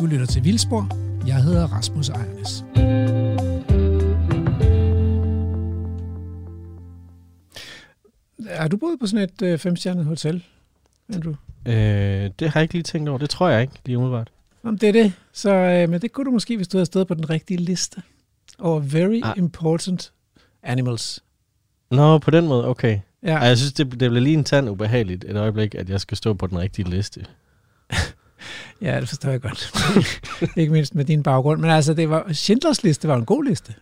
Du lytter til Vildspor. Jeg hedder Rasmus Ejernes. Er du boet på sådan et øh, femstjernet hotel, Andrew? Øh, det har jeg ikke lige tænkt over. Det tror jeg ikke lige umiddelbart. Om det er det. Så, øh, men det kunne du måske, hvis du havde stået på den rigtige liste over very Ah. important animals. Nå, på den måde, okay. Ja, Ej, jeg synes, det, det bliver lige en tand ubehageligt et øjeblik, at jeg skal stå på den rigtige liste. Ja det forstår jeg godt. ikke mindst med din baggrund. Men altså, det var, Schindlers liste var en god liste.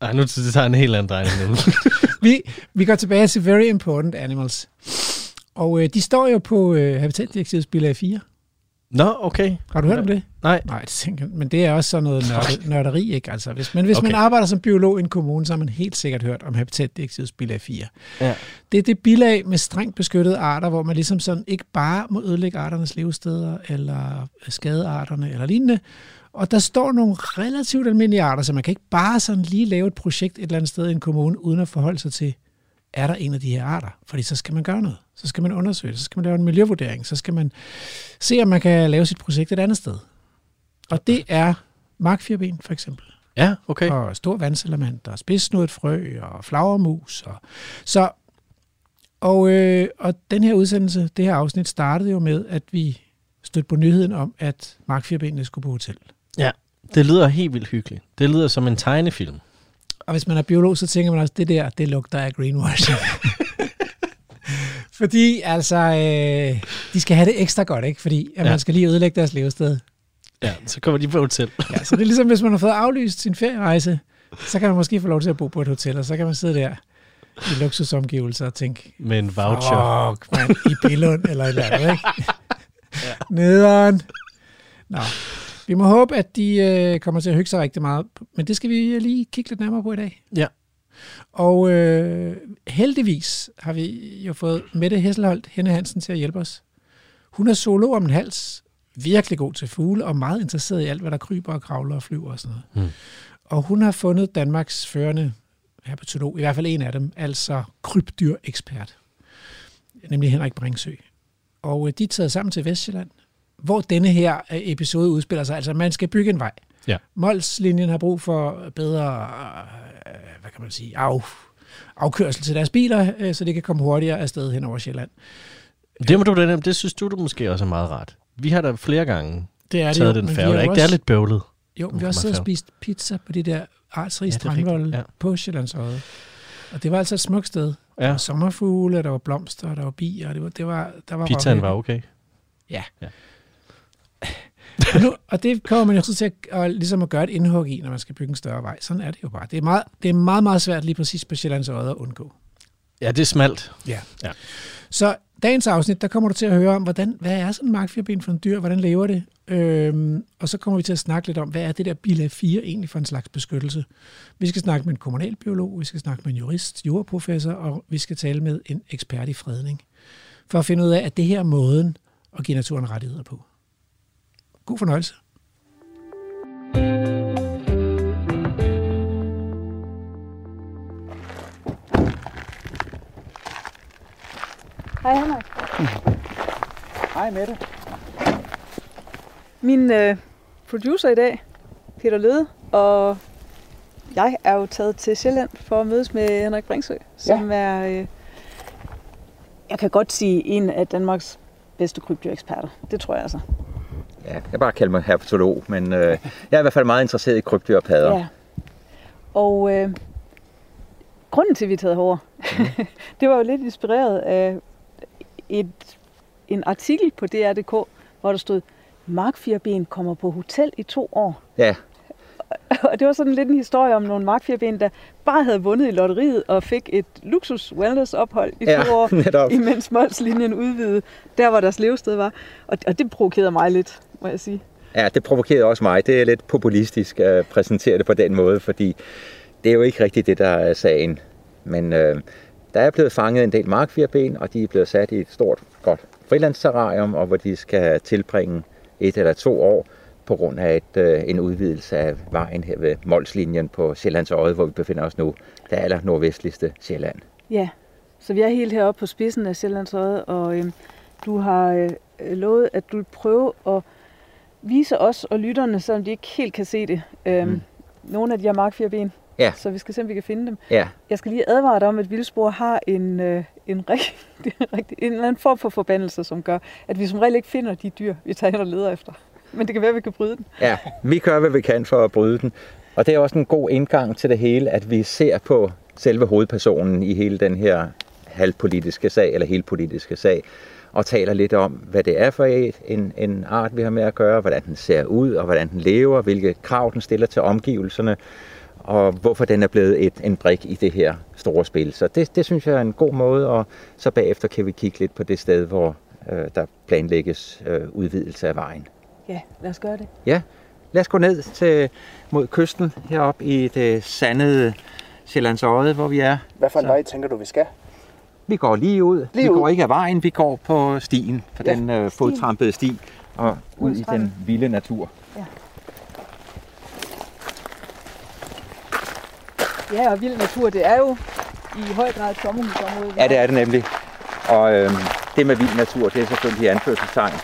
Ej, nu det tager en helt anden drejning nu. Vi, vi går tilbage til very important animals. Og øh, de står jo på øh, Habitatdirektivets bilag 4. Nå, okay. Har du hørt om det? Nej. Nej, det tænker, jeg- men det er også sådan noget nørde, nørderi, ikke? Altså, hvis, men hvis okay. man arbejder som biolog i en kommune, så har man helt sikkert hørt om Habitatdirektivets bilag 4. Ja. Det er det bilag med strengt beskyttede arter, hvor man ligesom sådan ikke bare må ødelægge arternes levesteder, eller skade arterne, eller lignende. Og der står nogle relativt almindelige arter, så man kan ikke bare sådan lige lave et projekt et eller andet sted i en kommune, uden at forholde sig til, er der en af de her arter? Fordi så skal man gøre noget. Så skal man undersøge det. Så skal man lave en miljøvurdering. Så skal man se, om man kan lave sit projekt et andet sted. Og det er markfirben for eksempel. Ja, okay. Og stor vandselement, og spidsnudet frø, og flagermus. Og, så, og, øh, og den her udsendelse, det her afsnit, startede jo med, at vi stødte på nyheden om, at markfirbenene skulle på hotel. Det lyder helt vildt hyggeligt. Det lyder som en tegnefilm. Og hvis man er biolog, så tænker man også, det der, det lugter af greenwashing. Fordi altså, øh, de skal have det ekstra godt, ikke? Fordi at Ja. man skal lige ødelægge deres levested. Ja, så kommer de på hotel. Ja, så det er ligesom, hvis man har fået aflyst sin ferierejse, så kan man måske få lov til at bo på et hotel, og så kan man sidde der i luksusomgivelser og tænke, Med en voucher. fuck, man, i Billund eller et eller andet, ikke? ja. Nederen. Nå, vi må håbe, at de øh, kommer til at hygge sig rigtig meget, men det skal vi lige kigge lidt nærmere på i dag. Ja. Og øh, heldigvis har vi jo fået Mette Hesselholdt, Henne Hansen, til at hjælpe os. Hun er zoolog om en hals, virkelig god til fugle, og meget interesseret i alt, hvad der kryber og kravler og flyver og sådan noget. Hmm. Og hun har fundet Danmarks førende herpetolog, i hvert fald en af dem, altså krybdyrekspert, nemlig Henrik Bringsø. Og øh, de er taget sammen til Vestjylland, hvor denne her øh, episode udspiller sig. Altså, man skal bygge en vej. Ja. Molslinjen har brug for bedre, øh, hvad kan man sige, af, afkørsel til deres biler, øh, så de kan komme hurtigere afsted hen over Sjælland. Det må du. Det synes du, du måske også er meget rart. Vi har da flere gange Det er det taget jo, den færge. der, ikke? Det er lidt bøvlet. Jo, men vi har også siddet og spist pizza på de der artsrige Ja, ja, det strandvolde ja. på Sjællandsøjet. Og det var altså et smukt sted. Der Ja, var sommerfugle, der var blomster, der var bier, det var, det var, der var pizzaen var okay. Og, nu, og det kommer man jo så til at, at, ligesom at gøre et indhug i, når man skal bygge en større vej. Sådan er det jo bare. Det er meget, det er meget, meget svært lige præcis på Sjællandsøjet at undgå. Ja, det er smalt. Ja. Ja. Så dagens afsnit, der kommer du til at høre om, hvordan, hvad er sådan en markfirben for en dyr, hvordan lever det? Øhm, og så kommer vi til at snakke lidt om, hvad er det der bilag 4 egentlig for en slags beskyttelse? Vi skal snakke med en kommunalbiolog, vi skal snakke med en jurist, juraprofessor, og vi skal tale med en ekspert i fredning. For at finde ud af, at det her er måden at give naturen rettigheder på. God fornøjelse. Hej Henrik. Hej Mette. Min øh, producer i dag, Peter Lede, og jeg er jo taget til Sjælland for at mødes med Henrik Bringsø, som ja. er, øh, jeg kan godt sige, en af Danmarks bedste krybdyreksperter. Det tror jeg altså. Ja, jeg kan bare kalde mig herpetolog, men øh, jeg er i hvert fald meget interesseret i krybdyr og padder. Ja. Og øh, grunden til, at vi er taget herover, det var jo lidt inspireret af et, en artikel på DR.dk, hvor der stod, markfirben kommer på hotel i to år. ja. Og det var sådan lidt en historie om nogle markfirben, der bare havde vundet i lotteriet og fik et luksus wellness ophold i ja, to år, netop. imens Molslinjen udvidede, der hvor deres levested var. Og, og det provokerede mig lidt, må jeg sige. Ja, det provokerede også mig. Det er lidt populistisk at præsentere det på den måde, fordi det er jo ikke rigtigt det, der er sagen. Men øh, der er blevet fanget en del markfirben, og de er blevet sat i et stort, godt frilandsterrarium, og hvor de skal tilbringe et eller to år på grund af et, øh, en udvidelse af vejen her ved Molslinjen på Sjællands Øje, hvor vi befinder os nu, det aller nordvestligste Sjælland. Ja, så vi er helt heroppe på spidsen af Sjællandsøjet, og øhm, du har øh, lovet, at du vil prøve at vise os og lytterne, selvom de ikke helt kan se det, øhm, mm. nogle af de her markfirben. Ja. Så vi skal se, om vi kan finde dem. Ja, Jeg skal lige advare dig om, at vildspor har en, øh, en, rigtig, rigtig, en eller anden form for forbandelse, som gør, at vi som regel ikke finder de dyr, vi tager og leder efter. Men det kan være, at vi kan bryde den. ja, vi gør, hvad vi kan for at bryde den. Og det er også en god indgang til det hele, at vi ser på selve hovedpersonen i hele den her halvpolitiske sag, eller helt politiske sag, og taler lidt om, hvad det er for et, en, en art, vi har med at gøre, hvordan den ser ud, og hvordan den lever, hvilke krav den stiller til omgivelserne, og hvorfor den er blevet et, en brik i det her store spil. Så det, det synes jeg er en god måde, og så bagefter kan vi kigge lidt på det sted, hvor øh, der planlægges øh, udvidelse af vejen. Ja, lad os gøre det. Ja, lad os gå ned til, mod kysten heroppe i det sandede Sjællands Odde, hvor vi er. Hvad for en Så. vej tænker du, vi skal? Vi går lige ud. Lige vi ud. går ikke af vejen, vi går på stien, på Ja. den øh, fodtrampede sti, og ud i den vilde natur. Ja, og vild natur, det er jo i høj grad et sommerhusområde. Ja, det er det nemlig. Og øh, det med vild natur, det er selvfølgelig anførselstegn.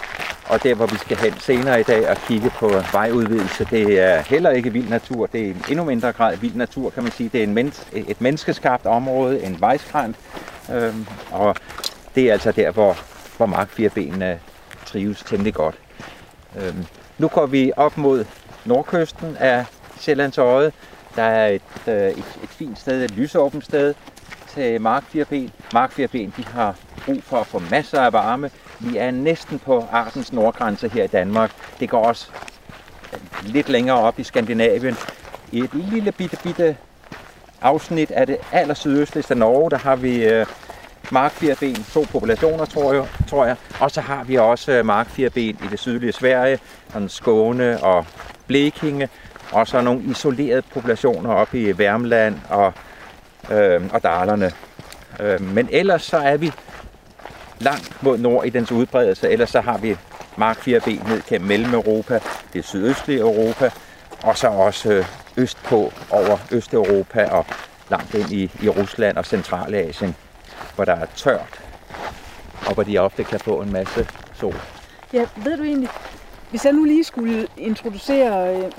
Og der, hvor vi skal hen senere i dag og kigge på vejudvidelse, det er heller ikke vild natur. Det er endnu mindre grad vild natur, kan man sige. Det er en mens- et menneskeskabt område, en vejskrant. Øhm, og det er altså der, hvor, hvor markfirbenene trives temmelig godt. Øhm, nu går vi op mod nordkysten af Sjællands Odde. Der er et, øh, et, et fint sted, et lysåbent sted til markfirben. Markfirben de har brug for at få masser af varme. Vi er næsten på artens nordgrænse her i Danmark. Det går også lidt længere op i Skandinavien. I et lille bitte, bitte afsnit af det aller sydøstligste Norge, der har vi øh, markfirben, to populationer, tror jeg, tror jeg. Og så har vi også øh, markfirben i det sydlige Sverige, sådan Skåne og Blekinge, og så nogle isolerede populationer oppe i Værmland og, øh, og Dalerne. Øh, men ellers så er vi langt mod nord i dens udbredelse. Ellers så har vi markfirben ned gennem Mellem-Europa, det sydøstlige Europa, og så også øh, østpå over Østeuropa og langt ind i, i Rusland og Centralasien, hvor der er tørt, og hvor de ofte kan få en masse sol. Ja, ved du egentlig, hvis jeg nu lige skulle introducere, øh,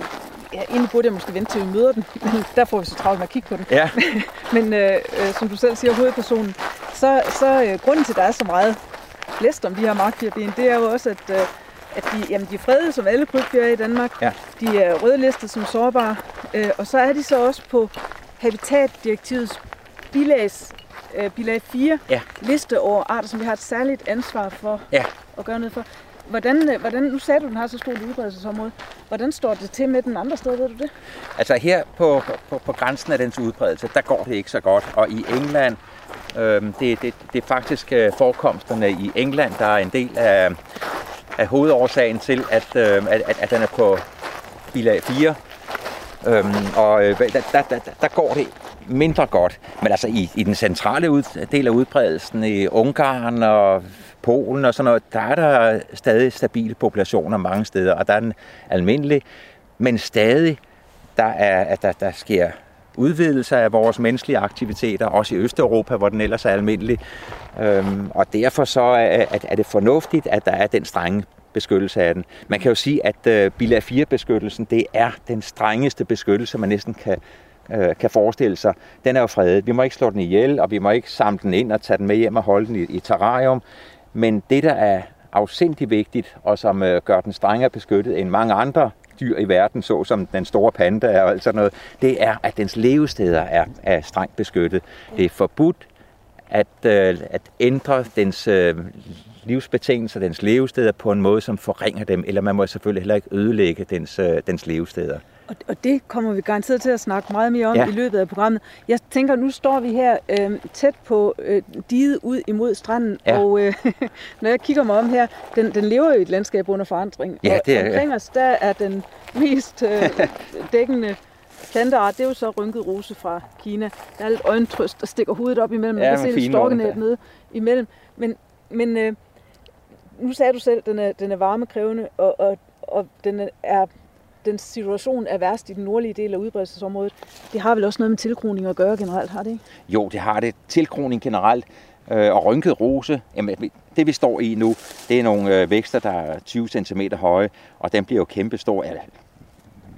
ja, egentlig burde jeg måske vente til vi møder den, men der får vi så travlt med at kigge på den. Ja, Men øh, øh, som du selv siger, hovedpersonen, så, så øh, grunden til, at der er så meget blæst om de her markfirben, det er jo også, at, øh, at de, jamen, de er fredet, som alle krybdyr i Danmark. Ja. De er rødlistet som sårbare, øh, og så er de så også på Habitatdirektivets bilags, øh, bilag 4 Ja. liste over arter, som vi har et særligt ansvar for Ja. at gøre noget for. Hvordan, øh, hvordan, nu sagde du, den har så stort udbredelsesområde. Hvordan står det til med den andre sted, ved du det? Altså her på, på, på grænsen af dens udbredelse, der går det ikke så godt. Og i England, Øhm, det, det, det er faktisk øh, forekomsterne i England, der er en del af, af hovedårsagen til, at, øhm, at, at, den er på bilag 4. Øhm, og øh, der, der, der, der går det mindre godt. Men altså i, i den centrale ud, del af udbredelsen i Ungarn og Polen og sådan noget, der er der stadig stabile populationer mange steder, og der er den almindelig. Men stadig, der, er, at der, der sker udvidelser af vores menneskelige aktiviteter, også i Østeuropa, hvor den ellers er almindelig. Øhm, og derfor så er, at, er det fornuftigt, at der er den strenge beskyttelse af den. Man kan jo sige, at øh, bilag 4-beskyttelsen, det er den strengeste beskyttelse, man næsten kan, øh, kan forestille sig. Den er jo fredet. Vi må ikke slå den ihjel, og vi må ikke samle den ind og tage den med hjem og holde den i, i terrarium. Men det, der er afsindig vigtigt, og som øh, gør den strengere beskyttet end mange andre dyr i verden, såsom den store panda og alt sådan noget, det er, at dens levesteder er, er strengt beskyttet. Det er forbudt at, øh, at ændre dens øh, livsbetingelser, dens levesteder på en måde, som forringer dem, eller man må selvfølgelig heller ikke ødelægge dens, øh, dens levesteder. Og, og det kommer vi garanteret til at snakke meget mere om Ja. ja. i løbet af programmet. Jeg tænker, nu står vi her øh, tæt på øh, diget ud imod stranden, Ja. og øh, når jeg kigger mig om her, den, den lever jo i et landskab under forandring. Ja, og det er- omkring os, der er den mest øh, dækkende planteart, det er jo så rynket rose fra Kina. Der er lidt øjentrøst, der stikker hovedet op imellem. Man Ja, kan se lidt storkenet nede imellem. Men, men øh, nu sagde du selv, at den er, den er varmekrævende, og, og, og den er den situation er værst i den nordlige del af udbredelsesområdet. Det har vel også noget med tilkroning at gøre generelt, har det ikke? Jo, det har det. Tilkroning generelt Øh, og rynket rose, jamen, det vi står i nu, det er nogle øh, vækster, der er 20 cm høje, og den bliver jo kæmpe stor, eller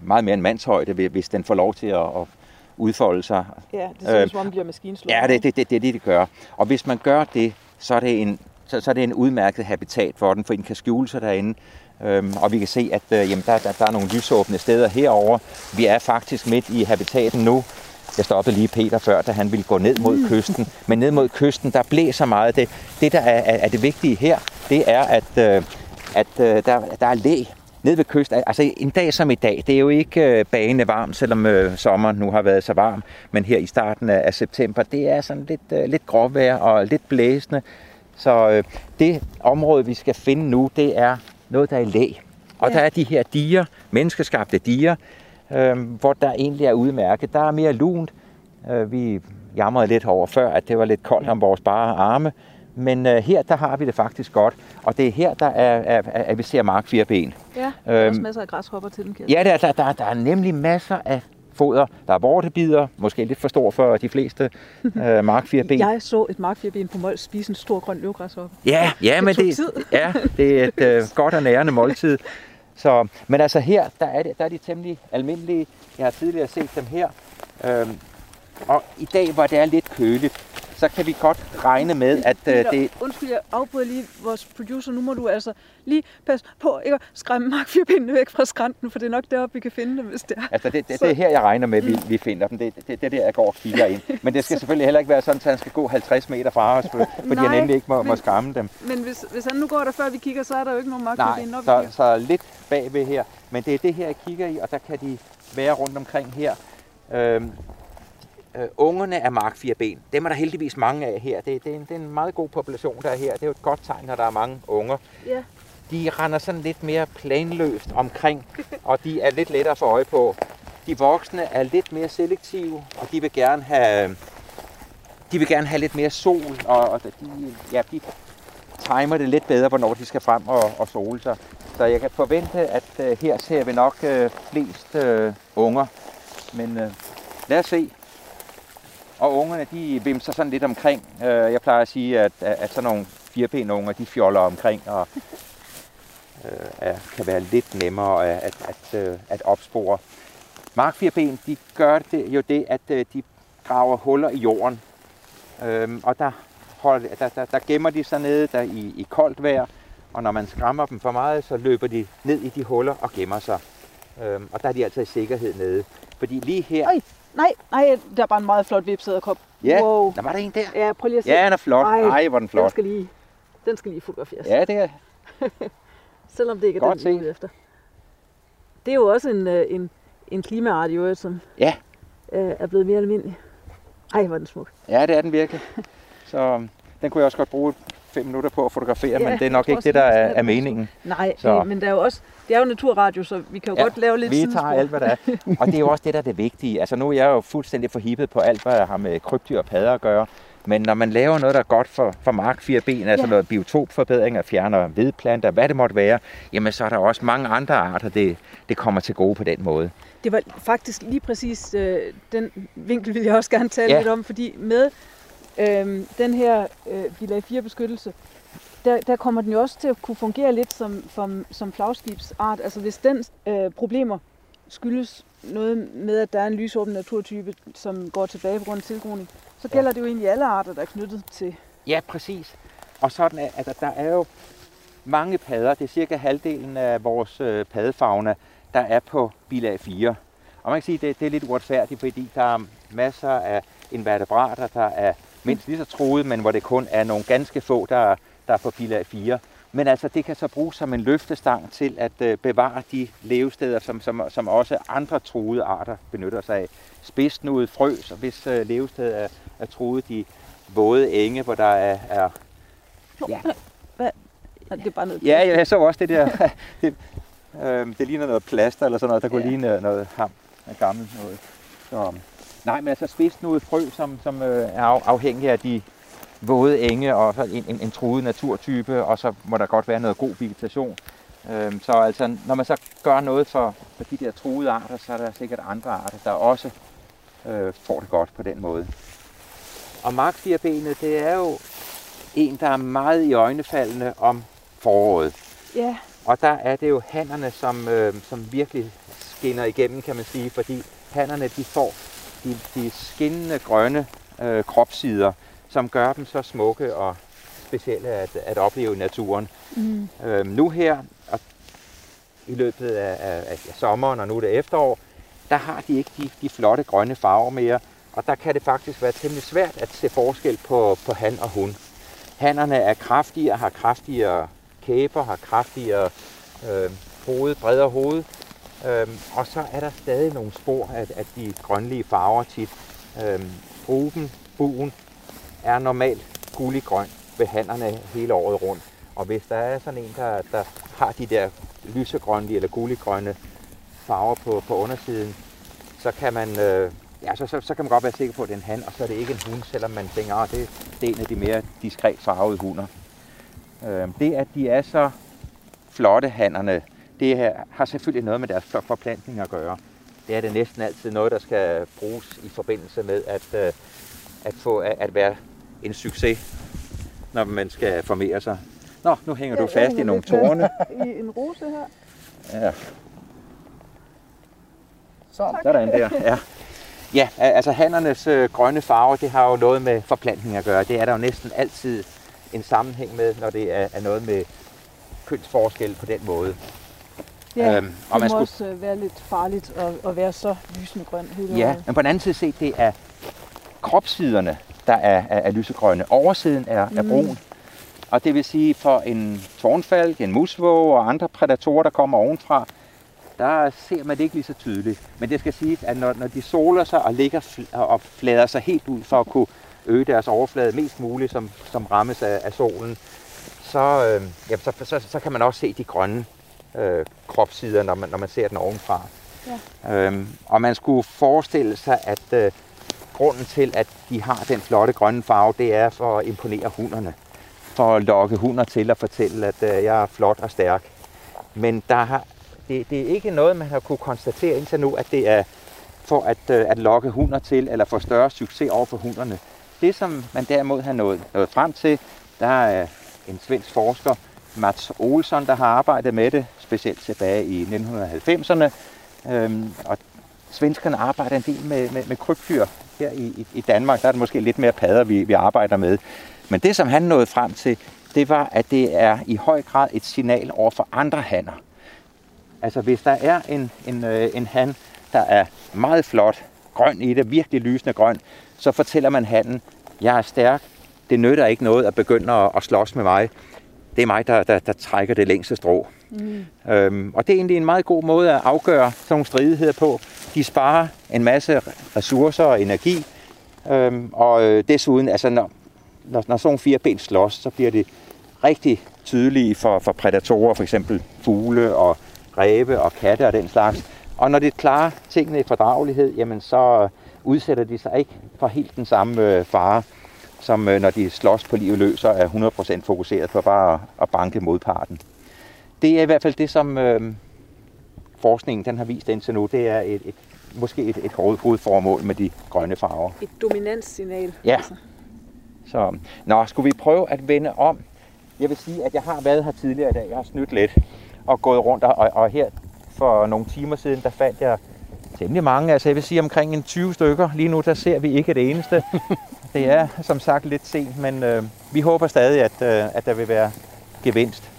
meget mere end mandshøjde, hvis den får lov til at, at udfolde sig. Ja, det ser øh, som om det bliver maskinslået. Ja, det, det, det, det er det, det gør. Og hvis man gør det, så er det en, så, så er det en udmærket habitat for den, for den kan skjule sig derinde. Øhm, og vi kan se, at øh, jamen, der, der, der er nogle lysåbne steder herover. Vi er faktisk midt i habitaten nu. Jeg stoppede lige Peter før, da han ville gå ned mod mm. kysten. Men ned mod kysten, der blæser meget. Det, det der er, er, er det vigtige her, det er, at, øh, at øh, der, der er læ ned ved kysten. Altså en dag som i dag, det er jo ikke øh, bagende varmt, selvom øh, sommeren nu har været så varm. Men her i starten af, af september, det er sådan lidt, øh, lidt gråvejr og lidt blæsende. Så øh, det område, vi skal finde nu, det er noget, der er i læ. Og ja. der er de her diger, menneskeskabte diger, øh, hvor der egentlig er udmærket. Der er mere lunt. Øh, vi jamrede lidt over før, at det var lidt koldt om vores bare arme. Men øh, her, der har vi det faktisk godt. Og det er her, der er, er, er, at vi ser markfirben. Ja, der er øhm, også masser af græshopper til den. Ja, der, der, der, der er nemlig masser af foder. Der er vortebider, måske lidt for stor for de fleste øh, markfirben. Jeg så et markfirben på Mols spise en stor grøn løvgræshoppe. Ja, ja det men det, tid. ja, det er et øh, godt og nærende måltid. Så, men altså her, der er, det, der er de temmelig almindelige. Jeg har tidligere set dem her. Øhm, og i dag, hvor det er lidt køligt, så kan vi godt regne med, at uh, det... Undskyld, jeg afbryder lige vores producer. Nu må du altså lige passe på ikke at skræmme markfyrpindene væk fra skrænten, for det er nok deroppe, vi kan finde dem, hvis det er. Altså, det, det, det er her, jeg regner med, vi, vi finder dem. Det, det, det er der, jeg går og kigger ind. Men det skal selvfølgelig heller ikke være sådan, at han skal gå 50 meter fra os, fordi Nej, han endelig ikke må, men, må skræmme dem. Men hvis, hvis han nu går der, før vi kigger, så er der jo ikke nogen markfyrpinde Nej, så, så lidt bagved her. Men det er det her, jeg kigger i, og der kan de være rundt omkring her. Øhm, øh, ungerne af markfirben, dem er der heldigvis mange af her. Det, det, er en, det er en meget god population, der er her. Det er jo et godt tegn, når der er mange unger. Ja. De render sådan lidt mere planløst omkring, og de er lidt lettere for øje på. De voksne er lidt mere selektive, og de vil gerne have, de vil gerne have lidt mere sol, og, og de, ja, de timer det lidt bedre, hvornår de skal frem og, og sole sig. Så jeg kan forvente, at uh, her ser vi nok uh, flest uh, unger. Men uh, lad os se. Og ungerne, de vimser sådan lidt omkring. Øh, jeg plejer at sige, at, at sådan nogle firepæne unger, de fjoller omkring og øh, kan være lidt nemmere at, at, at, øh, at opspore. Markfirben, de gør det, jo det, at øh, de graver huller i jorden. Øhm, og der, holder, der, der, der gemmer de sig nede der i, i koldt vejr, og når man skræmmer dem for meget, så løber de ned i de huller og gemmer sig. Øhm, og der er de altså i sikkerhed nede. Fordi lige her, Oj. Nej, nej, der er bare en meget flot vipsæderkop. Ja, wow. der var der en der. Ja, prøv lige at se. Ja, den er flot. Ej, Ej hvor den flot. Den skal lige, den skal lige fotograferes. Ja, det er. Selvom det ikke er Godt den, vi efter. Det er jo også en, øh, en, en klimaart, jo, som ja. øh, er blevet mere almindelig. Ej, hvor er den smuk. Ja, det er den virkelig. Så den kunne jeg også godt bruge fem minutter på at fotografere, ja, men det er nok ikke det, der er, er meningen. Nej, så. Men der er jo også, det er jo naturradio, så vi kan jo ja, godt lave lidt vi tager alt, hvad der er. Og det er jo også det, der er det vigtige. Altså nu er jeg jo fuldstændig forhippet på alt, hvad jeg har med krybdyr og padder at gøre. Men når man laver noget, der er godt for, for mark fire ben, altså ja. noget biotopforbedring og fjerner vedplanter, hvad det måtte være, jamen så er der også mange andre arter, det, det kommer til gode på den måde. Det var faktisk lige præcis øh, den vinkel, vil jeg også gerne tale ja. lidt om, fordi med øh, den her øh, bilag 4 beskyttelse, der, der kommer den jo også til at kunne fungere lidt som, som, som flagskibsart. Altså hvis den øh, problemer skyldes noget med, at der er en lysåben naturtype, som går tilbage på grund af tilgroning, så gælder ja. det jo egentlig alle arter, der er knyttet til... Ja, præcis. Og sådan er, at der er jo mange padder, det er cirka halvdelen af vores øh, paddefauna, der er på bilag 4. Og man kan sige, at det, det er lidt uretfærdigt, fordi der er masser af invertebrater, der er mindst lige så truet, men hvor det kun er nogle ganske få, der, der er på bilag 4. Men altså, det kan så bruges som en løftestang til at øh, bevare de levesteder, som, som, som også andre truede arter benytter sig af. Spidsnudet frøs, hvis øh, levested er, er truet, de våde enge, hvor der er... er ja. Det er bare noget... Ja, jeg så også det der. det, øh, det ligner noget plaster eller sådan noget. Der kunne ja. ligne noget ham af gammel noget. Så, Nej, men altså spidsnudet frø, som, som øh, er afhængig af de våde enge og en, en, en truet naturtype, og så må der godt være noget god vegetation. Øhm, så altså, når man så gør noget for, for de der truede arter, så er der sikkert andre arter, der også øh, får det godt på den måde. Og markfirbenet, det er jo en, der er meget i øjnefaldende om foråret. Ja. Og der er det jo hannerne, som, øh, som virkelig skinner igennem, kan man sige, fordi hannerne de får de, de skinnende grønne øh, kropssider, som gør dem så smukke og specielle at, at opleve i naturen. Mm. Øh, nu her, og i løbet af, af, af sommeren og nu er det efterår, der har de ikke de, de flotte grønne farver mere, og der kan det faktisk være temmelig svært at se forskel på, på han og hun. Hannerne er kraftigere, har kraftigere kæber, har kraftigere øh, hoved, bredere hoved, Øhm, og så er der stadig nogle spor af, af de grønlige farver tit. Øhm, gruben, buen, er normalt gullig-grøn ved hannerne hele året rundt. Og hvis der er sådan en, der, der har de der lysegrønlige eller gulliggrønne farver på, på undersiden, så kan man øh, ja, så, så, så kan man godt være sikker på, at det er en han, og så er det ikke en hund, selvom man tænker, at det, det er en af de mere diskret farvede hunder. Øh, det, at de er så flotte hannerne, det her, har selvfølgelig noget med deres forplantning at gøre. Det er det næsten altid noget, der skal bruges i forbindelse med at, øh, at få at være en succes, når man skal formere sig. Nå, nu hænger du fast i nogle tårne. I en rose her. Ja. Så, sådan der. Ja. Ja, altså hannernes øh, grønne farve, det har jo noget med forplantning at gøre. Det er der jo næsten altid en sammenhæng med, når det er, er noget med kønsforskel på den måde. Ja, øhm, og det man må skulle... også øh, være lidt farligt at, at være så lysende grøn. Hele ja, men på den anden side set, det er kropssiderne, der er, er, er lysegrønne. Oversiden er, mm. er brun. Og det vil sige, for en tårnfalk, en musvåge og andre prædatorer, der kommer ovenfra, der ser man det ikke lige så tydeligt. Men det skal siges, at når, når de soler sig og ligger fl- og flader sig helt ud for at kunne øge deres overflade mest muligt, som, som rammes af, af solen, så, øh, ja, så, så, så kan man også se de grønne øh, kropssider, når man, når man ser den ovenfra. Ja. Øhm, og man skulle forestille sig, at øh, grunden til, at de har den flotte grønne farve, det er for at imponere hunderne. For at lokke hunder til at fortælle, at øh, jeg er flot og stærk. Men der har det, det er ikke noget, man har kunne konstatere indtil nu, at det er for at, øh, at lokke hunder til, eller få større succes over for hunderne. Det, som man derimod har nået, nået frem til, der er en svensk forsker, Mats Olsson, der har arbejdet med det, specielt tilbage i 1990'erne. Øhm, og svenskerne arbejder en del med, med, med krybdyr. Her i, i Danmark der er det måske lidt mere padder, vi, vi arbejder med. Men det, som han nåede frem til, det var, at det er i høj grad et signal over for andre hanner. Altså hvis der er en, en, øh, en han, der er meget flot, grøn i det, virkelig lysende grøn, så fortæller man handen, jeg er stærk, det nytter ikke noget at begynde at, at slås med mig. Det er mig, der, der, der trækker det længste strå. Mm. Øhm, og det er egentlig en meget god måde at afgøre sådan nogle stridigheder på. De sparer en masse ressourcer og energi, øhm, og øh, desuden, altså når, når, når sådan fire ben slås, så bliver det rigtig tydelige for, for prædatorer, for eksempel fugle og ræve og katte og den slags. Og når det klarer tingene i fordragelighed, jamen så udsætter de sig ikke for helt den samme øh, fare, som øh, når de slås på livet løs og er 100% fokuseret på bare at, at banke modparten. Det er i hvert fald det, som øh, forskningen den har vist indtil nu. Det er et, et, måske et, et hovedformål med de grønne farver. Et dominanssignal. Ja. Altså. Så, nå, skulle vi prøve at vende om? Jeg vil sige, at jeg har været her tidligere i dag. Jeg har snydt lidt og gået rundt, og, og her for nogle timer siden, der fandt jeg temmelig mange, altså jeg vil sige omkring en 20 stykker. Lige nu, der ser vi ikke det eneste. det er som sagt lidt sent, men øh, vi håber stadig, at, øh, at der vil være gevinst.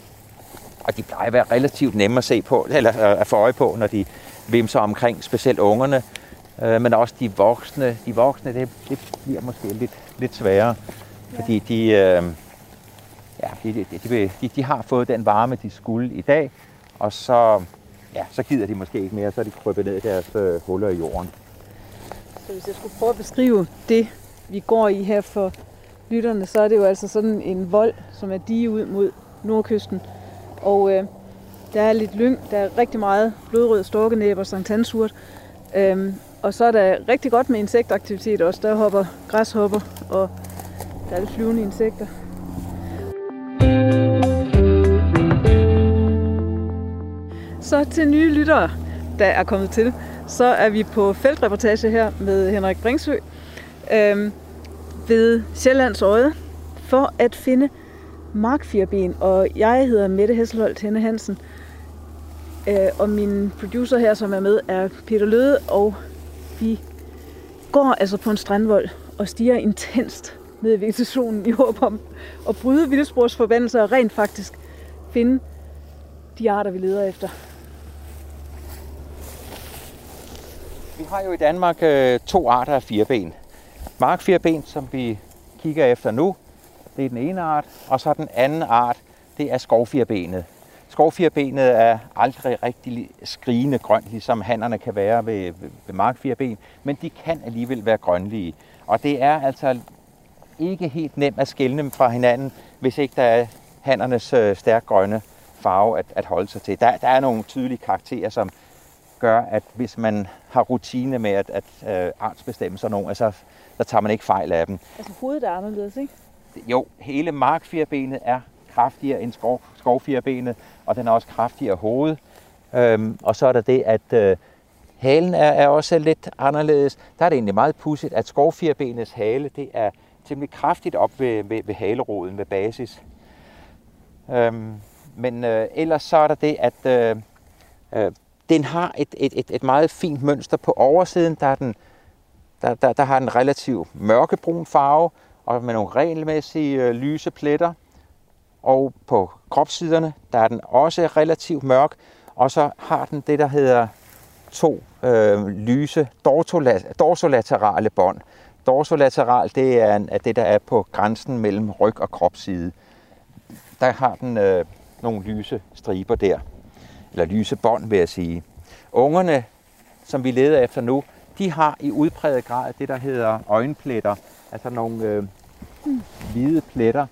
Og de plejer at være relativt nemme at se på, eller øh, at få øje på, når de vimser omkring, specielt ungerne, øh, men også de voksne. De voksne, det, det bliver måske lidt, lidt sværere, ja. fordi de, øh, ja, de, de, de, de, de har fået den varme, de skulle i dag, og så, ja, så gider de måske ikke mere, så er de krøbet ned i deres øh, huller i jorden. Så hvis jeg skulle prøve at beskrive det, vi går i her for lytterne, så er det jo altså sådan en vold, som er dige ud mod nordkysten. Og øh, der er lidt lyng, der er rigtig meget blodrød storkenæb og sankthansurt. Øhm, og så er der rigtig godt med insektaktivitet også. Der hopper græshopper, og der er lidt flyvende insekter. Så til nye lyttere, der er kommet til, så er vi på feltreportage her med Henrik Bringsø øhm, ved Sjællands Øje, for at finde markfirben, og jeg hedder Mette Hesselholt Henne Hansen. Øh, og min producer her, som er med, er Peter Løde, og vi går altså på en strandvold og stiger intenst ned i vegetationen i håb om at bryde vildspors forbandelser og rent faktisk finde de arter, vi leder efter. Vi har jo i Danmark øh, to arter af fireben. Markfirben, som vi kigger efter nu, det er den ene art, og så den anden art, det er skovfirbenet. Skovfirbenet er aldrig rigtig skrigende grønt, ligesom hannerne kan være ved, ved, ved markfirben, men de kan alligevel være grønlige. Og det er altså ikke helt nemt at skille dem fra hinanden, hvis ikke der er hannernes øh, stærkt grønne farve at, at holde sig til. Der, der er nogle tydelige karakterer, som gør, at hvis man har rutine med at, at øh, artsbestemme sådan nogle, altså, så tager man ikke fejl af dem. Altså hovedet er anderledes, ikke? Jo, hele markfirbenet er kraftigere end skov, skovfirbenet, og den er også kraftigere hoved. Øhm, og så er der det, at øh, halen er, er også lidt anderledes. Der er det egentlig meget pudsigt, at skovfirbenets hale, det er temmelig kraftigt op ved, ved, ved haleroden, ved basis. Øhm, men øh, ellers så er der det, at øh, øh, den har et, et, et, et meget fint mønster på oversiden. Der, er den, der, der, der har den relativt mørkebrun farve, og med nogle regelmæssige øh, lyse pletter. Og på kropssiderne, der er den også relativt mørk, og så har den det, der hedder to øh, lyse dorsolaterale bånd. Dorsolateral, det er, er det, der er på grænsen mellem ryg og kropsside. Der har den øh, nogle lyse striber der, eller lyse bånd, vil jeg sige. Ungerne, som vi leder efter nu, de har i udpræget grad det, der hedder øjenpletter, altså nogle øh, hvide pletter,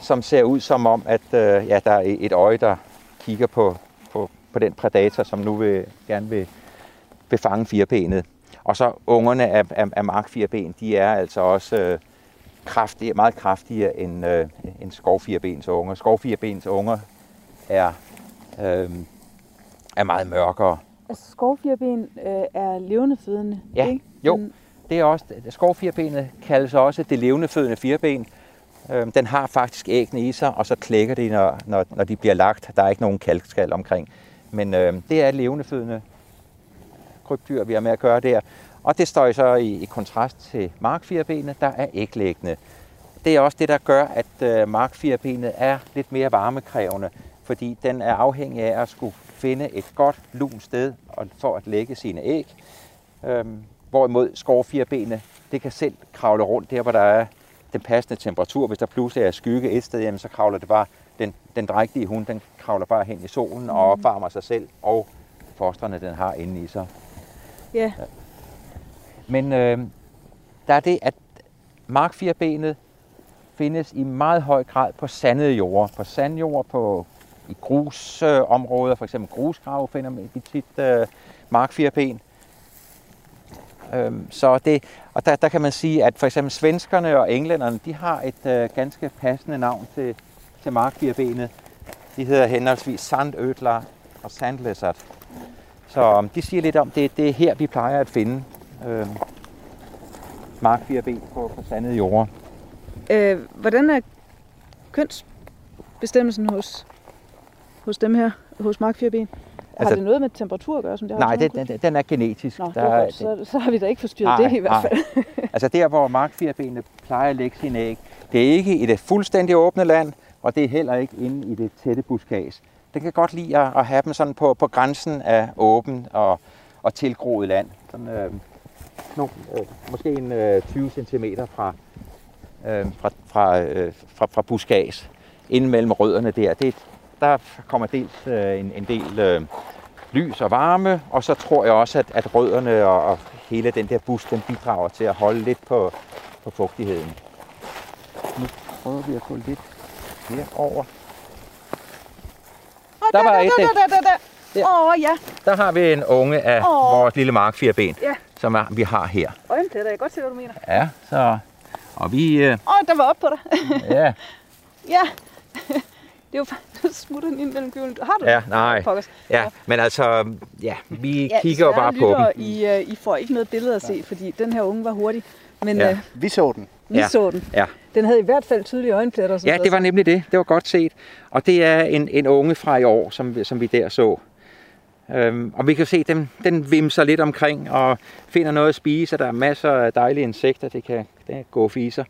som ser ud som om, at øh, ja, der er et øje, der kigger på, på, på den predator, som nu vil, gerne vil befange firebenet. Og så ungerne af, af, af markfireben, de er altså også øh, kraftige, meget kraftigere end, øh, end skovfirebens unger. Skovfirebens unger er, øh, er meget mørkere. Altså skovfirben øh, er levendefødende, ja, ikke? Jo, det er også, skovfirbenet kaldes også det levendefødende firben. Øh, den har faktisk æggene i sig, og så klækker de, når, når, når de bliver lagt. Der er ikke nogen kalkskal omkring. Men øh, det er levendefødende krybdyr, vi har med at gøre der. Og det står så i, i kontrast til markfirbenet, der er æglæggende. Det er også det, der gør, at øh, markfirbenet er lidt mere varmekrævende, fordi den er afhængig af at skulle finde et godt lun sted for at lægge sine æg. Øhm, hvorimod skovfirbenet, det kan selv kravle rundt der, hvor der er den passende temperatur. Hvis der pludselig er skygge et sted, jamen, så kravler det bare, den, den drægtige hund, den kravler bare hen i solen og opvarmer sig selv og fostrene, den har inde i sig. Ja. Men øh, der er det, at markfirbenet findes i meget høj grad på sandede jorder. På sandjord, på i grusområder, for eksempel grusgrave finder man tit øh, markfirben. Øhm, så det, og der, der kan man sige, at for eksempel svenskerne og englænderne, de har et øh, ganske passende navn til, til markfirbenet. De hedder henholdsvis sandødler og sandlizard. Så um, de siger lidt om, det, det er her, vi plejer at finde øh, markfirben på, på sandede jorder. Øh, hvordan er kønsbestemmelsen hos, hos dem her, hos markfirben? Har Altså- det noget med temperatur at gøre, som det har Nej, den, den, den er genetisk. Nå, Der er er- godt. Så, så har vi da ikke forstyrret Nej, det i hvert nej. fald. Altså der, hvor markfirbenet plejer at lægge sine æg, det er ikke i det fuldstændig åbne land, og det er heller ikke inde i det tætte buskads. Den kan godt lide at, at have dem sådan på, på grænsen af åben og, og tilgroet land. Sådan, øh, no, øh, måske en øh, 20 cm fra, øh, fra, fra, øh, fra, fra buskads. Inden mellem rødderne der, det, der kommer dels øh, en, en del øh, lys og varme, og så tror jeg også, at, at rødderne og, og hele den der busk, den bidrager til at holde lidt på, på fugtigheden. Nu prøver vi at gå lidt herover. Åh, Der var der, et, der, der. der, der, der. Der. Oh, ja. Der har vi en unge af Åh. vores lille markfirben, Ja. som er, vi har her. Øjenpletter, jeg kan godt se, hvad du mener. Ja, så... Og vi... Øh, Åh, oh, der var op på dig. ja, ja. Det er jo du smutter den ind mellem gyvlen. Har du ja, det? nej. Pokkers. Ja, men altså, ja, vi Ja, kigger jo bare på dem. I, uh, I får ikke noget billede at se, fordi den her unge var hurtig. Men Ja. ja. uh, Vi så den. vi Ja. så den. Ja, Den havde i hvert fald tydelige øjenpletter. Som Ja, det var nemlig det. Det var godt set. Og det er en, en unge fra i år, som, vi- som vi der så. Øhm, og vi kan se, dem, den vimser lidt omkring og finder noget at spise. og Der er masser af dejlige insekter, det kan, det kan gå fiser.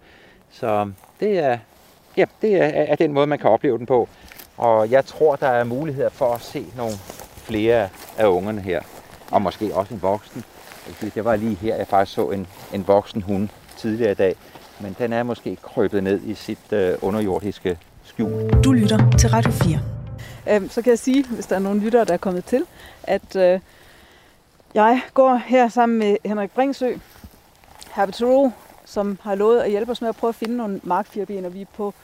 Så det er, ja, det er, er den måde, man kan opleve den på. Og jeg tror, der er muligheder for at se nogle flere af ungerne her. Og måske også en voksen. Det var lige her, jeg faktisk så en, en voksen hund tidligere i dag. Men den er måske krøbet ned i sit øh, underjordiske skjul. Du lytter til Radio 4. Øhm, så kan jeg sige, hvis der er nogle lyttere, der er kommet til, at øh, jeg går her sammen med Henrik Bringsø, herpetolog, som har lovet at hjælpe os med at prøve at finde nogle markfirben, og vi er på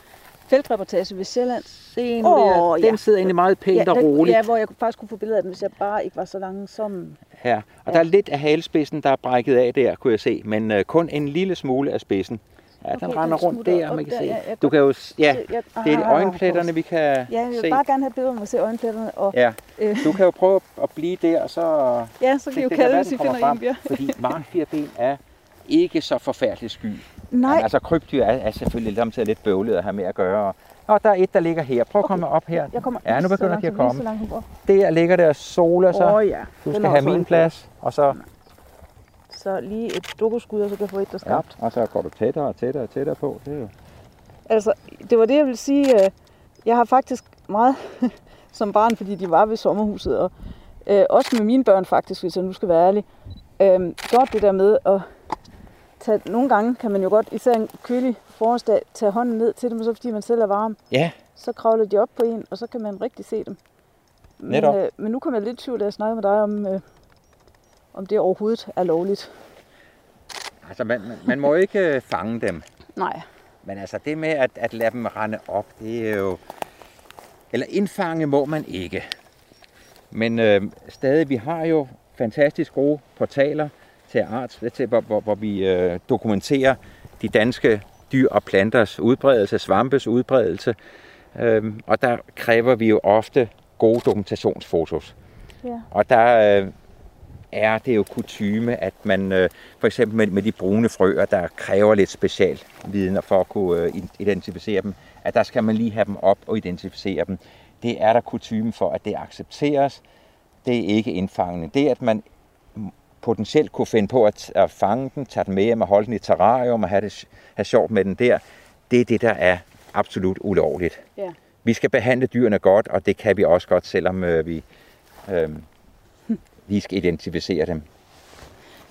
feltreportage ved Sjælland. Se en der. Den sidder egentlig meget pænt og den, roligt. ja, hvor jeg faktisk kunne få billeder af den, hvis jeg bare ikke var så langsom. Ja, og ja. der er lidt af halespidsen, der er brækket af der, kunne jeg se, men øh, kun en lille smule af spidsen. Ja, Okay, den den render rundt der, man kan der, se. ja, Du kan jo, ja, se- det er de ah, øjenpletterne, vi kan Ja, jeg vil se. bare gerne have billeder, hvor man ser øjenpletterne. Og, Ja, øh, du kan jo prøve at blive der, og så... ja, så kan I jo det kalde, hvis I finder frem, en, Bjørn. Fordi markfirben er ikke så forfærdeligt sky. Nej, Men altså krybdyr er, er selvfølgelig samtidig lidt bøvlet at have med at gøre. Og der er et, der ligger her. Prøv at komme op her. jeg kommer Ja, nu begynder de at komme. Der ligger der og soler sig. Oh, ja. Du skal have min plads, og så, Så lige et dukkeskud, og så kan jeg få et, der ja, skabt. og så går du tættere og tættere og tættere på. Det er jo Altså, det var det, jeg ville sige. øh, Jeg har faktisk meget som barn, fordi de var ved sommerhuset, og øh, også med mine børn faktisk, hvis jeg nu skal være ærlig, øh, godt det der med at tage, nogle gange kan man jo godt, især en kølig forårsdag, tage hånden ned til dem, så fordi man selv er varm. Ja, Så kravler de op på en, og så kan man rigtig se dem. Men, Netop. øh, men nu kommer jeg lidt i tvivl, da jeg snakker med dig om, øh, om det overhovedet er lovligt. altså man, man, man må ikke øh, fange dem. Nej. Men altså det med at, at lade dem rende op, det er jo... Eller indfange må man ikke. Men øh, stadig, vi har jo fantastisk gode portaler til art, til, hvor, hvor, hvor vi øh, dokumenterer de danske dyr og planters udbredelse, svampes udbredelse. Øh, og der kræver vi jo ofte gode dokumentationsfotos. Ja. Og der øh, er det jo kutyme, at man øh, for eksempel med, med de brune frøer, der kræver lidt special viden for at kunne øh, identificere dem, at der skal man lige have dem op og identificere dem. Det er der kutyme for, at det accepteres. Det er ikke indfangende. Det, at man potentielt kunne finde på at, at fange den, tage den med hjem og holde den i terrarium og have, det, have sjovt med den der, det er det, der er absolut ulovligt. Ja. Vi skal behandle dyrene godt, og det kan vi også godt, selvom øh, vi øh, lige skal identificere dem.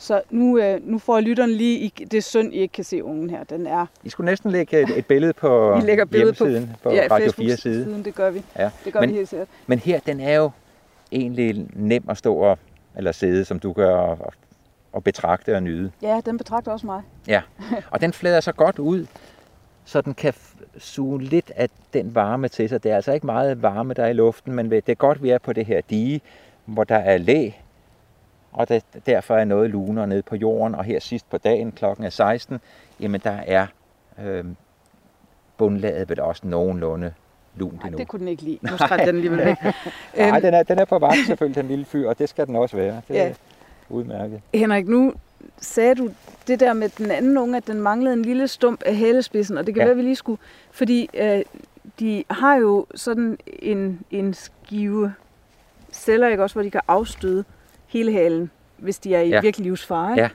Så nu, øh, nu får lytteren lige, I, det er synd, I ikke kan se ungen her. Den er I skulle næsten lægge et, et billede på Vi lægger billede på- hjemmesiden, på, ja, Radio 4 side. Facebook-siden, det gør vi. Ja. Det gør Men- vi helt sikkert. Men her, den er jo egentlig nem at stå og, eller sidde, som du gør, og, og betragte og nyde. Ja, den betragter også mig. Ja, og den flader så godt ud, så den kan suge lidt af den varme til sig. Det er altså ikke meget varme, der er i luften, men det er godt, vi er på det her dige, hvor der er læ, og det, derfor er noget lunere nede på jorden. Og her sidst på dagen, klokken er 16, jamen der er øh, bundlaget vel også nogenlunde lunt Nej, endnu. det kunne den ikke lide. Nu skrædte den alligevel væk. Nej, Øhm, den er, den er på vagt selvfølgelig, den lille fyr, og det skal den også være. Det er Ja. udmærket. Henrik, nu sagde du det der med den anden unge, at den manglede en lille stump af hælespidsen, og det kan Ja. være, vi lige skulle... Fordi øh, de har jo sådan en, en skive celler, ikke også, hvor de kan afstøde hele halen, hvis de er i Ja. virkelig livsfare. ikke? Ja.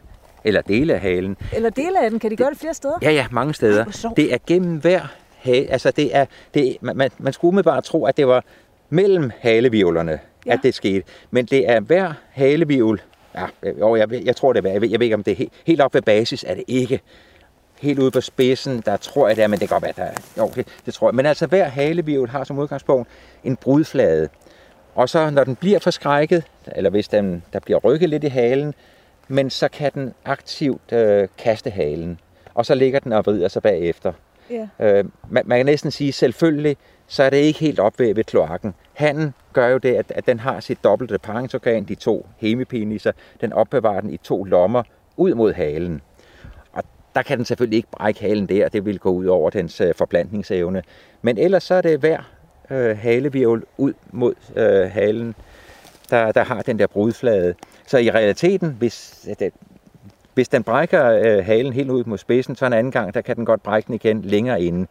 Eller dele af halen. Eller dele af den, kan de gøre det flere steder? Ja, ja, mange steder. Det er gennem hver hale. Altså, det er, det man, man, man skulle umiddelbart tro, at det var mellem halevivlerne, ja. At det skete. Men det er hver halevivl. Ja, jo, jeg, jeg tror, det er, jeg ved, jeg ved ikke, om det er helt, helt op ved basis, er det ikke. Helt ude på spidsen, der tror jeg det er, men det kan godt være, der er. Jo, det, det tror jeg. Men altså, hver halevivl har som udgangspunkt en brudflade. Og så, når den bliver forskrækket, eller hvis den, der bliver rykket lidt i halen, men så kan den aktivt øh, kaste halen. Og så ligger den og vrider sig bagefter. Ja. Øh, man, man kan næsten sige, selvfølgelig, så er det ikke helt op ved, ved kloakken. Handen gør jo det, at, at den har sit dobbelte paringsorgan, de to hemipeniser. Den opbevarer den i to lommer ud mod halen. Og der kan den selvfølgelig ikke brække halen der, det vil gå ud over dens øh, forplantningsevne. Men ellers så er det hver øh, halevirvel ud mod øh, halen, der, der har den der brudflade. Så i realiteten, hvis øh, det, hvis den brækker øh, halen helt ud mod spidsen, så en anden gang, der kan den godt brække den igen længere inde.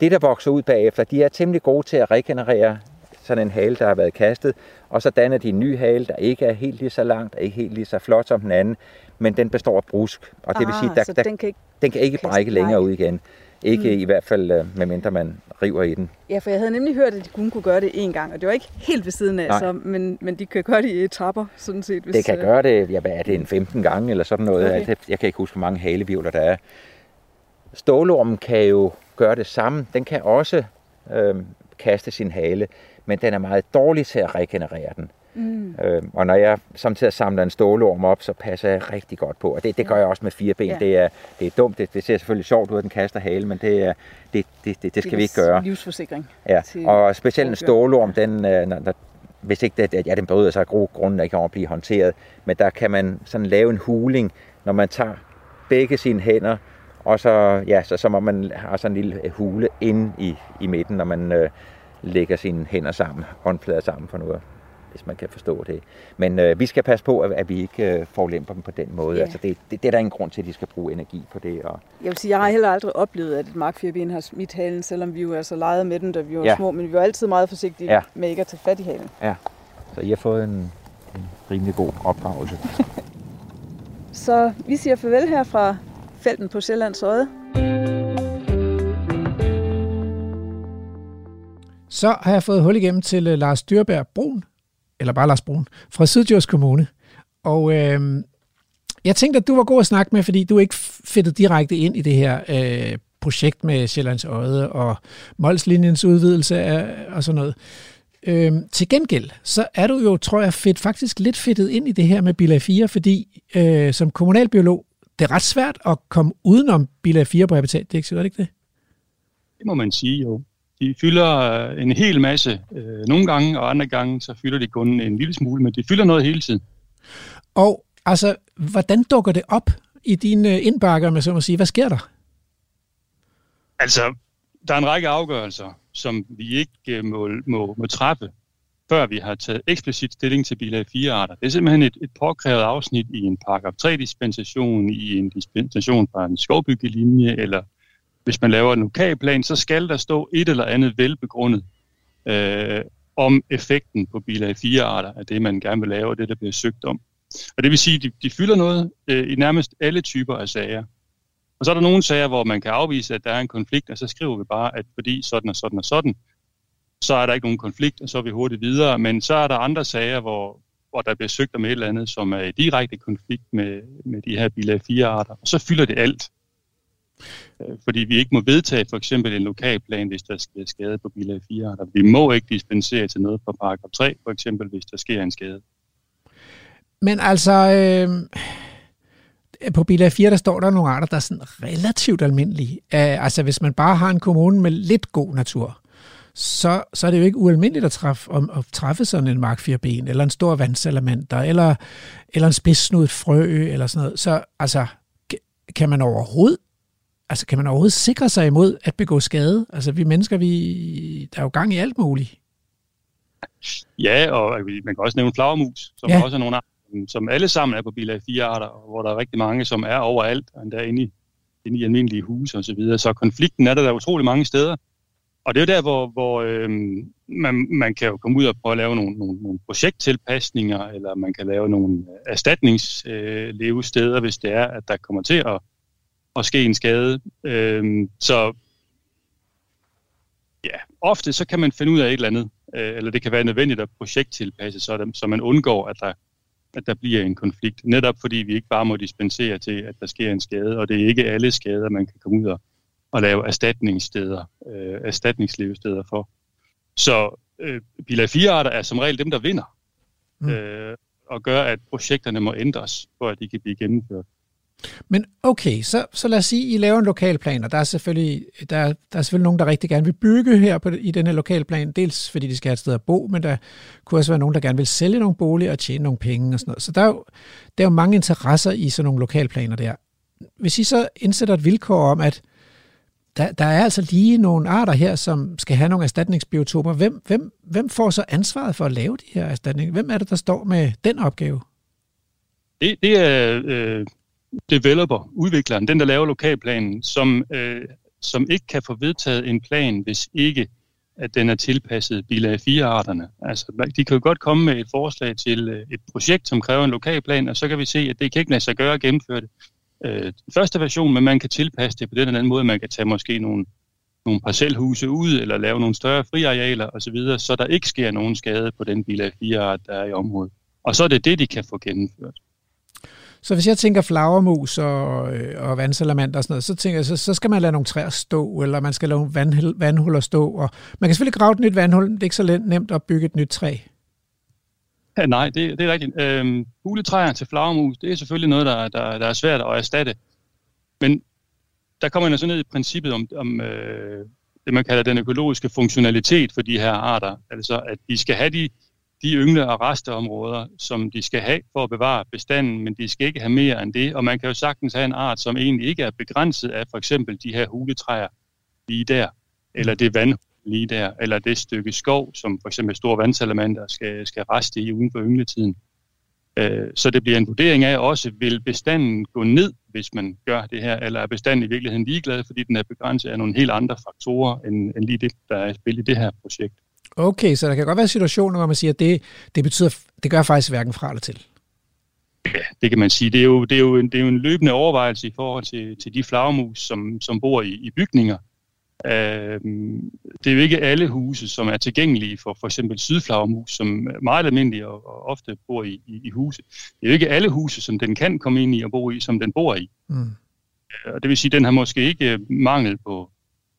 Det, der vokser ud bagefter, de er temmelig gode til at regenerere sådan en hale, der har været kastet, og så danner de en ny hale, der ikke er helt lige så langt, og ikke helt lige så flot som den anden, men den består af brusk, og det vil sige, Ah, der, den kan ikke... den kan ikke brække længere ud igen. Ikke Mm. i hvert fald, øh, medmindre man river i den. Ja, for jeg havde nemlig hørt, at de kun kunne gøre det én gang, og det var ikke helt ved siden af, Nej. så, men, men de kan gøre det i etapper, sådan set. Hvis, Det kan øh, gøre det, ja, hvad er det, en 15 gange eller sådan noget. Okay. Okay. Jeg kan ikke huske, hvor mange halevivler der er. Stålormen kan jo gøre det samme. Den kan også øh, kaste sin hale, men den er meget dårlig til at regenerere den. Mm. Øh, og når jeg samtidig samler en stålorm op, så passer jeg rigtig godt på. Og det, det gør jeg også med fire ben. Ja. Det, er, det er dumt. Det, det ser selvfølgelig sjovt ud, at den kaster hale, men det, er, det, det, det, det skal vi ikke gøre. Livsforsikring. Ja, og specielt en stålorm, den, øh, når, når, hvis ikke det, ja, den bryder sig af gode grunde, ikke over at blive håndteret, men der kan man sådan lave en huling, når man tager begge sine hænder, og så, ja, så, så må man have sådan en lille hule inde i, i midten, når man øh, lægger sine hænder sammen, håndflader sammen for noget, hvis man kan forstå det. Men øh, vi skal passe på, at, at vi ikke øh, forulemper dem på den måde. Ja. Altså, det, det, det er der ingen grund til, at de skal bruge energi på det. Og, Jeg vil sige, jeg har heller aldrig oplevet, at et markfirben har smidt halen, selvom vi jo altså legede med den, da vi var Ja. små, men vi var altid meget forsigtige Ja. med ikke at tage fat i halen. så I har fået en, en rimelig god opdragelse. Så vi siger farvel her fra felten på Sjællands Øde. Så har jeg fået hul igennem til uh, Lars Dyrberg Brun, eller bare Lars Brun, fra Syddjurs Kommune. Og øh, jeg tænkte, at du var god at snakke med, fordi du ikke fedtet direkte ind i det her øh, projekt med Sjællands Øde og Molslinjens udvidelse af, og sådan noget. Øh, til gengæld, så er du jo, tror jeg, fedt, faktisk lidt fedtet ind i det her med bilag 4, fordi øh, som kommunalbiolog, det er ret svært at komme udenom bilag 4 på habitat. Det er ikke, er det ikke det? Det må man sige jo. De fylder øh, en hel masse øh, nogle gange, og andre gange så fylder de kun en lille smule, men de fylder noget hele tiden. Og altså, hvordan dukker det op i dine indbakker, med så må sige? Hvad sker der? Altså, der er en række afgørelser, som vi ikke øh, må, må, må træffe, før vi har taget eksplicit stilling til bilag 4-arter. Det er simpelthen et, et påkrævet afsnit i en paragraf 3-dispensation, i en dispensation fra en skovbyggelinje, eller hvis man laver en lokalplan, så skal der stå et eller andet velbegrundet øh, om effekten på bilag 4-arter af det, man gerne vil lave, og det, der bliver søgt om. Og det vil sige, at de, de fylder noget øh, i nærmest alle typer af sager. Og så er der nogle sager, hvor man kan afvise, at der er en konflikt, og så skriver vi bare, at fordi sådan og sådan og sådan, så er der ikke nogen konflikt, og så er vi hurtigt videre. Men så er der andre sager, hvor, hvor der bliver søgt om et eller andet, som er i direkte konflikt med, med de her bilag 4-arter, og så fylder det alt. Øh, fordi vi ikke må vedtage for eksempel en lokalplan, hvis der sker skade på bilag 4-arter. Altså, vi må ikke dispensere til noget fra paragraf 3, for eksempel, hvis der sker en skade. Men altså, øh, på bilag 4, der står der nogle arter, der er sådan relativt almindelige. Uh, altså, hvis man bare har en kommune med lidt god natur, så, så er det jo ikke ualmindeligt at træffe, om, at træffe sådan en markfirben, eller en stor vandsalamander, eller, eller en spidssnudet frø, eller sådan noget. Så altså, kan man overhovedet Altså, kan man overhovedet sikre sig imod at begå skade? Altså, vi mennesker, vi, der er jo gang i alt muligt. Ja, og man kan også nævne flagermus, som Ja. også er nogle arter, som- alle sammen er på bilag 4 arter, og hvor der er rigtig mange, som er overalt, og endda inde i, inde i almindelige huse osv. Så, videre. så konflikten er der, der utrolig mange steder. Og det er jo der, hvor, hvor øhm, man, man kan jo komme ud og prøve at lave nogle, nogle, nogle projekttilpasninger, eller man kan lave nogle erstatningslevesteder, øh, hvis det er, at der kommer til at, at ske en skade. Øhm, så ja, ofte så kan man finde ud af et eller andet, øh, eller det kan være nødvendigt at projekttilpasse, så, der, så man undgår, at der, at der bliver en konflikt. Netop fordi vi ikke bare må dispensere til, at der sker en skade, og det er ikke alle skader, man kan komme ud og, og lave erstatningssteder, øh, erstatningslevesteder for. Så øh, bilag 4-arter er som regel dem, der vinder, Mm. øh, og gør, at projekterne må ændres, for at de kan blive gennemført. Men okay, så, så lad os sige, I laver en lokalplan, og der er selvfølgelig, der, der er selvfølgelig nogen, der rigtig gerne vil bygge her på, i denne lokalplan, dels fordi de skal have et sted at bo, men der kunne også være nogen, der gerne vil sælge nogle boliger og tjene nogle penge og sådan noget. Så der er jo, der er jo mange interesser i sådan nogle lokalplaner der. Hvis I så indsætter et vilkår om, at der, der er altså lige nogle arter her, som skal have nogle erstatningsbiotoper, hvem, hvem, hvem får så ansvaret for at lave de her erstatninger? Hvem er det, der står med den opgave? Det, det er øh, developer, udvikleren, den der laver lokalplanen, som, øh, som ikke kan få vedtaget en plan, hvis ikke at den er tilpasset bilag 4-arterne. Altså, de kan jo godt komme med et forslag til øh, et projekt, som kræver en lokalplan, og så kan vi se, at det kan ikke lade sig gøre at gennemføre det. Øh, første version, men man kan tilpasse det på den eller anden måde. Man kan tage måske nogle, nogle parcelhuse ud, eller lave nogle større friarealer osv., så der ikke sker nogen skade på den bilag 4-art, der er i området. Og så er det det, de kan få gennemført. Så hvis jeg tænker flagermus og, øh, og vandsalamander og sådan noget, så tænker jeg, så, så skal man lade nogle træer stå, eller man skal lade vand, vandhuller stå. Og man kan selvfølgelig grave et nyt vandhul, det er ikke så nemt at bygge et nyt træ. Ja, nej, det, det er rigtigt. Øhm, huletræer til flagermus, det er selvfølgelig noget, der, der, der er svært at erstatte. Men der kommer man så ned i princippet om, om øh, det, man kalder den økologiske funktionalitet for de her arter. Altså, at de skal have de de yngle- og resteområder, som de skal have for at bevare bestanden, men de skal ikke have mere end det. Og man kan jo sagtens have en art, som egentlig ikke er begrænset af for eksempel de her huletræer lige der, eller det vand lige der, eller det stykke skov, som for eksempel store vandsalamander skal, skal reste i uden for yngletiden. Øh, så det bliver en vurdering af også, vil bestanden gå ned, hvis man gør det her, eller er bestanden i virkeligheden ligeglad, fordi den er begrænset af nogle helt andre faktorer, end, end lige det, der er i spil i det her projekt. Okay, så der kan godt være situationer, hvor man siger, at det, det betyder, det gør faktisk hverken fra eller til. Ja, det kan man sige. Det er jo, det er jo, en, det er jo en løbende overvejelse i forhold til, til de flagermus, som, som bor i, i bygninger. Øh, det er jo ikke alle huse, som er tilgængelige for for eksempel sydflagermus, som er meget almindelige og, og ofte bor i, i, i huse. Det er jo ikke alle huse, som den kan komme ind i og bo i, som den bor i. Mm. Og det vil sige, at den har måske ikke mangel på,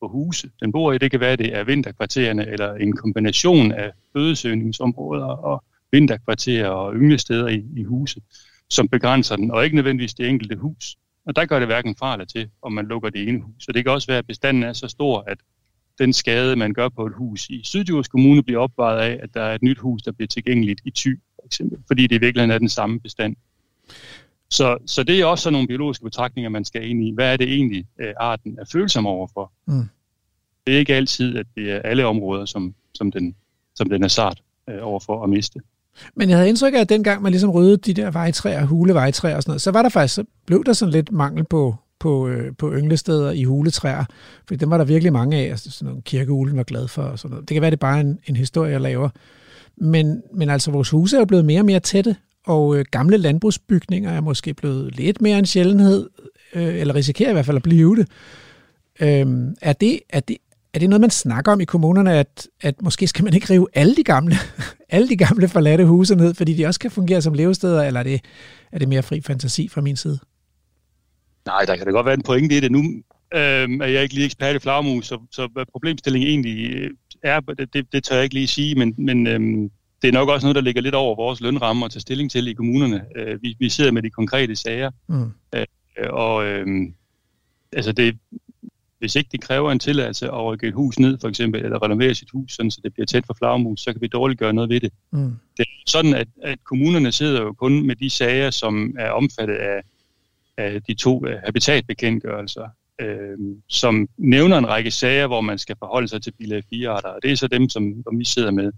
på huse, den bor i. Det kan være, at det er vinterkvartererne eller en kombination af fødesøgningsområder og vinterkvarterer og ynglesteder i, i huse, som begrænser den, og ikke nødvendigvis det enkelte hus. Og der gør det hverken fra eller til, om man lukker det ene hus. Så det kan også være, at bestanden er så stor, at den skade, man gør på et hus i Syddjurs Kommune, bliver opvejet af, at der er et nyt hus, der bliver tilgængeligt i Thy, for eksempel, fordi det i virkeligheden er den samme bestand. Så, så det er også sådan nogle biologiske betragtninger, man skal ind i. Hvad er det egentlig, øh, arten er følsom overfor? Mm. Det er ikke altid, at det er alle områder, som, som, den, som den er sart øh, overfor at miste. Men jeg havde indtryk af, at dengang man ligesom ryddede de der vejtræer, hulevejtræer og sådan noget, så var der faktisk, så blev der sådan lidt mangel på, på, øh, på ynglesteder i huletræer, for dem var der virkelig mange af, altså sådan nogle kirkeulen var glad for og sådan noget. Det kan være, det er bare en, en historie, jeg laver. Men, men altså, vores huse er jo blevet mere og mere tætte, og øh, gamle landbrugsbygninger er måske blevet lidt mere en sjældenhed, øh, eller risikerer i hvert fald at blive det. Øh, er, det, er, det, er det noget, man snakker om i kommunerne, at, at måske skal man ikke rive alle de gamle, alle de gamle forladte huse ned, fordi de også kan fungere som levesteder, eller er det, er det mere fri fantasi fra min side? Nej, der kan da godt være en pointe i det. Nu øh, er jeg ikke lige ekspert i flagmus, så, så hvad problemstillingen egentlig øh, er, det, det, det tør jeg ikke lige sige, men, men øh, det er nok også noget, der ligger lidt over vores lønrammer at tage stilling til i kommunerne. Øh, vi, vi sidder med de konkrete sager, mm. øh, og øh, altså det, hvis ikke det kræver en tilladelse at rykke et hus ned, for eksempel, eller renovere sit hus, sådan, så det bliver tæt for flagmus, så kan vi dårligt gøre noget ved det. Mm. Det er sådan, at, at kommunerne sidder jo kun med de sager, som er omfattet af, af de to uh, habitatbekendtgørelser, øh, som nævner en række sager, hvor man skal forholde sig til bilag 4-arter, og det er så dem, som, som vi sidder med.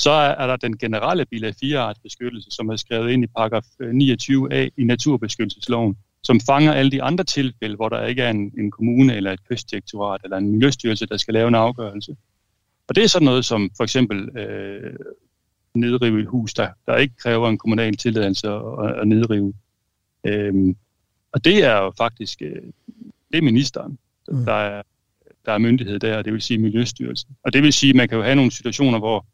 Så er der den generelle bilag 4 beskyttelse, som er skrevet ind i paragraf 29a øh, i naturbeskyttelsesloven, som fanger alle de andre tilfælde, hvor der ikke er en, en kommune eller et kystdirektorat eller en miljøstyrelse, der skal lave en afgørelse. Og det er sådan noget som for eksempel øh, nedrive et hus, der, der ikke kræver en kommunal tilladelse at, at nedrive. Øhm, og det er jo faktisk øh, det er ministeren, mm. der, er, der er myndighed der, det vil sige Miljøstyrelsen. Og det vil sige, at man kan jo have nogle situationer, hvor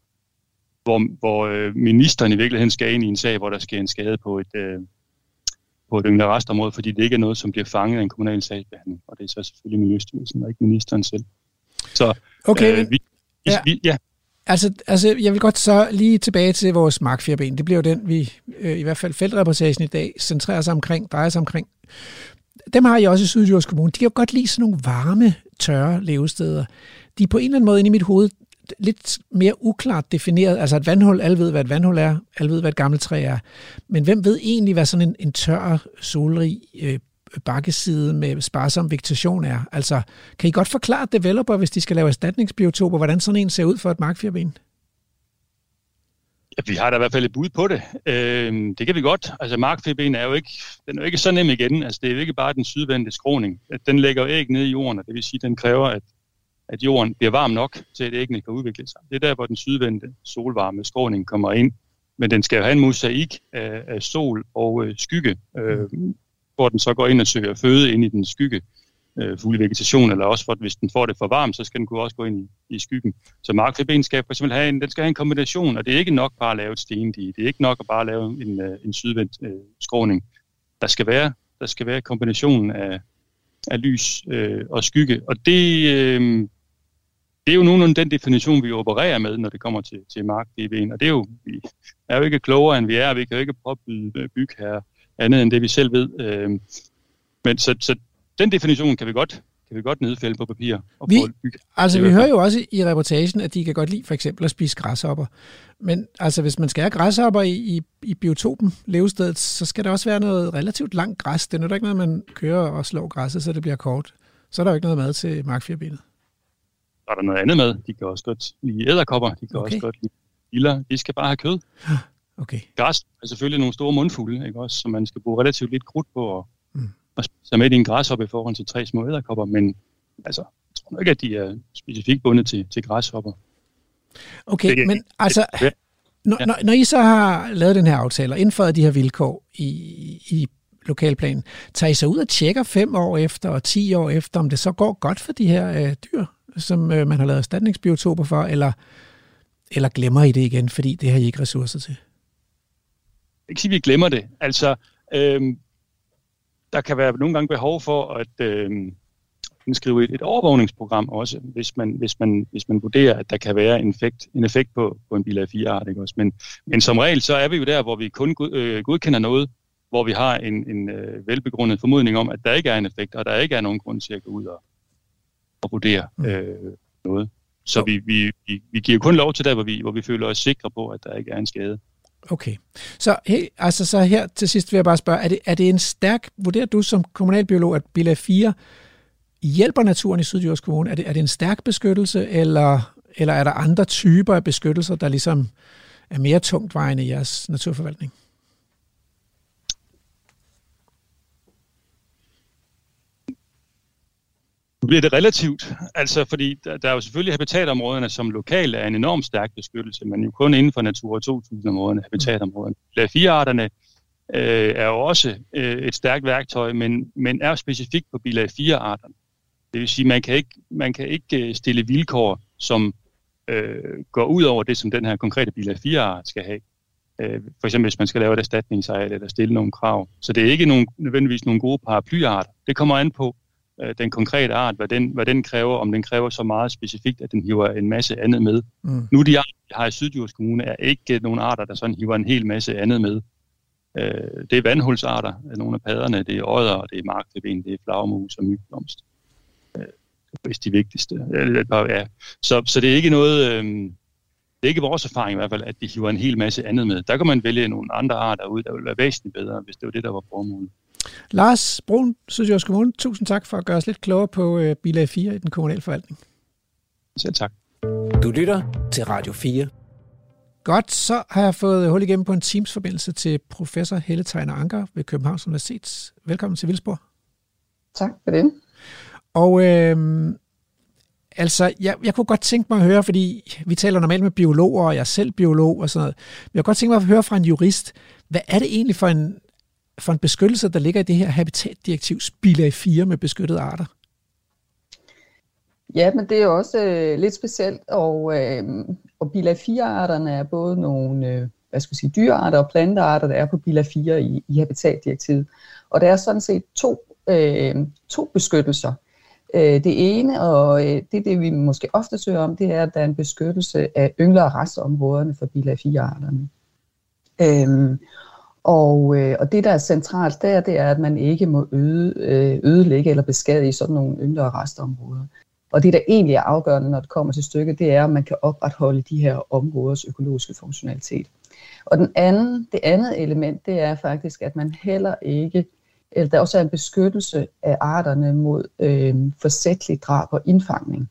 hvor, hvor øh, ministeren i virkeligheden skal ind i en sag, hvor der sker en skade på et, øh, på et yngre restområde, fordi det ikke er noget, som bliver fanget af en kommunal sagsbehandling. Og det er så selvfølgelig Miljøstyrelsen og ikke ministeren selv. Så okay, øh, vi, ja. Vi, ja. Altså, altså, jeg vil godt så lige tilbage til vores markfirben. Det bliver jo den, vi øh, i hvert fald feltreportagen i dag centrerer sig omkring, drejer sig omkring. Dem har jeg også i Sydjords Kommune. De kan jo godt lide sådan nogle varme, tørre levesteder. De er på en eller anden måde inde i mit hoved lidt mere uklart defineret. Altså et vandhul, alle ved, hvad et vandhul er, alle ved, hvad et gammelt træ er. Men hvem ved egentlig, hvad sådan en, en tør, solrig øh, bakkeside med sparsom vegetation er? Altså, kan I godt forklare developer, hvis de skal lave erstatningsbiotoper, hvordan sådan en ser ud for et markfirben? Ja, vi har da i hvert fald et bud på det. Øh, det kan vi godt. Altså markfiben er jo ikke, den er jo ikke så nem igen. Altså det er jo ikke bare den sydvendte skråning. Den lægger jo æg ned i jorden, og det vil sige, at den kræver, at, at jorden bliver varm nok til, at æggene kan udvikle sig. Det er der, hvor den sydvendte solvarme stråling kommer ind. Men den skal jo have en mosaik af, af sol og øh, skygge, øh, hvor den så går ind og søger føde ind i den skygge øh, fulde vegetation, eller også for, hvis den får det for varmt, så skal den kunne også gå ind i, i skyggen. Så markfiben skal for eksempel have en, den skal have en kombination, og det er ikke nok bare at lave et stendige. Det er ikke nok at bare lave en, øh, en sydvendt øh, skråning. Der skal være, der skal være kombinationen af, af lys øh, og skygge, og det, øh, det er jo nogenlunde den definition, vi opererer med, når det kommer til, til markfiben, og det er jo, vi er jo ikke klogere, end vi er, vi kan jo ikke påbyde øh, byg her andet end det, vi selv ved. Øh, men så, så den definition kan vi godt kan vi godt nedfælde på papir. Og vi, bygge. Altså, vi hører jo også i reportagen, at de kan godt lide for eksempel at spise græshopper. Men altså, hvis man skal have græshopper i, i, i biotopen, levestedet, så skal der også være noget relativt langt græs. Det er jo ikke noget, man kører og slår græsset, så det bliver kort. Så er der jo ikke noget mad til markfirbenet. Så er der noget andet mad. De kan også godt lide æderkopper. De kan okay. også godt lide iller. De skal bare have kød. Okay. Græs er selvfølgelig nogle store mundfulde, ikke også, som man skal bruge relativt lidt krudt på og mm og så med i en græshoppe i forhold til tre små æderkopper, men altså, jeg tror ikke, at de er specifikt bundet til, til græshopper. Okay, det, men altså, når, ja. når, når I så har lavet den her aftale og indført de her vilkår i, i lokalplanen, tager I så ud og tjekker fem år efter og ti år efter, om det så går godt for de her øh, dyr, som øh, man har lavet erstatningsbiotoper for, eller, eller glemmer I det igen, fordi det har I ikke ressourcer til? Ikke sige, at vi glemmer det. Altså, øh, der kan være nogle gange behov for at øh, skrive et, et overvågningsprogram også, hvis man, hvis, man, hvis man vurderer, at der kan være en effekt, en effekt på, på en bil af 4 art. Ikke også? Men, men som regel, så er vi jo der, hvor vi kun god, øh, godkender noget, hvor vi har en, en øh, velbegrundet formodning om, at der ikke er en effekt, og der ikke er nogen grund til at gå ud og, og vurdere mm. øh, noget. Så vi, vi, vi, vi giver kun lov til der, hvor vi, hvor vi føler os sikre på, at der ikke er en skade. Okay. Så, hey, altså, så her til sidst vil jeg bare spørge, er det, er det en stærk, vurderer du som kommunalbiolog, at bilag 4 hjælper naturen i Sydjyllands Kommune? Er det, er det en stærk beskyttelse, eller, eller er der andre typer af beskyttelser, der ligesom er mere tungtvejende i jeres naturforvaltning? Nu bliver det relativt, altså fordi der, der er jo selvfølgelig habitatområderne, som lokalt er en enorm stærk beskyttelse, men jo kun inden for Natura 2000-områderne, habitatområderne. Bilag 4-arterne øh, er jo også øh, et stærkt værktøj, men, men er specifikt på bilag 4-arterne. Det vil sige, man kan ikke, man kan ikke øh, stille vilkår, som øh, går ud over det, som den her konkrete bilag 4-art skal have. Øh, for eksempel hvis man skal lave et erstatningsareal eller stille nogle krav. Så det er ikke nogen, nødvendigvis nogle gode paraplyarter. Det kommer an på, øh, den konkrete art, hvad den, hvad den kræver, om den kræver så meget specifikt, at den hiver en masse andet med. Mm. Nu de arter, vi har i Syddjurs Kommune, er ikke nogen arter, der sådan hiver en hel masse andet med. Øh, det er vandhulsarter, nogle af padderne, det er ådder, det er markfeben, det er flagmus og mygblomst. Øh, det er de vigtigste. Ja. Så, så det er ikke noget... Øh, det er ikke vores erfaring i hvert fald, at de hiver en hel masse andet med. Der kan man vælge nogle andre arter ud, der vil være væsentligt bedre, hvis det var det, der var formålet. Lars Brun, Sydjyllands Kommune, tusind tak for at gøre os lidt klogere på uh, bilag 4 i den kommunale forvaltning. Selv tak. Du lytter til Radio 4. Godt, så har jeg fået hul igennem på en Teams-forbindelse til professor Helle Tegner Anker ved Københavns Universitet. Velkommen til Vildsborg. Tak for det. Og øh, altså, jeg, jeg kunne godt tænke mig at høre, fordi vi taler normalt med biologer, og jeg er selv biolog og sådan noget, men jeg kunne godt tænke mig at høre fra en jurist, hvad er det egentlig for en for en beskyttelse, der ligger i det her habitatdirektiv, bilag 4 med beskyttede arter? Ja, men det er også øh, lidt specielt, og, øh, og bilag 4-arterne er både nogle øh, hvad skal jeg sige, dyrearter og plantearter, der er på bilag 4 i, i habitatdirektivet. Og der er sådan set to, øh, to beskyttelser. Øh, det ene, og øh, det er det, vi måske ofte søger om, det er, at der er en beskyttelse af yngler- og restområderne for bilag 4-arterne. Øh, og, øh, og det, der er centralt der, det er, at man ikke må øde, øh, ødelægge eller beskadige sådan nogle yngre restområder. Og det, der egentlig er afgørende, når det kommer til stykket, det er, at man kan opretholde de her områders økologiske funktionalitet. Og den anden, det andet element, det er faktisk, at man heller ikke, eller der også er en beskyttelse af arterne mod øh, forsætlig drab og indfangning.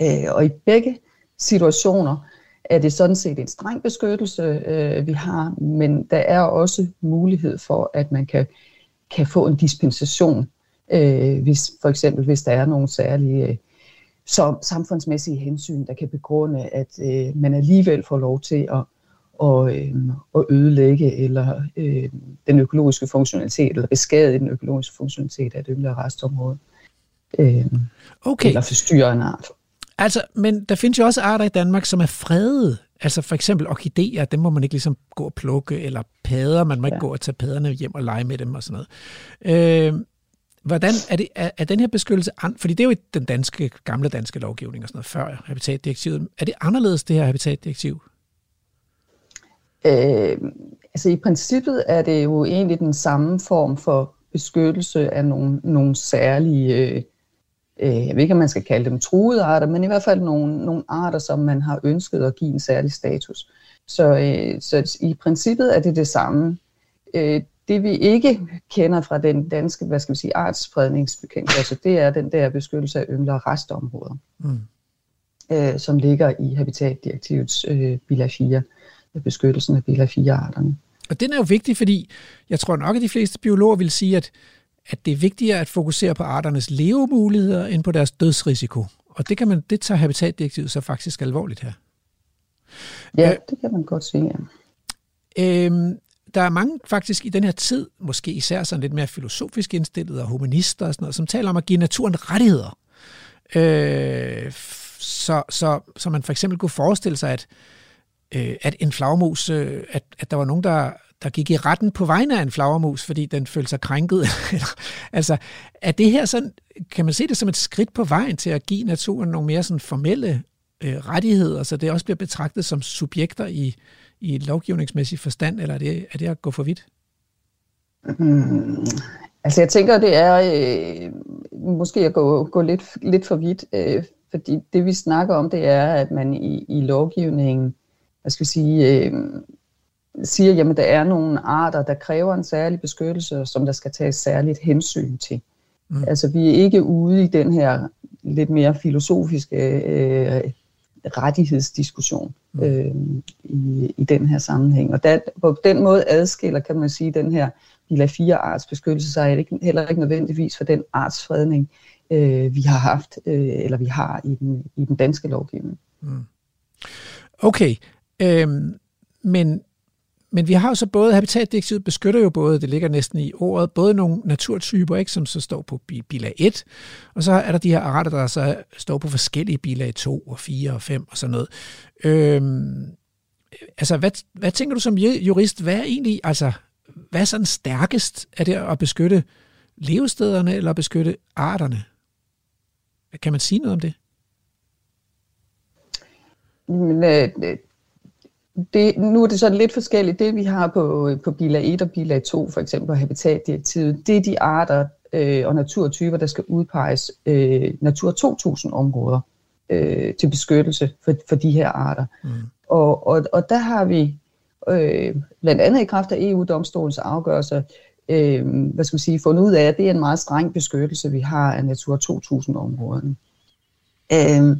Øh, og i begge situationer, er det sådan set en streng beskyttelse, øh, vi har, men der er også mulighed for, at man kan, kan få en dispensation, øh, hvis for eksempel hvis der er nogle særlige øh, så samfundsmæssige hensyn, der kan begrunde, at øh, man alligevel får lov til at, og, øh, at ødelægge eller øh, den økologiske funktionalitet, eller beskade den økologiske funktionalitet af et yngre restområde. Øh, Okay, Eller forstyrre en art. Altså, men der findes jo også arter i Danmark, som er fredede. Altså for eksempel orkideer, dem må man ikke ligesom gå og plukke, eller padder, man må ikke Ja. gå og tage padderne hjem og lege med dem og sådan noget. Øh, hvordan er, det, er, er den her beskyttelse, an, fordi det er jo den danske, gamle danske lovgivning og sådan noget, før habitatdirektivet, er det anderledes det her habitatdirektiv? Øh, altså i princippet er det jo egentlig den samme form for beskyttelse af nogle, nogle særlige, øh, jeg ved ikke om man skal kalde dem truede arter, men i hvert fald nogle, nogle arter, som man har ønsket at give en særlig status. Så, øh, så i princippet er det det samme. Øh, det vi ikke kender fra den danske, hvad skal vi sige, artsfredningsbekendtgørelse, det er den der beskyttelse af yngre restområder, Mm. øh, som ligger i Habitatdirektivets øh, bilag 4, beskyttelsen af bilag 4-arterne. Og den er jo vigtig, fordi jeg tror nok, at de fleste biologer vil sige, at, at det er vigtigere at fokusere på arternes levemuligheder end på deres dødsrisiko. Og det, kan man, det tager habitatdirektivet så faktisk alvorligt her. Ja, Øh, det kan man godt sige, ja. Øhm, der er mange faktisk i den her tid, måske især sådan lidt mere filosofisk indstillet og humanister og sådan noget, som taler om at give naturen rettigheder. Øh, så, så, så man for eksempel kunne forestille sig, at, øh, at en flagermus, øh, at, at der var nogen, der, der gik i retten på vegne af en flagermus, fordi den følte sig krænket. Altså, er det her sådan, kan man se det som et skridt på vejen til at give naturen nogle mere sådan formelle øh, rettigheder, så det også bliver betragtet som subjekter i, i et lovgivningsmæssig forstand, eller er det, er det at gå for vidt? Mm, altså jeg tænker, det er øh, måske at gå, gå lidt, lidt for vidt, øh, fordi det vi snakker om, det er, at man i, i lovgivningen, hvad skal vi sige, øh, siger, jamen der er nogle arter, der kræver en særlig beskyttelse, som der skal tages særligt hensyn til. Mm. Altså vi er ikke ude i den her lidt mere filosofiske øh, rettighedsdiskussion Mm. øh, i, i den her sammenhæng. Og der, på den måde adskiller, kan man sige, den her bilag 4 artsbeskyttelse sig ikke, heller ikke nødvendigvis for den artsfredning, øh, vi har haft, øh, eller vi har i den, i den danske lovgivning. Mm. Okay, øhm, men, men vi har jo så både, habitatdirektivet beskytter jo både, det ligger næsten i ordet, både nogle naturtyper, ikke, som så står på bilag 1, og så er der de her arter, der så står på forskellige bilag 2 og 4 og 5 og sådan noget. Øhm, altså, hvad, hvad tænker du som jurist, hvad er egentlig, altså, hvad er sådan stærkest? Er det at beskytte levestederne eller at beskytte arterne? Kan man sige noget om det? Men, øh, det, nu er det sådan lidt forskelligt. Det vi har på, på bilag 1 og bilag 2, for eksempel Habitatdirektivet, det er de arter øh, og naturtyper, der skal udpeges øh, Natur 2000-områder øh, til beskyttelse for, for de her arter. Mm. Og, og, og der har vi øh, blandt andet i kraft af EU-domstolens afgørelser øh, hvad skal vi sige, fundet ud af, at det er en meget streng beskyttelse, vi har af Natur 2000-områderne. Øh,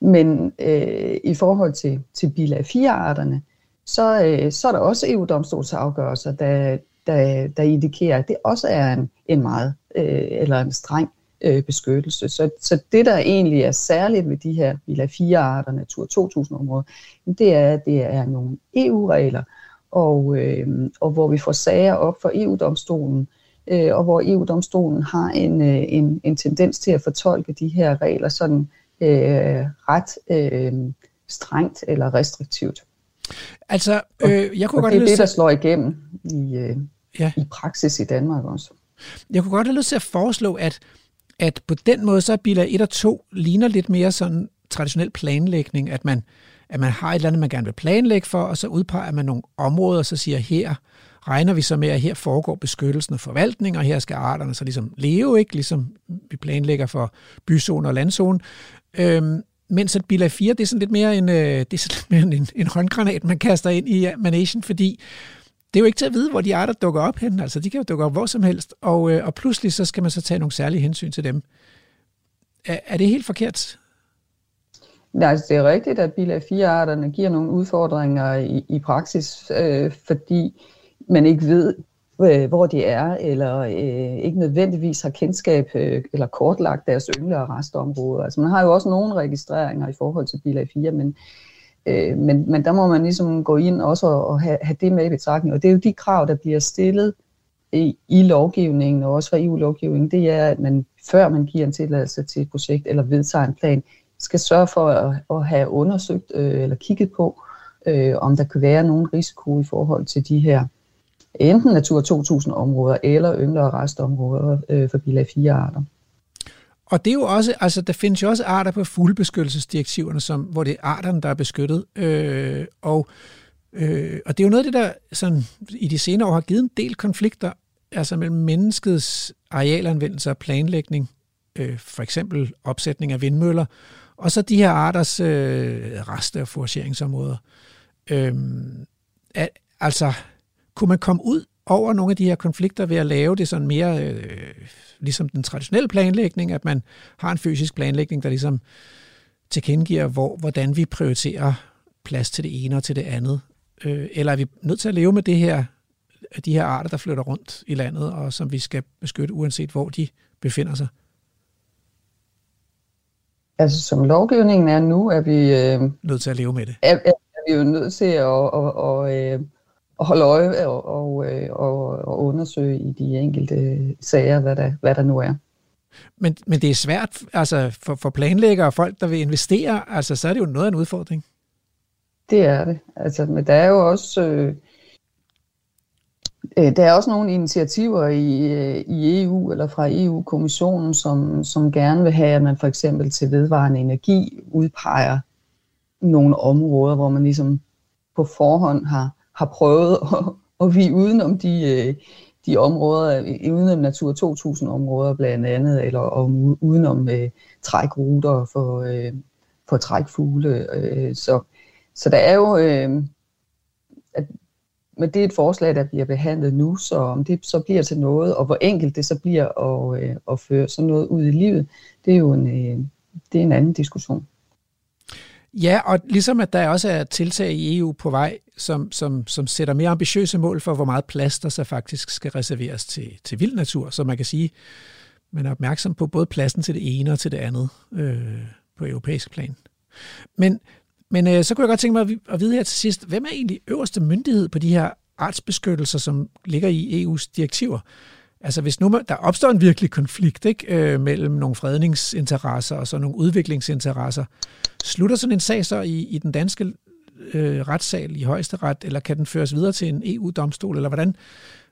men øh, i forhold til, til bilag 4-arterne, så, øh, så er der også EU-domstolsafgørelser, der, der, der indikerer, at det også er en, en meget øh, eller en streng øh, beskyttelse. Så, så det, der egentlig er særligt ved de her bilag 4-arter, Natur 2000-områder, det er, at det er nogle EU-regler, og, øh, og hvor vi får sager op for EU-domstolen, øh, og hvor EU-domstolen har en, øh, en, en tendens til at fortolke de her regler sådan øh, ret øh, strengt eller restriktivt. Altså, øh, jeg kunne Og godt det er det, der slår igennem i, øh, Ja. i praksis i Danmark også. jeg kunne godt have lyst til at foreslå, at, at på den måde, så er bilag 1 og 2 ligner lidt mere sådan traditionel planlægning, at man, at man har et eller andet, man gerne vil planlægge for, og så udpeger man nogle områder, og så siger, her regner vi så med, at her foregår beskyttelsen og forvaltning, og her skal arterne så ligesom leve, ikke? ligesom vi planlægger for byzone og landzone. Øhm, mens at bilag 4, det er sådan lidt mere en, øh, det er sådan lidt mere en, en håndgranat, man kaster ind i øh, managen, fordi det er jo ikke til at vide, hvor de arter dukker op hen. Altså, de kan jo dukke op hvor som helst, og, øh, og pludselig så skal man så tage nogle særlige hensyn til dem. Er, er det helt forkert? Nej, altså det er rigtigt, at bilag 4-arterne giver nogle udfordringer i, i praksis, øh, fordi man ikke ved, øh, hvor de er, eller øh, ikke nødvendigvis har kendskab øh, eller kortlagt deres yngle- og restområder. Altså man har jo også nogle registreringer i forhold til bilag 4, men, øh, men, men der må man ligesom gå ind også og, og have, have det med i betragtning. Og det er jo de krav, der bliver stillet i, i lovgivningen, og også fra EU-lovgivningen, det er, at man før man giver en tilladelse til et projekt eller vedtager en plan, skal sørge for at, at have undersøgt øh, eller kigget på, øh, om der kan være nogen risiko i forhold til de her enten Natur 2000 områder eller yngler- og restområder øh, for bilag 4 arter. Og det er jo også, altså der findes jo også arter på fuldbeskyttelsesdirektiverne, som, hvor det er arterne, der er beskyttet. Øh, og, øh, og det er jo noget af det, der sådan, i de senere år har givet en del konflikter, altså mellem menneskets arealanvendelse og planlægning, øh, for eksempel opsætning af vindmøller, og så de her arters øh, reste- og forageringsområder. Øh, at, altså, kunne man komme ud over nogle af de her konflikter ved at lave det sådan mere øh, ligesom den traditionelle planlægning, at man har en fysisk planlægning, der ligesom tilkendegiver, hvor, hvordan vi prioriterer plads til det ene og til det andet. Øh, eller er vi nødt til at leve med det her, de her arter, der flytter rundt i landet, og som vi skal beskytte, uanset hvor de befinder sig? Altså som lovgivningen er nu, er vi... Øh, nødt til at leve med det. Er, er, er vi jo nødt til at, at, at, at, at holde øje og, og, og, og undersøge i de enkelte sager, hvad der, hvad der nu er. Men, men det er svært altså for, for planlæggere og folk, der vil investere, altså så er det jo noget af en udfordring. Det er det. Altså, men der er jo også... Øh, der er også nogle initiativer i, i EU eller fra EU-kommissionen, som, som gerne vil have, at man for eksempel til vedvarende energi udpeger nogle områder, hvor man ligesom på forhånd har, har prøvet at, at vi udenom de, øh, de områder, øh, udenom Natur 2000 områder blandt andet, eller om, udenom øh, trækruter for, øh, for trækfugle. Øh, så, så der er jo, øh, at, men det er et forslag, der bliver behandlet nu, så om det så bliver til noget, og hvor enkelt det så bliver at, øh, at føre sådan noget ud i livet, det er jo en, øh, det er en anden diskussion. Ja, og ligesom at der også er tiltag i EU på vej, som, som, som sætter mere ambitiøse mål for, hvor meget plads der så faktisk skal reserveres til, til vild natur. Så man kan sige, man er opmærksom på både pladsen til det ene og til det andet øh, på europæisk plan. Men, men øh, så kunne jeg godt tænke mig at, vide her til sidst, hvem er egentlig øverste myndighed på de her artsbeskyttelser, som ligger i EU's direktiver? Altså hvis nu der opstår en virkelig konflikt ikke, øh, mellem nogle fredningsinteresser og så nogle udviklingsinteresser, slutter sådan en sag så i, i den danske øh, retssal i højesteret, eller kan den føres videre til en EU-domstol, eller hvordan?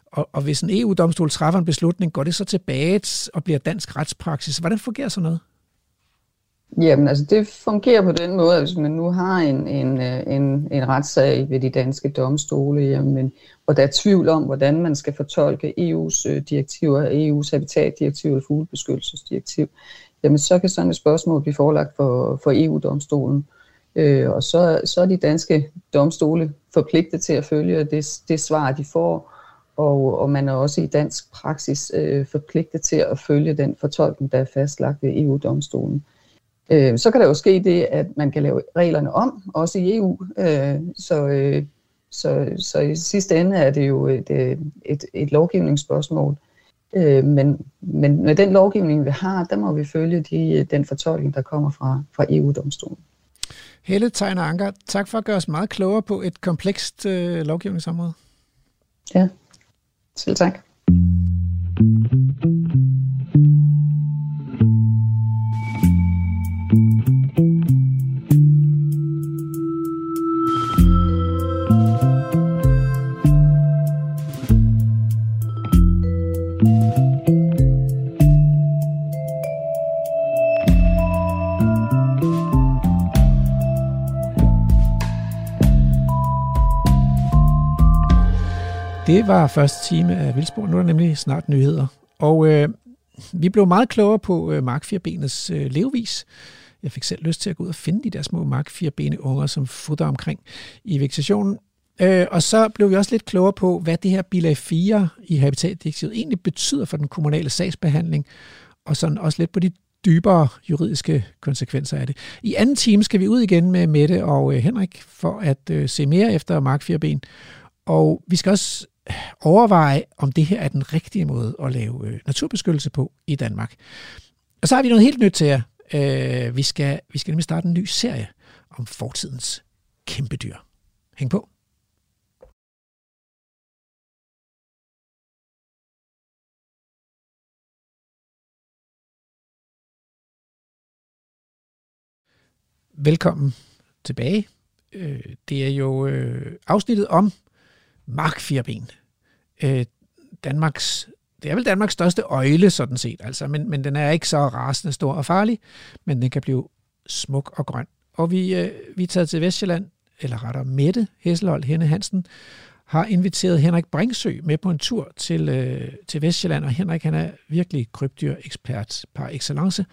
Og, og hvis en EU-domstol træffer en beslutning, går det så tilbage og bliver dansk retspraksis? Hvordan fungerer sådan noget? Jamen, altså det fungerer på den måde, at hvis man nu har en, en, øh, en, en retssag ved de danske domstole, jamen, og der er tvivl om, hvordan man skal fortolke EU's øh, direktiver, EU's habitatdirektiv eller fuglebeskyttelsesdirektiv, jamen så kan sådan et spørgsmål blive forelagt for, for EU-domstolen. Øh, og så, så er de danske domstole forpligtet til at følge det, det svar, de får, og, og man er også i dansk praksis øh, forpligtet til at følge den fortolkning, der er fastlagt ved EU-domstolen. Øh, så kan der jo ske det, at man kan lave reglerne om, også i EU. Øh, så, øh, så, så i sidste ende er det jo et, øh, et, et lovgivningsspørgsmål. Øh, men, men med den lovgivning, vi har, der må vi følge de, den fortolkning, der kommer fra, fra EU-domstolen. Helle Tegner Anker, tak for at gøre os meget klogere på et komplekst øh, lovgivningsområde. Ja, selv tak. Det var første time af Vildsborg. Nu er der nemlig snart nyheder. Og øh, vi blev meget klogere på øh, markfirbenets øh, levevis. Jeg fik selv lyst til at gå ud og finde de der små markfirbene unger, som futter omkring i vegetationen. Øh, og så blev vi også lidt klogere på, hvad det her bilag 4 i Habitatdirektivet egentlig betyder for den kommunale sagsbehandling, og sådan også lidt på de dybere juridiske konsekvenser af det. I anden time skal vi ud igen med Mette og øh, Henrik for at øh, se mere efter Mark 4 ben. Og vi skal også overveje, om det her er den rigtige måde at lave øh, naturbeskyttelse på i Danmark. Og så har vi noget helt nyt til jer. Øh, vi, skal, vi skal nemlig starte en ny serie om fortidens kæmpedyr. Hæng på. Velkommen tilbage. Øh, det er jo øh, afsnittet om markfirben. Øh, Danmarks, det er vel Danmarks største øjle, sådan set, altså, men, men den er ikke så rasende stor og farlig, men den kan blive smuk og grøn. Og vi, øh, vi er taget til Vestjylland, eller rettere Mette Hesselhold Henne Hansen, har inviteret Henrik Bringsø med på en tur til, øh, til Vestjylland, og Henrik han er virkelig krybdyr-ekspert par excellence.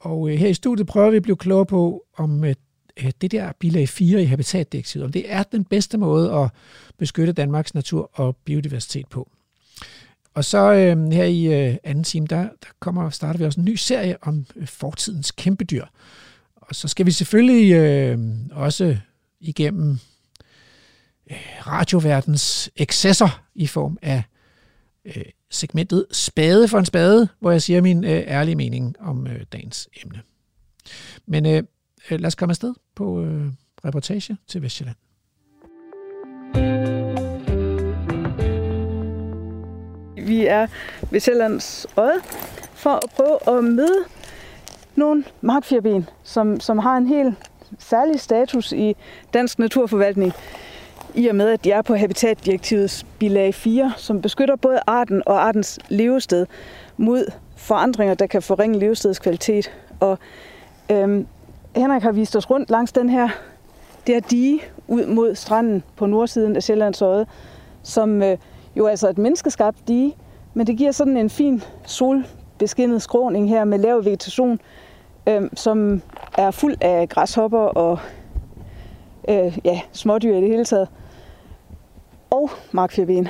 Og øh, her i studiet prøver vi at blive klogere på, om øh, Øh, det der bilag 4 i habitatdirektivet, om det er den bedste måde at beskytte Danmarks natur og biodiversitet på. Og så øh, her i øh, anden time, der, der kommer starter vi også en ny serie om øh, fortidens kæmpedyr. Og så skal vi selvfølgelig øh, også igennem øh, radioverdens excesser i form af øh, segmentet Spade for en spade, hvor jeg siger min øh, ærlige mening om øh, dagens emne. Men øh, Øh, lad os komme afsted på øh, reportage til Vestjylland. Vi er ved Sjællands Øde for at prøve at møde nogle markfirben, som, som har en helt særlig status i dansk naturforvaltning i og med, at de er på Habitatdirektivets bilag 4, som beskytter både arten og artens levested mod forandringer, der kan forringe levestedets kvalitet. Og øhm, Henrik har vist os rundt langs den her, der dige ud mod stranden på nordsiden af Sjællands Øde, som øh, jo altså et menneskeskabt dige, men det giver sådan en fin solbeskinnet skråning her med lav vegetation, øh, som er fuld af græshopper og øh, ja, smådyr i det hele taget og Mark Fjerben.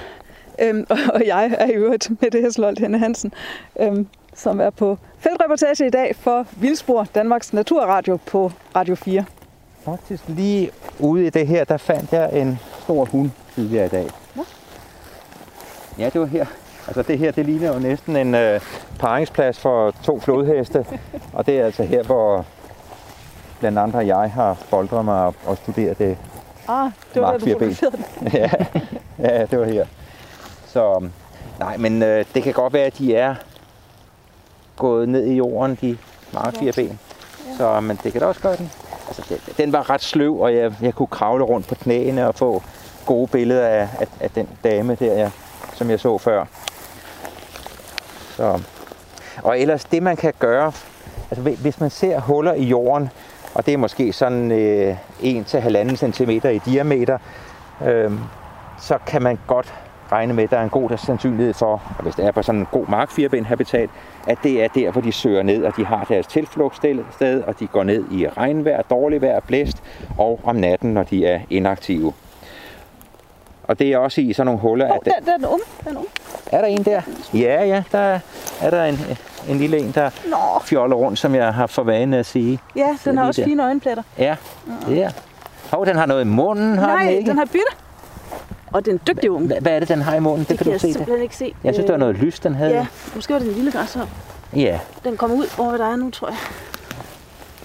Øhm, og jeg er i øvrigt med det Heslold Henne Hansen, øhm, som er på feltreportage i dag for Vildspor, Danmarks Naturradio på Radio 4. Faktisk lige ude i det her, der fandt jeg en stor hund tidligere i dag. Ja, ja det var her. Altså det her, det ligner jo næsten en øh, paringsplads for to flodheste. og det er altså her, hvor blandt andre jeg har boldret mig og, og studeret det Ah, det var der, du ja, ja, det var her. Så nej, men øh, det kan godt være, at de er gået ned i jorden, de mange fire ben. Ja. Så, men det kan da også gøre den. Altså, den, den var ret sløv, og jeg, jeg kunne kravle rundt på knæene og få gode billeder af, af, af den dame der, ja, som jeg så før. Så. Og ellers det, man kan gøre, altså hvis man ser huller i jorden, og det er måske sådan øh, 1-1,5 cm i diameter, øh, så kan man godt regne med, at der er en god sandsynlighed for, og hvis det er på sådan en god markfirben-habitat, at det er der, hvor de søger ned, og de har deres tilflugtssted, og de går ned i regnvejr, dårlig vejr, blæst, og om natten, når de er inaktive. Og det er også i sådan nogle huller. Oh, at der, der er den um. Der er, um. er der en der? Ja, ja, der er der en, en lille en, der Nå. fjoller rundt, som jeg har for vane at sige. Ja, den har også der. fine øjenpletter. Ja, det er. Hov, den har noget i munden, har Nej, den ikke? den har bitte. Og det er en dygtig unge. Hvad, er det, den har i munden? Det, det kan, kan du se. Jeg simpelthen ikke se. Jeg synes, det var noget lys, den havde. Ja, måske var det en lille græshop. Ja. Den kommer ud over, der er nu, tror jeg.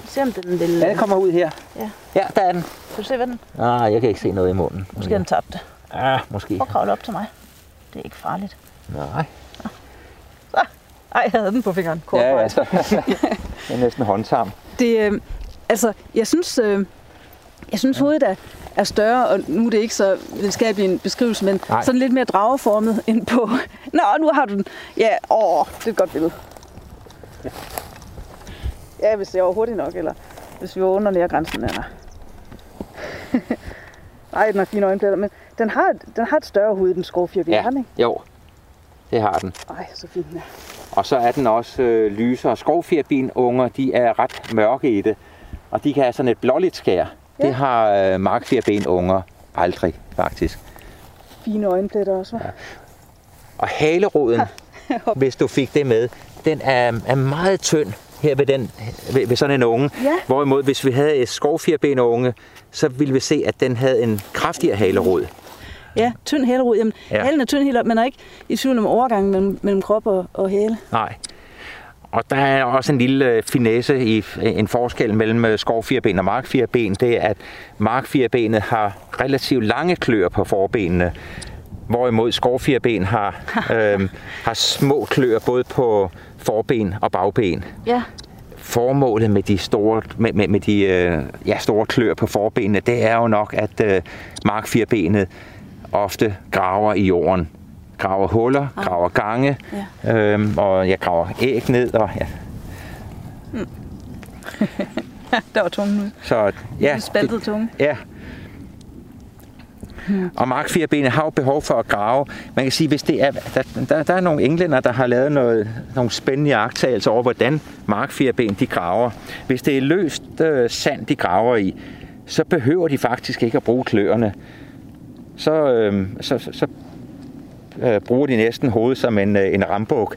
Se om den vil... Ja, den kommer ud her. Ja. Ja, der er den. Kan du se, hvad den? Nej, jeg kan ikke se noget i munden. Måske den tabte. Ja, måske. Og kravle op til mig. Det er ikke farligt. Nej. Ej, jeg havde den på fingeren. Kort ja, ja, så. det er næsten håndtam. Det, øh, altså, jeg synes, øh, jeg synes ja. hovedet er, er større, og nu er det ikke så videnskabelig en beskrivelse, men Nej. sådan lidt mere drageformet end på... Nå, nu har du den. Ja, åh, det er et godt billede. Ja, hvis det er hurtigt nok, eller hvis vi var under nærgrænsen, eller... Nej, den har fine øjenpletter, men den har, den har et større hoved, den skovfjer, ja. ikke? Jo, det har den. Ej, så fint den er. Og så er den også øh, lysere. Skovfjerbin-unger, de er ret mørke i det, og de kan have sådan et blåligt skær. Ja. Det har øh, markfjerben-unger aldrig, faktisk. Fine øjenpletter også, ja. Og haleroden, hvis du fik det med, den er, er meget tynd. her ved, den, ved, ved sådan en unge. Ja. Hvorimod, hvis vi havde et skovfirben unge, så ville vi se, at den havde en kraftigere halerod. Ja, tynd hælerod. Jamen, Ja. halen er tynd hæler, man er ikke i tvivl om overgangen mellem, mellem krop og, og hale. Nej. Og der er også en lille øh, finesse i en forskel mellem øh, skovfirben og markfirben. Det er, at markfirbenet har relativt lange klør på forbenene, hvorimod skovfirben har, øh, har små klør både på forben og bagben. Ja. Formålet med de store, med, med, med de, øh, ja, store klør på forbenene, det er jo nok, at øh, markfirbenet ofte graver i jorden. Graver huller, graver gange, ja. øhm, og jeg graver æg ned. Og, ja. Der var tungen ud. Så ja, spaltet tunge. Ja. Og markfirbenet har jo behov for at grave. Man kan sige, hvis det er, der, der, der er nogle englænder, der har lavet noget, nogle spændende jagttagelser over, hvordan markfirben de graver. Hvis det er løst øh, sand, de graver i, så behøver de faktisk ikke at bruge kløerne. Så, øh, så, så, så øh, bruger de næsten hovedet som en, øh, en rambuk,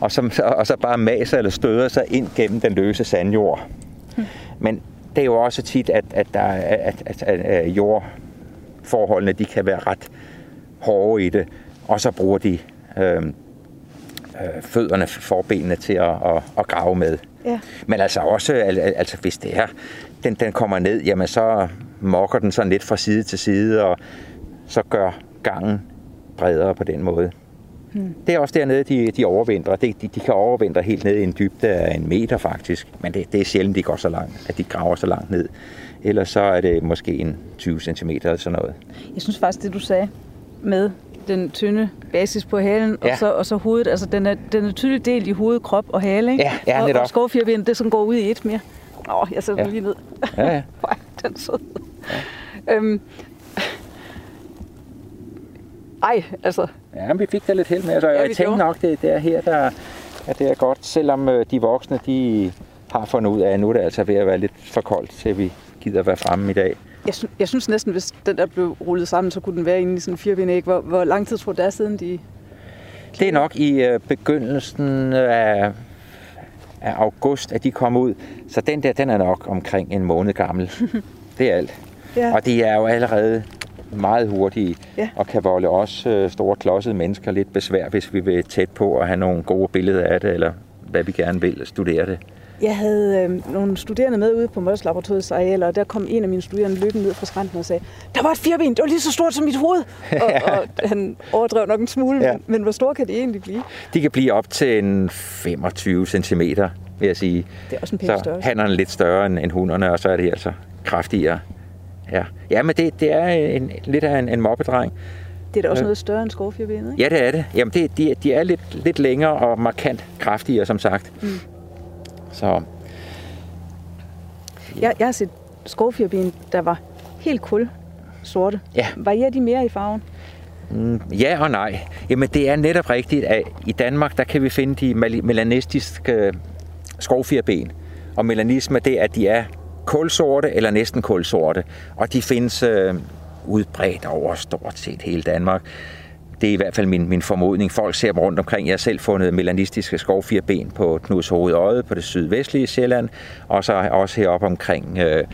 og så, og så bare maser eller støder sig ind gennem den løse sandjord. Men det er jo også tit, at, at, der, er- at, at, at, at jordforholdene de kan være ret hårde i det, og så bruger de øh, øh, fødderne, forbenene til at, at, at grave med. Ja. Men altså også, al- altså hvis det er, den, den kommer ned, jamen så mokker den sådan lidt fra side til side, og så gør gangen bredere på den måde. Hmm. Det er også dernede, de, de overvintrer. De, de, de kan overvintre helt ned i en dybde af en meter faktisk, men det, det er sjældent, de går så langt, at de graver så langt ned. Ellers så er det måske en 20 cm eller sådan noget. Jeg synes faktisk, det du sagde med den tynde basis på halen, Ja. og, så, og så hovedet, altså den er, den er tydeligt delt i hoved, krop og hale, ikke? Ja, ja, og, netop. og skovfirben, det som går ud i et mere. Nå, jeg sætter Ja. lige ned. Ja, ja. Den er sød. Ja. Øhm. Ej, altså, Ja, men vi fik da lidt held med, så Ja, jeg tænkte nok, det, det er her, der, at det er godt, selvom øh, de voksne, de har fundet ud af, at nu er det altså ved at være lidt for koldt, til vi gider være fremme i dag. jeg, sy- jeg synes næsten, hvis den der blev rullet sammen, så kunne den være inde i sådan en firbenæg. Hvor, hvor lang tid tror du, det er siden de... Det er nok i øh, begyndelsen af, af august, at de kom ud. Så den der, den er nok omkring en måned gammel. Det er alt. Ja. Og de er jo allerede meget hurtige Ja. og kan volde os øh, store klodsede mennesker lidt besvær, hvis vi vil tæt på og have nogle gode billeder af det, eller hvad vi gerne vil studere det. Jeg havde øh, nogle studerende med ude på Mols Laboratoriets arealer, og der kom en af mine studerende løbende ned fra skrænten og sagde, der var et firben, det var lige så stort som mit hoved. og, og han overdrev nok en smule, Ja. men, hvor store kan de egentlig blive? De kan blive op til en 25 cm, vil jeg sige. Det er også en pæn Så størrelse. hannerne er lidt større end, end hunderne, og så er det altså kraftigere. Ja, ja men det, det er en, lidt af en, en mobbedreng. Det er da også Ja. noget større end skovfirbenet, ikke? Ja, det er det. Jamen, det, de, de er lidt, lidt længere og markant kraftigere, som sagt. Mm. Så Jeg, jeg har set skovfirben, der var helt kul sorte. Ja. Varierer de mere i farven? mm, ja og nej. Jamen, det er netop rigtigt, at i Danmark, der kan vi finde de mel- melanistiske skovfirben. Og melanisme, det er, at de er kulsorte eller næsten kulsorte. Og de findes øh, udbredt over stort set hele Danmark. Det er i hvert fald min, min formodning. Folk ser dem rundt omkring. Jeg har selv fundet melanistiske skovfirben på Knuds Hovedøje på det sydvestlige Sjælland, og så også heroppe omkring øh,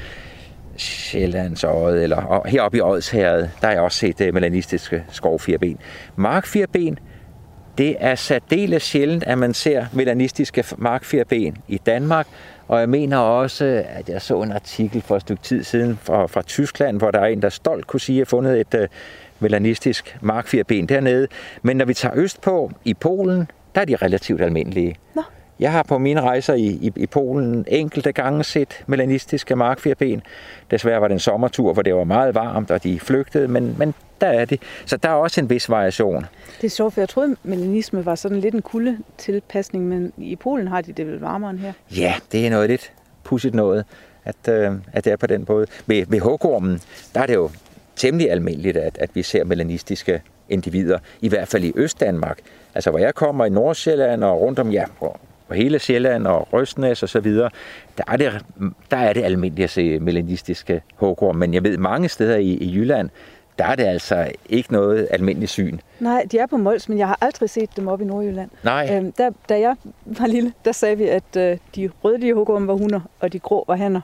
Sjællands Øje, eller og heroppe i Odsherred, der har jeg også set øh, melanistiske skovfirben. Markfirben, det er særdeles sjældent, at man ser melanistiske markfirben i Danmark, og jeg mener også, at jeg så en artikel for et stykke tid siden fra, fra Tyskland, hvor der er en, der stolt kunne sige, at jeg fundet et øh, melanistisk markfirben dernede. Men når vi tager østpå, i Polen, der er de relativt almindelige. Nå. Jeg har på mine rejser i, i, i Polen enkelte gange set melanistiske markfirben. Desværre var det en sommertur, hvor det var meget varmt, og de flygtede, men, men der er det. Så der er også en vis variation. Det er sjovt, for jeg troede, melanisme var sådan lidt en kulde tilpasning, men i Polen har de det vel varmere end her. Ja, det er noget lidt pudsigt noget, at, øh, at det er på den måde. Ved, ved hugormen, der er det jo temmelig almindeligt, at, at vi ser melanistiske individer, i hvert fald i Østdanmark. Altså, hvor jeg kommer i Nordsjælland og rundt om, ja, på, hele Sjælland og Røstnæs og så videre, der er det, der er det almindeligt at se melanistiske hugorm. Men jeg ved, mange steder i, i Jylland, der er det altså ikke noget almindeligt syn. Nej, de er på Mols, men jeg har aldrig set dem op i Nordjylland. Nej. Øhm, der, da jeg var lille, der sagde vi, at øh, de rødlige hugorme var hunder, og de grå var hanner.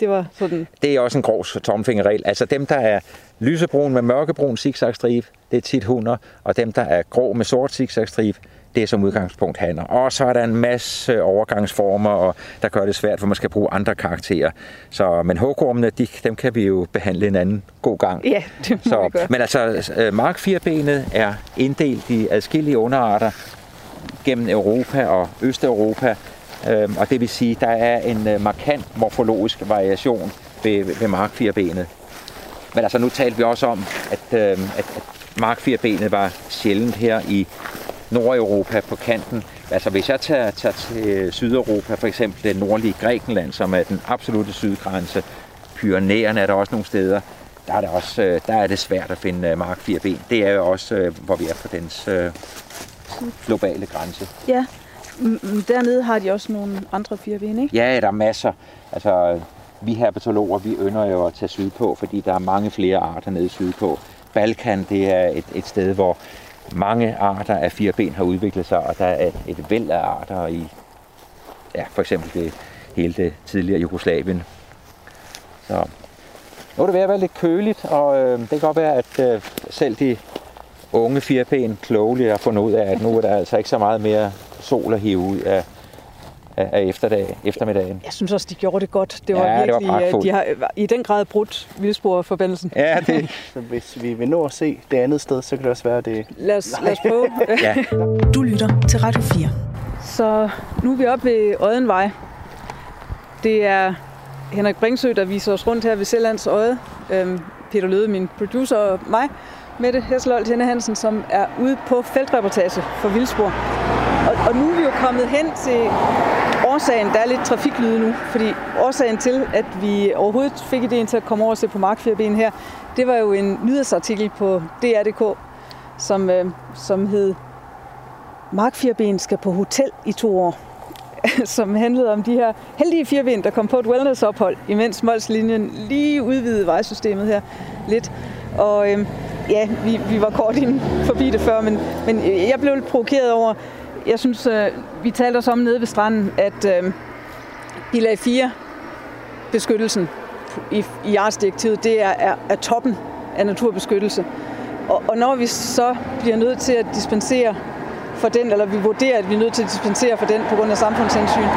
Det var sådan... Det er også en grov tomfingerregel. Altså dem, der er lysebrun med mørkebrun zigzagstribe, det er tit hunder, og dem, der er grå med sort zigzagstribe, det er som udgangspunkt hanner. Og så er der en masse overgangsformer, og der gør det svært, for man skal bruge andre karakterer. Så, men hugormene, de, dem kan vi jo behandle en anden god gang. Ja, det må Så, vi gøre. men altså, øh, markfirbenet er inddelt i adskillige underarter gennem Europa og Østeuropa. Øhm, og det vil sige, der er en øh, markant morfologisk variation ved, ved markfirbenet. Men altså, nu talte vi også om, at, øh, at, at markfirbenet var sjældent her i Nordeuropa på kanten. Altså hvis jeg tager, tager til Sydeuropa, for eksempel det nordlige Grækenland, som er den absolute sydgrænse, Pyrenæerne er der også nogle steder, der er det, også, øh, der er det svært at finde øh, markfirben. Det er jo også, øh, hvor vi er på dens globale grænse. Ja, dernede har de også nogle andre fireben, ikke? Ja, der er masser. Altså, vi herpetologer, vi ynder jo at tage sydpå, fordi der er mange flere arter nede sydpå. Balkan, det er et, et sted, hvor mange arter af fireben har udviklet sig, og der er et, væld af arter i, ja, for eksempel det, hele det tidligere Jugoslavien. Så nu er det ved at være lidt køligt, og øh, det kan godt være, at øh, selv de unge firben klogelige har fundet ud af, at nu er der altså ikke så meget mere sol at hive ud af, af, af efterdag, eftermiddagen. Jeg synes også, de gjorde det godt. Det var Ja, det var virkelig, øh, de har øh, i den grad brudt vildsporforbandelsen. Ja, det, Så hvis vi vil nå at se det andet sted, så kan det også være, det Lad os, lad os prøve. ja. Du lytter til Radio 4. Så nu er vi oppe ved Oddenvej. Det er Henrik Bringsø, der viser os rundt her ved Sjællands Odde. Øhm, Peter Løde, min producer, og mig, Mette Hesselholt Henne Hansen, som er ude på feltreportage for Vildspor. Og, og nu er vi jo kommet hen til årsagen, der er lidt trafiklyde nu, fordi årsagen til, at vi overhovedet fik idéen til at komme over og se på markfirben her, det var jo en nyhedsartikel på DR.dk, som, øh, som hed Markfirben skal på hotel i to år, som handlede om de her heldige firben, der kom på et wellnessophold, imens Molslinjen lige udvidede vejsystemet her lidt. Og øhm, ja, vi, vi var kort inde forbi det før, men, men jeg blev lidt provokeret over, jeg synes, øh, vi talte os om nede ved stranden, at øh, bilag 4 beskyttelsen i, i artsdirektivet, det er, er, er toppen af naturbeskyttelse. Og, og når vi så bliver nødt til at dispensere for den, eller vi vurderer, at vi er nødt til at dispensere for den på grund af samfundshensyn,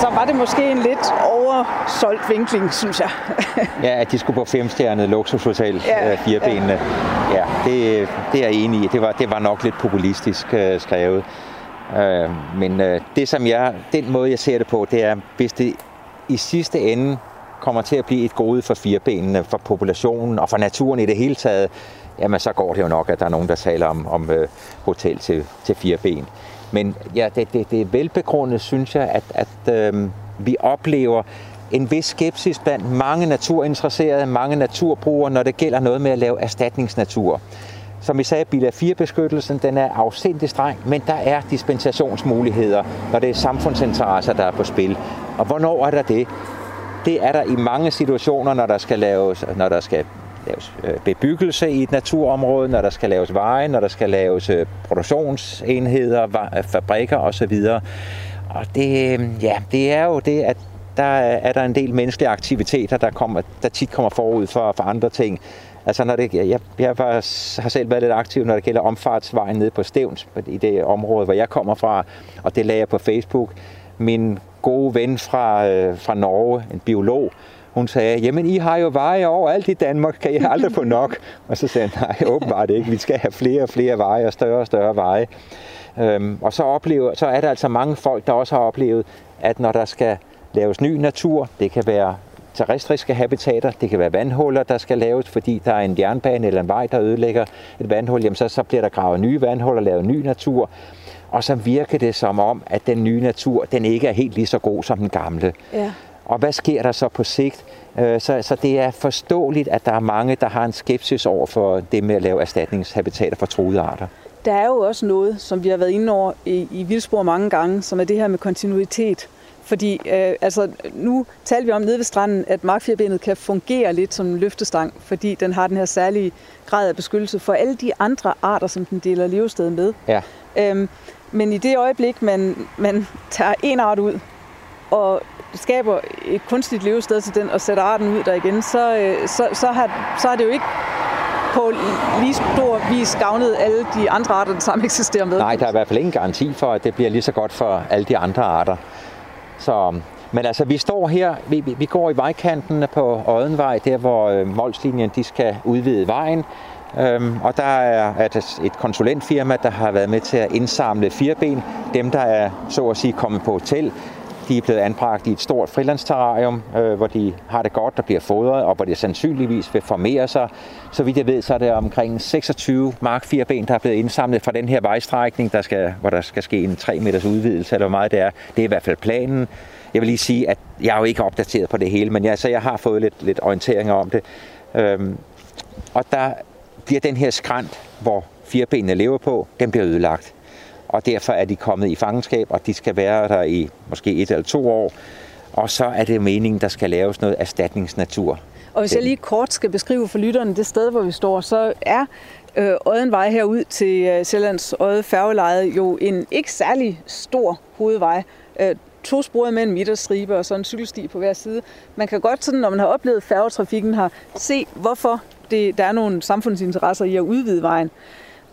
så var det måske en lidt oversolgt vinkling, synes jeg. ja, at de skulle på femstjernet luksushotel, Ja, øh, firebenene. Ja, ja det, det er jeg enig i. Det var, det var nok lidt populistisk øh, skrevet. Øh, men øh, det, som jeg, den måde, jeg ser det på, det er, hvis det i sidste ende kommer til at blive et gode for firebenene, for populationen og for naturen i det hele taget, jamen så går det jo nok, at der er nogen, der taler om, om øh, hotel til, til fire ben. Men ja, det, det, det er velbegrundet, synes jeg, at, at øh, vi oplever en vis skepsis blandt mange naturinteresserede, mange naturbrugere, når det gælder noget med at lave erstatningsnatur. Som vi sagde, bilag 4-beskyttelsen den er afsindig streng, men der er dispensationsmuligheder, når det er samfundsinteresser, der er på spil. Og hvornår er der det? Det er der i mange situationer, når der skal laves, når der skal laves øh, bebyggelse i et naturområde, når der skal laves veje, når der skal laves øh, produktionsenheder, øh, fabrikker osv. Og det, ja, det er jo det, at der er er der en del menneskelige aktiviteter, der, kommer, der tit kommer forud for, for andre ting. Altså når det, jeg, jeg var, har selv været lidt aktiv, når det gælder omfartsvejen nede på Stævns, i det område, hvor jeg kommer fra, og det lagde jeg på Facebook. Min gode ven fra, øh, fra Norge, en biolog, hun sagde, jamen I har jo veje overalt i Danmark, kan I aldrig få nok? Og så sagde jeg, nej, åbenbart ikke, vi skal have flere og flere veje og større og større veje. Øhm, og så, oplever, så er der altså mange folk, der også har oplevet, at når der skal laves ny natur, det kan være terrestriske habitater, det kan være vandhuller, der skal laves, fordi der er en jernbane eller en vej, der ødelægger et vandhul, jamen så, så bliver der gravet nye vandhuller, lavet ny natur, og så virker det som om, at den nye natur, den ikke er helt lige så god som den gamle. Ja. Og hvad sker der så på sigt? Øh, Så, så det er forståeligt, at der er mange, der har en skepsis over for det med at lave erstatningshabitater for truede arter. Der er jo også noget, som vi har været inde over i, i Vildspor mange gange, som er det her med kontinuitet. Fordi øh, altså, nu taler vi om nede ved stranden, at markfjerbenet kan fungere lidt som en løftestang, fordi den har den her særlige grad af beskyttelse for alle de andre arter, som den deler levested med. Ja. Øhm, men i det øjeblik, man, man tager en art ud, og skaber et kunstigt levested til den, og sætter arten ud der igen, så, øh, så, så, har, så er det jo ikke på lige stor vis gavnet alle de andre arter, der sammen eksisterer med. Nej, der er i hvert fald ingen garanti for, at det bliver lige så godt for alle de andre arter. Så, men altså, vi står her, vi, vi går i vejkanten på Oddenvej, der hvor øh, Molslinjen de skal udvide vejen. Øhm, og der er et, et konsulentfirma, der har været med til at indsamle fireben. Dem, der er så at sige kommet på hotel, de er blevet anbragt i et stort frilandsterrarium, øh, hvor de har det godt og bliver fodret, og hvor det sandsynligvis vil formere sig. Så vidt jeg ved, så er det omkring 26 mark fireben, der er blevet indsamlet fra den her vejstrækning, der skal, hvor der skal ske en 3 meters udvidelse, eller hvor meget det er. Det er i hvert fald planen. Jeg vil lige sige, at jeg er jo ikke opdateret på det hele, men jeg, så jeg har fået lidt, lidt orienteringer om det. Øhm, og der bliver den her skrant, hvor firebenene lever på, den bliver ødelagt. Og derfor er de kommet i fangenskab, og de skal være der i måske et eller to år. Og så er det meningen, der skal laves noget erstatningsnatur. Og hvis jeg lige kort skal beskrive for lytterne det sted, hvor vi står, så er øh, Oddenvej herud til øh, Sjællands Odde færgeleje jo en ikke særlig stor hovedvej. Øh, to spor med en midterstribe og så en cykelsti på hver side. Man kan godt, sådan, når man har oplevet færgetrafikken her, se, hvorfor det, der er nogle samfundsinteresser i at udvide vejen.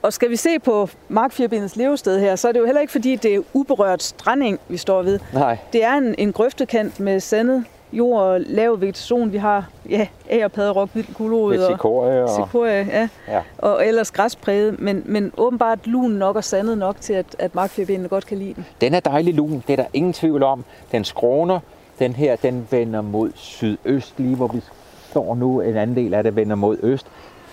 Og skal vi se på markfirbindets levested her, så er det jo heller ikke fordi, det er uberørt stranding, vi står ved. Nej. Det er en, en grøftekant med sandet jord og lav vegetation. Vi har ja, ægerpadderok, vild kulorød Lidt cikorie og, og- cikorie, ja, Ja. og ellers græspræget, men, men åbenbart lun nok og sandet nok til, at, at markfirbindene godt kan lide den. Den er dejlig lun, det er der ingen tvivl om. Den skråner, den her, den vender mod sydøst, lige hvor vi står nu. En anden del af det vender mod øst,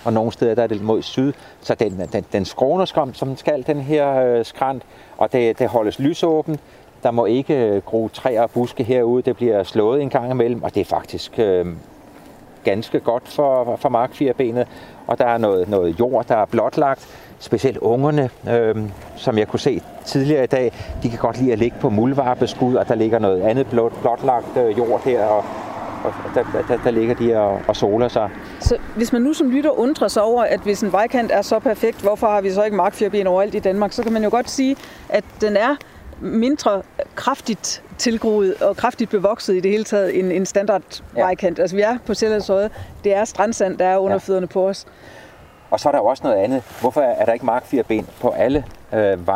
og nogle steder der er det mod syd. Så den, den, den skråner skram, som den skal, den her øh, skrant, og det, det holdes lysåben. Der må ikke øh, gro træer og buske herude, det bliver slået en gang imellem, og det er faktisk øh, ganske godt for, for markfirbenet. Og der er noget, noget jord, der er blotlagt. Specielt ungerne, øh, som jeg kunne se tidligere i dag, de kan godt lide at ligge på muldvarpeskud, og der ligger noget andet blot, blotlagt øh, jord her, og, og der, der, der ligger de og, og soler sig. Så hvis man nu som lytter undrer sig over, at hvis en vejkant er så perfekt, hvorfor har vi så ikke markfirben overalt i Danmark, så kan man jo godt sige, at den er mindre kraftigt tilgroet og kraftigt bevokset i det hele taget end en standard Ja. vejkant. Altså vi er på Sjællands Odde. Det er strandsand, der er under Ja. fødderne på os. Og så er der jo også noget andet. Hvorfor er der ikke markfirben på alle øh,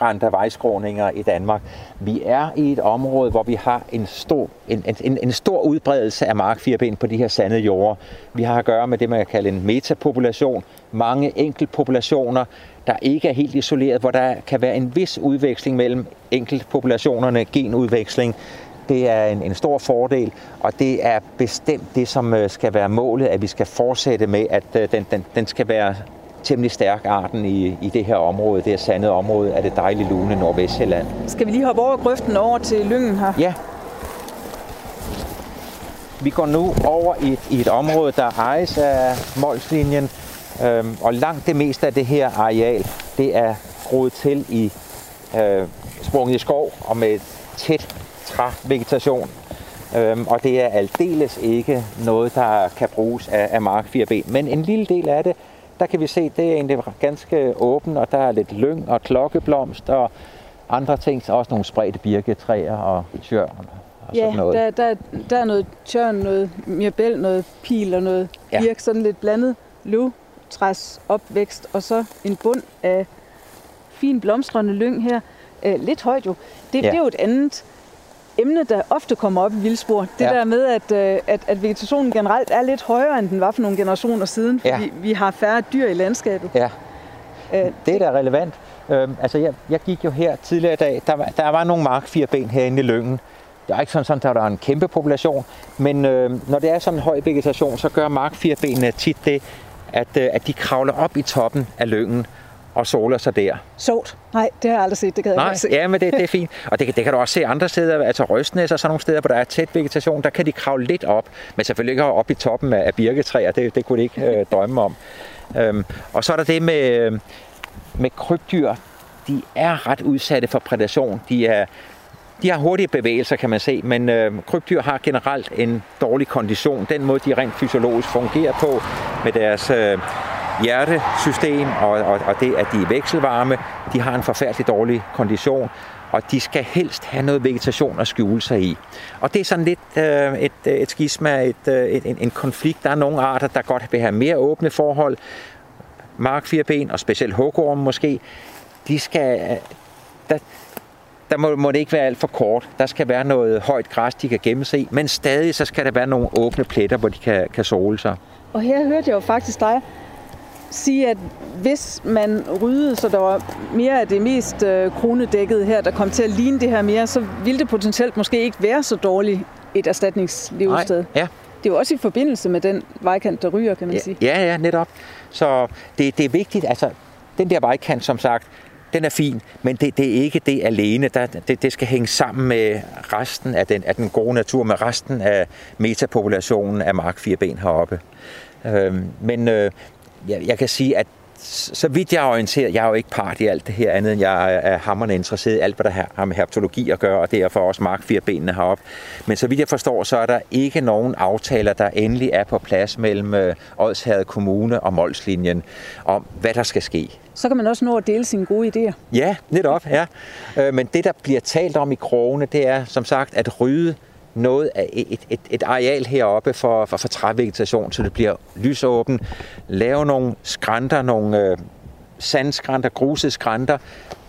vejskrænter, vejskråninger i Danmark? Vi er i et område, hvor vi har en stor, en, en, en stor udbredelse af markfirben på de her sandede jorder. Vi har at gøre med det, man kan kalde en metapopulation. Mange enkeltpopulationer, der ikke er helt isoleret, hvor der kan være en vis udveksling mellem enkeltpopulationerne, genudveksling. Det er en, en stor fordel, og det er bestemt det, som øh, skal være målet, at vi skal fortsætte med, at øh, den, den, den skal være temmelig stærk arten i, i det her område, det her sandede område af det dejlige lune Nordvestjylland. Skal vi lige hoppe over grøften over til lyngen her? Ja. Vi går nu over i et, i et område, der ejes af Molslinjen, øhm, og langt det meste af det her areal, det er groet til i øh, sprunget i skov og med tæt trævegetation. Øhm, og det er aldeles ikke noget, der kan bruges af, af markfirben. Men en lille del af det, der kan vi se, det er egentlig ganske åben, og der er lidt lyng og klokkeblomst og andre ting, så også nogle spredte birketræer og tjørn og sådan Ja, noget. der, der, der er noget tørn, noget mirbel, noget pil og noget Ja. birk, sådan lidt blandet løvtræs opvækst, og så en bund af fin blomstrende lyng her. Øh, lidt højt jo. Det, Ja. det er jo et andet emne, der ofte kommer op i vildspor. Det Ja. der med, at, øh, at, at vegetationen generelt er lidt højere, end den var for nogle generationer siden, Ja. fordi vi har færre dyr i landskabet. Ja, Øh, det er da relevant. Øhm, altså, jeg, jeg gik jo her tidligere i dag, der var, der var nogle markfirben herinde i Lyngen. Det er ikke sådan, at der er en kæmpe population, men øh, når det er sådan en høj vegetation, så gør markfirbenene tit det, at, øh, at de kravler op i toppen af lyngen og soler sig der. Sovt. Nej, det har jeg aldrig set. Det kan jeg Nej, godt se. ja, men det, det er fint. Og det, kan- det kan du også se andre steder, altså Røstnæs og sådan nogle steder, hvor der er tæt vegetation, der kan de kravle lidt op, men selvfølgelig ikke op i toppen af, af birketræer, det, det kunne de ikke øh, drømme om. Øhm, og så er der det med, øh, med krybdyr, de er ret udsatte for prædation. De er de har hurtige bevægelser, kan man se, men øh, krybdyr har generelt en dårlig kondition. Den måde, de rent fysiologisk fungerer på med deres øh, hjertesystem og, og, og det, at de er vekselvarme, de har en forfærdelig dårlig kondition, og de skal helst have noget vegetation at skjule sig i. Og det er sådan lidt øh, et, øh, et skisma, et, øh, et, en, en konflikt. Der er nogle arter, der godt vil have mere åbne forhold. Markfirben, og specielt hugorm måske, de skal, øh, der, der må, må det ikke være alt for kort. Der skal være noget højt græs, de kan gemme sig i, men stadig så skal der være nogle åbne pletter, hvor de kan, kan sole sig. Og her hørte jeg jo faktisk dig sige, at hvis man ryddede, så der var mere af det mest øh, kronedækkede her, der kom til at ligne det her mere, så ville det potentielt måske ikke være så dårligt et erstatningslevested. Nej, ja. Det er jo også i forbindelse med den vejkant, der ryger, kan man ja, sige. Ja, ja, netop. Så det, det er vigtigt, altså den der vejkant, som sagt, den er fin, men det, det er ikke det alene. Der, det, det skal hænge sammen med resten af den, af den gode natur, med resten af metapopulationen af markfirben heroppe. Øh, men øh, jeg, jeg kan sige, at så vidt jeg er orienteret, jeg er jo ikke part i alt det her andet, end jeg er hammerne interesseret i alt, hvad der har med herpetologi at gøre, og derfor også markfirbenene heroppe. Men så vidt jeg forstår, så er der ikke nogen aftaler, der endelig er på plads mellem øh, Odsherred Kommune og Molslinjen om, hvad der skal ske. Så kan man også nå at dele sine gode idéer. Ja, netop, ja. Øh, men det, der bliver talt om i krogene, det er som sagt at rydde noget af et, et, et areal heroppe for, for, for trævegetation, så det bliver lysåben. Lave nogle skrænter, nogle øh, sandskrænter, gruseskrænter,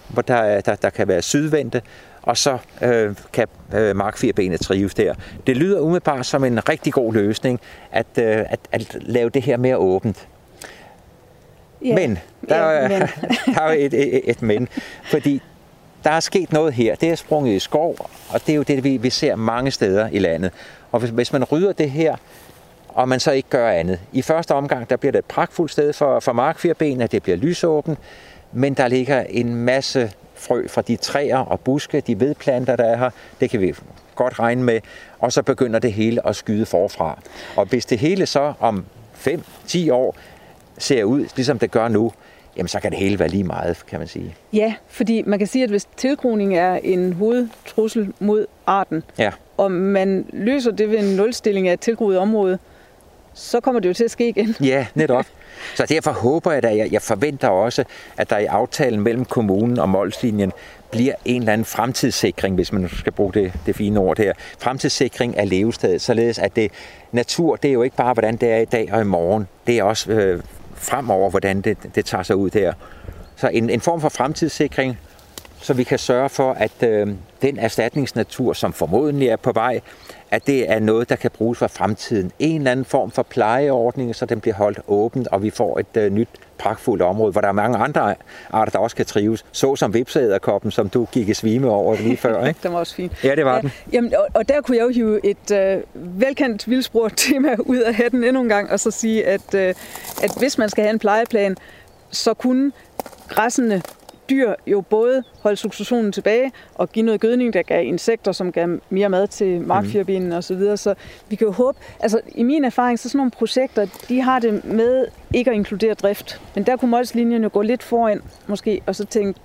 hvor der, der, der kan være sydvendte, og så øh, kan øh, markfirbenet trives der. Det lyder umiddelbart som en rigtig god løsning at, øh, at, at lave det her mere åbent. Ja. Men, der, er, men. der er jo et, et, et men, fordi der er sket noget her. Det er sprunget i skov, og det er jo det, vi, vi ser mange steder i landet. Og hvis, hvis man rydder det her, og man så ikke gør andet. I første omgang, der bliver det et pragtfuldt sted for, for markfirben, at det bliver lysåben, men der ligger en masse frø fra de træer og buske, de vedplanter, der er her. Det kan vi godt regne med. Og så begynder det hele at skyde forfra. Og hvis det hele så om 5-10 år ser ud, ligesom det gør nu, jamen så kan det hele være lige meget, kan man sige. Ja, fordi man kan sige, at hvis tilgroning er en hovedtrussel mod arten, Ja. og man løser det ved en nulstilling af et tilgroet område, så kommer det jo til at ske igen. Ja, netop. Så derfor håber jeg da, jeg, jeg forventer også, at der i aftalen mellem kommunen og Molslinjen bliver en eller anden fremtidssikring, hvis man skal bruge det, det fine ord her. Fremtidssikring af levestedet, således at det, natur, det er jo ikke bare, hvordan det er i dag og i morgen. Det er også øh, fremover, hvordan det, det tager sig ud der. Så en, en form for fremtidssikring, så vi kan sørge for, at øh, den erstatningsnatur, som formodentlig er på vej, at det er noget, der kan bruges for fremtiden. En eller anden form for plejeordning, så den bliver holdt åben, og vi får et øh, nyt pragtfuldt område, hvor der er mange andre arter, der også kan trives, såsom vipseæderkoppen, som du gik i svime over lige før. Ikke? Den var også fin. Ja, det var den. Jamen, og, og der kunne jeg jo hive et øh, velkendt vildspurgt tema ud af hatten endnu en gang, og så sige, at, øh, at hvis man skal have en plejeplan, så kunne græssende dyr jo både holde successionen tilbage og give noget gødning, der gav insekter, som gav mere mad til markfirbenene osv. Så, videre. så vi kan jo håbe, altså i min erfaring, så sådan nogle projekter, de har det med ikke at inkludere drift. Men der kunne Molslinjen jo gå lidt foran, måske, og så tænke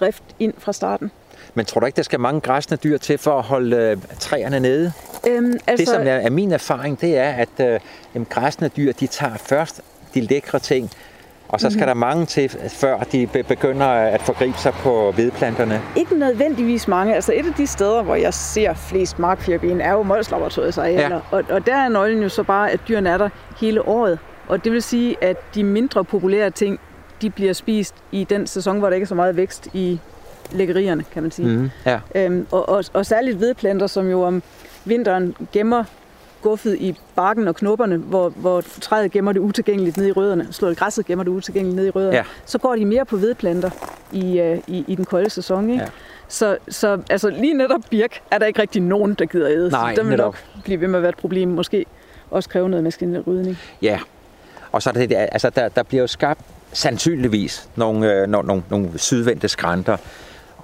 drift ind fra starten. Men tror du ikke, der skal mange græsne dyr til for at holde øh, træerne nede? Øhm, Altså... altså, Det, som er, er min erfaring, det er, at øh, jamen, græsne dyr, de tager først de lækre ting, og så skal mm-hmm. der mange til, før de be- begynder at forgribe sig på vedplanterne. Ikke nødvendigvis mange. Altså et af de steder, hvor jeg ser flest markfirben, er jo Molslaboratoriets arealer. Ja. Og, og der er nøglen jo så bare, at dyrene er der hele året. Og det vil sige, at de mindre populære ting, de bliver spist i den sæson, hvor der ikke er så meget vækst i lækkerierne, kan man sige. Mm, ja. Øhm, og, og, og særligt vedplanter, som jo om vinteren gemmer guffet i barken og knopperne, hvor, hvor træet gemmer det utilgængeligt ned i rødderne, slået græsset gemmer det utilgængeligt ned i rødderne, Ja. så går de mere på vedplanter i, øh, i, i den kolde sæson. Ikke? Ja. Så, så altså, lige netop birk er der ikke rigtig nogen, der gider æde. Nej, så den vil nok blive ved med at være et problem. Måske også kræve noget maskinel rydning. Ja, og så er det, altså der, der bliver jo skabt sandsynligvis nogle, øh, nogle, nogle, nogle sydvendte skrænter,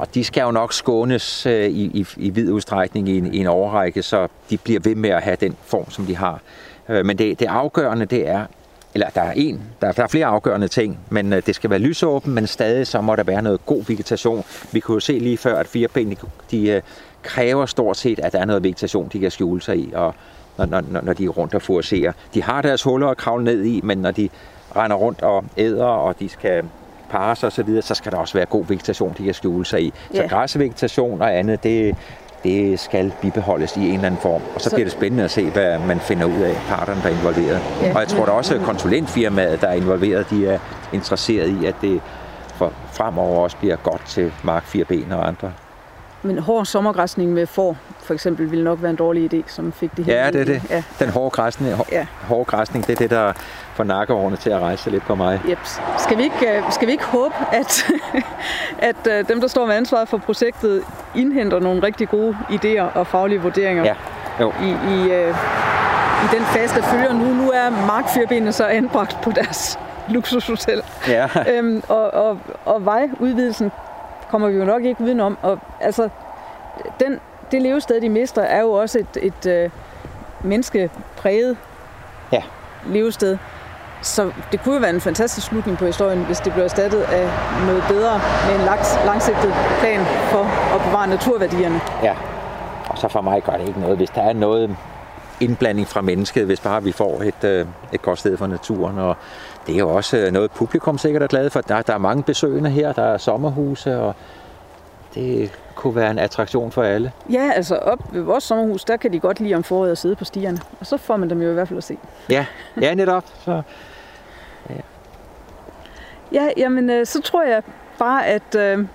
og de skal jo nok skånes øh, i, i, i vid udstrækning i en, i en overrække, så de bliver ved med at have den form, som de har. Øh, men det, det afgørende, det er, eller der er en, der, der er flere afgørende ting, men øh, det skal være lysåben, men stadig så må der være noget god vegetation. Vi kunne jo se lige før, at fireben, de, de øh, kræver stort set, at der er noget vegetation, de kan skjule sig i, og når, når, når de er rundt og foragerer. De har deres huller at kravle ned i, men når de render rundt og æder, og de skal parre sig osv., så, skal der også være god vegetation, de kan skjule sig i. Så Ja. græsvegetation og andet, det, det skal bibeholdes i en eller anden form. Og så, Så- bliver det spændende at se, hvad man finder ud af, parterne, der er involveret. Ja. Og jeg tror da også, at konsulentfirmaet, der er involveret, de er interesseret i, at det for fremover også bliver godt til Mark 4Ben og andre. Men hård sommergræsning med får, for eksempel, ville nok være en dårlig idé, som fik det hele. Ja, det er det. Ja, Den hårde græsning, hår, Ja. hårde græsning, det er det, der får nakkeårene til at rejse lidt på mig. Jeps. Skal vi ikke, øh, skal vi ikke håbe, at, at øh, dem, der står med ansvaret for projektet, indhenter nogle rigtig gode idéer og faglige vurderinger Ja, jo. i, i, øh, i den fase, der følger nu. Nu er Mark Firbenene så anbragt på deres luksushotel. Ja, øhm, og, og, og vejudvidelsen kommer vi jo nok ikke udenom. Og, altså, den, det levested, de mister, er jo også et, et øh, menneskepræget Ja. levested. Så det kunne jo være en fantastisk slutning på historien, hvis det blev erstattet af noget bedre med en langs, langsigtet plan for at bevare naturværdierne. ja. Og så for mig gør det ikke noget, hvis der er noget indblanding fra mennesket, hvis bare vi får et, øh, et godt sted for naturen. Og det er jo også øh, noget, publikum sikkert er glad for. Der, der er mange besøgende her, der er sommerhuse, og det kunne være en attraktion for alle. Ja, altså op ved vores sommerhus, der kan de godt lide om foråret at sidde på stierne. Og så får man dem jo i hvert fald at se. Ja, ja netop. Så, Ja, jamen øh, så tror jeg bare, at øh,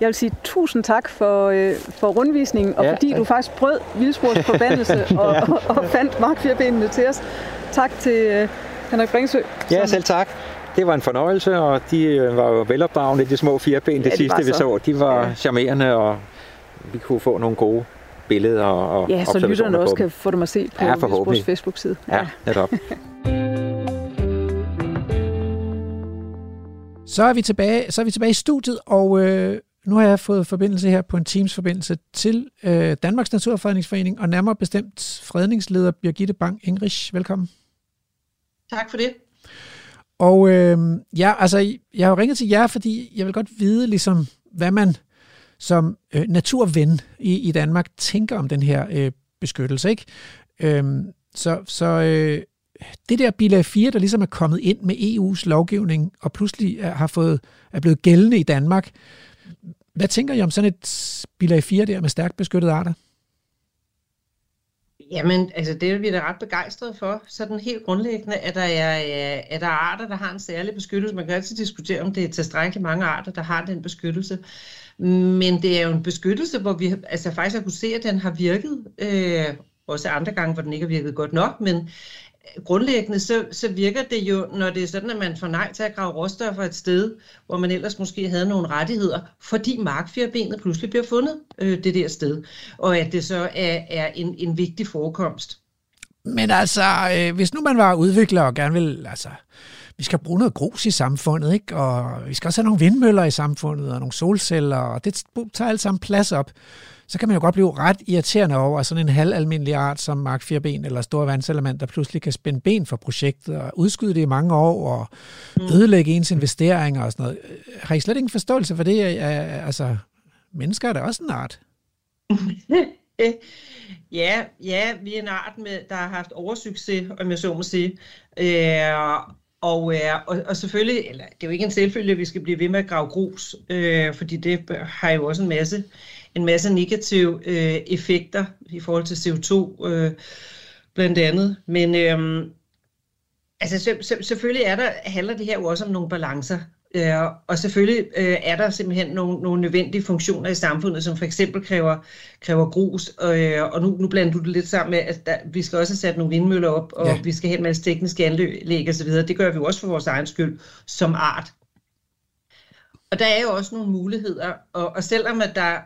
jeg vil sige tusind tak for, øh, for rundvisningen, og Ja, fordi tak. du faktisk brød Vildsborgs forbandelse og, og, og fandt Mark Fjerbenene til os. Tak til øh, Henrik Bringsø. ja, selv tak. Det var en fornøjelse, og de øh, var jo velopdragende, de små fireben, det Ja, de sidste vi så. De var Ja. charmerende, og vi kunne få nogle gode billeder og, Ja, så lytterne også kan få dem at se på Ja, ja, forhåbentlig. Facebook-side. Ja, netop. Så er vi tilbage, så er vi tilbage i studiet, og øh, nu har jeg fået forbindelse her på en Teams-forbindelse til øh, Danmarks Naturfredningsforening, og nærmere bestemt fredningsleder Birgitte Bang Engrich. Velkommen. Tak for det. Og øh, ja, altså, jeg har jo ringet til jer, fordi jeg vil godt vide, ligesom, hvad man som øh, naturven i, i Danmark tænker om den her øh, beskyttelse. Ikke? Øh, så så øh, det der bilag 4, der ligesom er kommet ind med EU's lovgivning, og pludselig er, har fået, er blevet gældende i Danmark, hvad tænker I om sådan et bilag 4 der med stærkt beskyttede arter? Jamen, altså det er vi da ret begejstrede for. Sådan helt grundlæggende, at der er, at der er arter, der har en særlig beskyttelse. Man kan altid diskutere, om det er tilstrækkeligt mange arter, der har den beskyttelse. Men det er jo en beskyttelse, hvor vi altså faktisk har kunne se, at den har virket. Øh, også andre gange, hvor den ikke har virket godt nok, men grundlæggende så, så virker det jo, når det er sådan, at man får nej til at grave råstoffer et sted, hvor man ellers måske havde nogle rettigheder, fordi markfjerbenet pludselig bliver fundet øh, det der sted, og at det så er, er en, en vigtig forekomst. Men altså, øh, hvis nu man var udvikler og gerne vil, altså, vi skal bruge noget grus i samfundet, ikke? og vi skal også have nogle vindmøller i samfundet, og nogle solceller, og det tager alt sammen plads op, så kan man jo godt blive ret irriterende over, at sådan en halvalmindelig art som mark 4 ben eller store vandselement, der pludselig kan spænde ben for projektet og udskyde det i mange år og ødelægge ens investeringer og sådan noget. Har I slet ingen forståelse for det? Altså, mennesker er da også en art. ja, ja, vi er en art, med, der har haft oversucces, om jeg så må sige. Øh, og, øh, og, og selvfølgelig, eller det er jo ikke en selvfølge, at vi skal blive ved med at grave grus, øh, fordi det har jo også en masse, en masse negative øh, effekter i forhold til CO2 øh, blandt andet. Men øh, altså, så, så, selvfølgelig er der, handler det her jo også om nogle balancer. Øh, og selvfølgelig øh, er der simpelthen nogle, nogle nødvendige funktioner i samfundet, som for eksempel kræver, kræver grus. Øh, og nu, nu blander du det lidt sammen med, at der, vi skal også have sat nogle vindmøller op, og ja. vi skal have en masse tekniske anlæg osv. Det gør vi jo også for vores egen skyld som art. Og der er jo også nogle muligheder, og, og selvom at der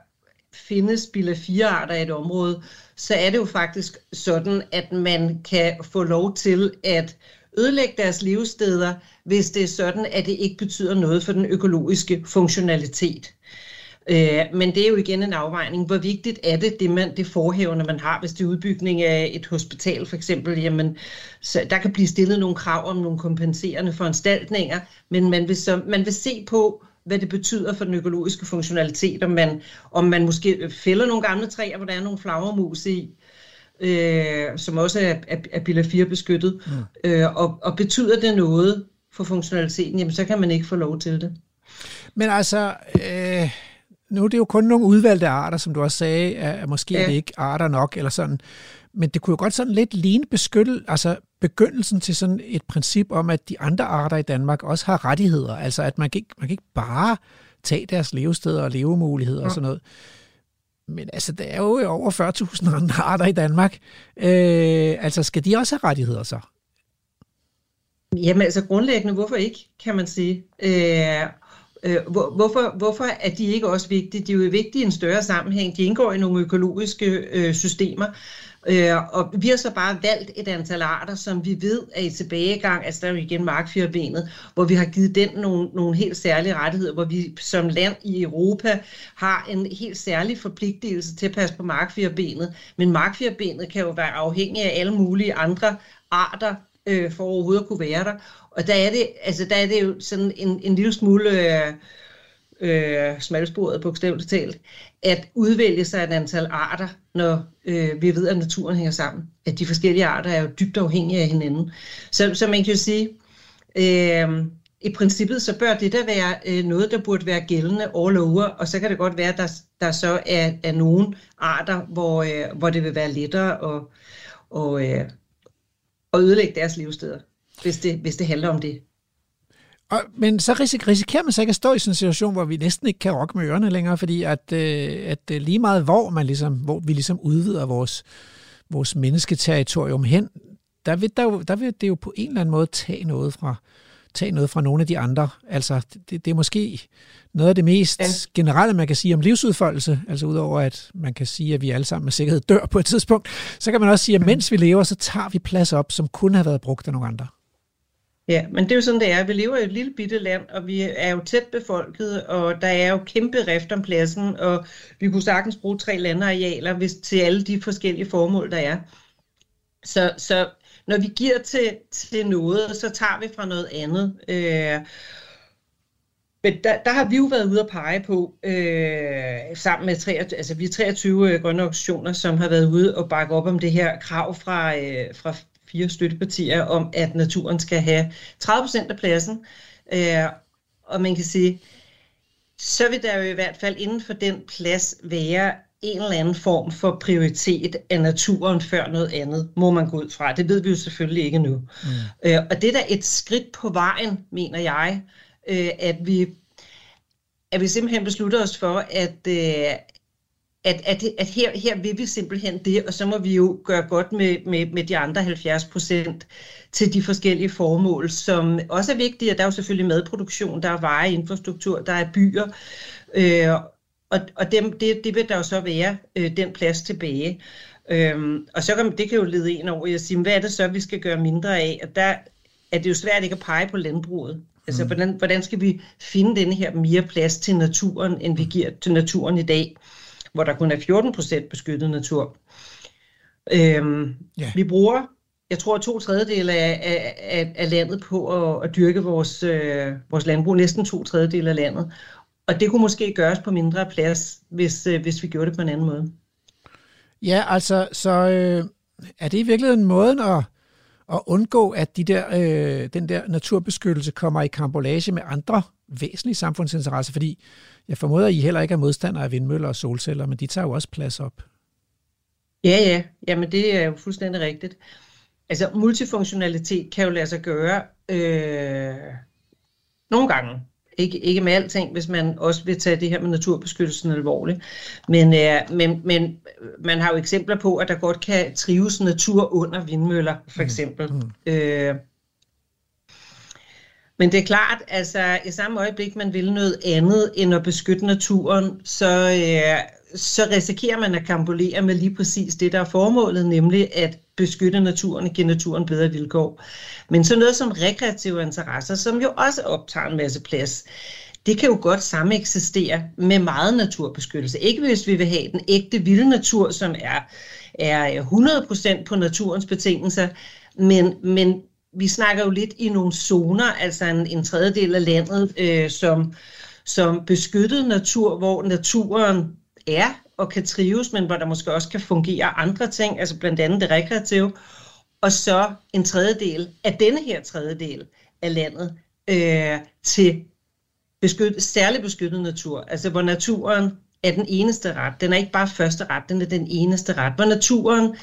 findes bilag 4 arter i et område, så er det jo faktisk sådan, at man kan få lov til at ødelægge deres levesteder, hvis det er sådan, at det ikke betyder noget for den økologiske funktionalitet. Øh, men det er jo igen en afvejning. Hvor vigtigt er det, det, man, det forhævende, man har, hvis det er udbygning af et hospital for eksempel? Jamen, så der kan blive stillet nogle krav om nogle kompenserende foranstaltninger, men man vil, så, man vil se på, hvad det betyder for den økologiske funktionalitet, om man, om man måske fælder nogle gamle træer, hvor der er nogle flagermus i, øh, som også er, er, er bilag 4 beskyttet, mm. øh, og, og betyder det noget for funktionaliteten, jamen så kan man ikke få lov til det. Men altså, øh, nu er det jo kun nogle udvalgte arter, som du også sagde, at måske ja. er det ikke arter nok, eller sådan. Men det kunne jo godt sådan lidt ligne beskyttel, altså begyndelsen til sådan et princip om, at de andre arter i Danmark også har rettigheder. Altså at man kan ikke, man kan ikke bare tage deres levesteder og levemuligheder ja. og sådan noget. Men altså, der er jo over 40.000 andre arter i Danmark. Øh, altså, skal de også have rettigheder så? Jamen altså grundlæggende, hvorfor ikke, kan man sige. Øh, øh, hvor, hvorfor, hvorfor er de ikke også vigtige? De er jo vigtige i en større sammenhæng. De indgår i nogle økologiske øh, systemer. Øh, og vi har så bare valgt et antal arter, som vi ved er i tilbagegang, altså der er jo igen markfyrbenet, hvor vi har givet den nogle, nogle helt særlige rettigheder, hvor vi som land i Europa har en helt særlig forpligtelse til at passe på markfyrbenet. Men markfyrbenet kan jo være afhængig af alle mulige andre arter, øh, for overhovedet at kunne være der. Og der er det, altså, der er det jo sådan en, en lille smule øh, øh, smalsporet bogstaveligt talt, at udvælge sig et antal arter, når øh, vi ved, at naturen hænger sammen. At de forskellige arter er jo dybt afhængige af hinanden. Så, så man kan jo sige, øh, i princippet så bør det der være øh, noget, der burde være gældende all over, og så kan det godt være, at der, der så er, er nogle arter, hvor, øh, hvor det vil være lettere at, og, øh, at ødelægge deres levesteder, hvis det, hvis det handler om det. Og, men så risikerer man så ikke at stå i sådan en situation, hvor vi næsten ikke kan rokke med ørerne længere, fordi at, øh, at øh, lige meget hvor, man ligesom, hvor vi ligesom udvider vores, vores mennesketerritorium hen, der vil, der, jo, der vil det jo på en eller anden måde tage noget fra, tage noget fra nogle af de andre. Altså, det, det er måske noget af det mest ja. generelle, man kan sige om livsudfoldelse. Altså udover at man kan sige, at vi alle sammen med sikkerhed dør på et tidspunkt, så kan man også sige, at mens vi lever, så tager vi plads op, som kunne have været brugt af nogle andre. Ja, men det er jo sådan, det er. Vi lever i et lille bitte land, og vi er jo tæt befolket, og der er jo kæmpe rift om pladsen, og vi kunne sagtens bruge tre landarealer hvis, til alle de forskellige formål, der er. Så, så når vi giver til, til noget, så tager vi fra noget andet. Øh, men der, der har vi jo været ude at pege på, øh, sammen med 23, altså vi er 23 øh, grønne organisationer, som har været ude og bakke op om det her krav fra, øh, fra fire støttepartier om, at naturen skal have 30 procent af pladsen. Øh, og man kan sige, så vil der jo i hvert fald inden for den plads være en eller anden form for prioritet af naturen før noget andet, må man gå ud fra. Det ved vi jo selvfølgelig ikke nu. Mm. Øh, og det er da et skridt på vejen, mener jeg, øh, at vi at vi simpelthen beslutter os for, at, øh, at, at, at her, her vil vi simpelthen det, og så må vi jo gøre godt med, med, med de andre 70 procent til de forskellige formål, som også er vigtige. Der er jo selvfølgelig madproduktion, der er veje, infrastruktur, der er byer, øh, og, og dem, det, det vil der jo så være øh, den plads tilbage. Øhm, og så kan det kan jo lede en over at sige, hvad er det så, vi skal gøre mindre af? Og der er det jo svært ikke at pege på landbruget. Altså, mm. hvordan, hvordan skal vi finde denne her mere plads til naturen, end vi giver til naturen i dag, hvor der kun er 14 procent beskyttet natur. Øhm, yeah. Vi bruger, jeg tror, to tredjedele af, af, af landet på at, at dyrke vores, øh, vores landbrug, næsten to tredjedele af landet. Og det kunne måske gøres på mindre plads, hvis, øh, hvis vi gjorde det på en anden måde. Ja, altså, så øh, er det i virkeligheden måden at, at undgå, at de der, øh, den der naturbeskyttelse kommer i kambolage med andre væsentlige samfundsinteresser, fordi jeg formoder, at I heller ikke er modstandere af vindmøller og solceller, men de tager jo også plads op. Ja, ja. Jamen, det er jo fuldstændig rigtigt. Altså, multifunktionalitet kan jo lade sig gøre øh, nogle gange. Ikke, ikke med alting, hvis man også vil tage det her med naturbeskyttelsen alvorligt. Men, øh, men, men man har jo eksempler på, at der godt kan trives natur under vindmøller, for mm. eksempel. Mm. Mm. Øh, men det er klart, altså i samme øjeblik, man vil noget andet end at beskytte naturen, så, øh, så risikerer man at kampolere med lige præcis det, der er formålet, nemlig at beskytte naturen og give naturen bedre vilkår. Men så noget som rekreative interesser, som jo også optager en masse plads, det kan jo godt samme eksistere med meget naturbeskyttelse. Ikke hvis vi vil have den ægte vilde natur, som er, er 100% på naturens betingelser, men, men vi snakker jo lidt i nogle zoner, altså en, en tredjedel af landet, øh, som, som beskyttet natur, hvor naturen er og kan trives, men hvor der måske også kan fungere andre ting, altså blandt andet det rekreative, og så en tredjedel af denne her tredjedel af landet øh, til beskyttet, særligt beskyttet natur, altså hvor naturen er den eneste ret. Den er ikke bare første ret, den er den eneste ret. Hvor naturen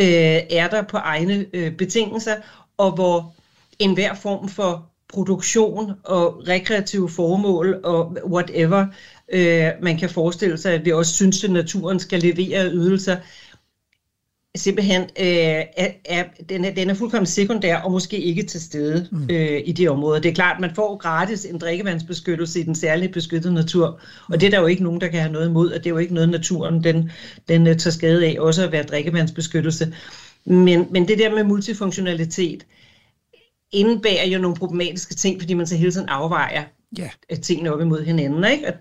øh, er der på egne øh, betingelser, og hvor enhver form for produktion og rekreative formål og whatever, øh, man kan forestille sig, at vi også synes, at naturen skal levere ydelser, simpelthen øh, er, er, den, er, den er fuldkommen sekundær og måske ikke til stede mm. øh, i de områder. Det er klart, at man får gratis en drikkevandsbeskyttelse i den særligt beskyttede natur, og det er der jo ikke nogen, der kan have noget imod, og det er jo ikke noget, naturen den, den uh, tager skade af, også at være drikkevandsbeskyttelse. Men, men det der med multifunktionalitet indebærer jo nogle problematiske ting, fordi man så hele tiden afvejer ja. tingene op imod hinanden. Ikke?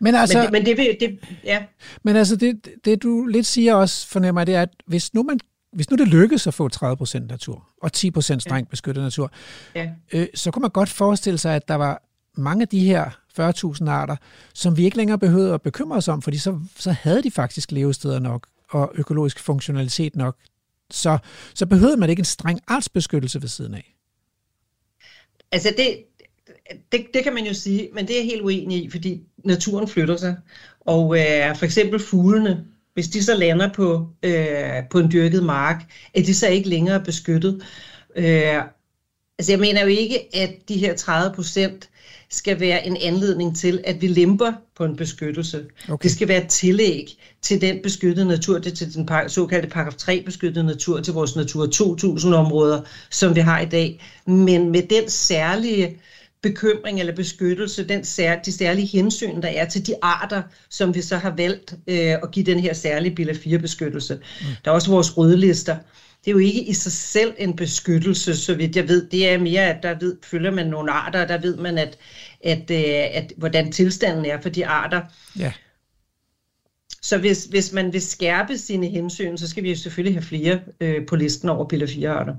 Men altså, men, det, men det, det, ja. Men altså, det, det du lidt siger også, fornemmer det er, at hvis nu, man, hvis nu det lykkes at få 30% natur, og 10% strengt ja. beskyttet natur, ja. øh, så kunne man godt forestille sig, at der var mange af de her 40.000 arter, som vi ikke længere behøvede at bekymre os om, fordi så, så havde de faktisk levesteder nok, og økologisk funktionalitet nok. Så, så behøvede man ikke en streng artsbeskyttelse ved siden af. Altså det, det, det kan man jo sige, men det er jeg helt uenig i, fordi naturen flytter sig. Og øh, for eksempel fuglene, hvis de så lander på, øh, på en dyrket mark, er de så ikke længere beskyttet. Øh, altså jeg mener jo ikke, at de her 30 procent skal være en anledning til, at vi lemper på en beskyttelse. Okay. Det skal være et tillæg til den beskyttede natur, det til den såkaldte paragraf 3 beskyttede natur, til vores Natur 2000 områder, som vi har i dag. Men med den særlige bekymring eller beskyttelse, den sær, de særlige hensyn, der er til de arter, som vi så har valgt øh, at give den her særlige bilag 4 beskyttelse. Mm. Der er også vores rødlister. Det er jo ikke i sig selv en beskyttelse, så vidt jeg ved. Det er mere, at der ved, følger man nogle arter, og der ved man, at, at, øh, at, hvordan tilstanden er for de arter. Ja. Så hvis, hvis man vil skærpe sine hensyn, så skal vi jo selvfølgelig have flere øh, på listen over bilag 4 arter.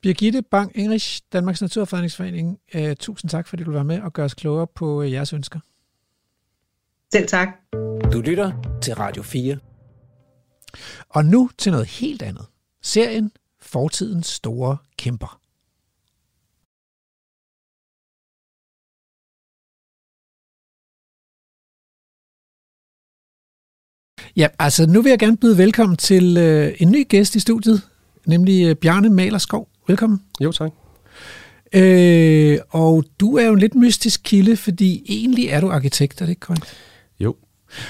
Birgitte Bang Enrich, Danmarks Naturfredningsforening. Uh, tusind tak, fordi du var med og gør os klogere på uh, jeres ønsker. Selv tak. Du lytter til Radio 4. Og nu til noget helt andet. Serien Fortidens Store Kæmper. Ja, altså nu vil jeg gerne byde velkommen til øh, en ny gæst i studiet, nemlig øh, Bjarne Malerskov. Velkommen. Jo, tak. Øh, og du er jo en lidt mystisk kilde, fordi egentlig er du arkitekt, er det ikke korrekt? Jo,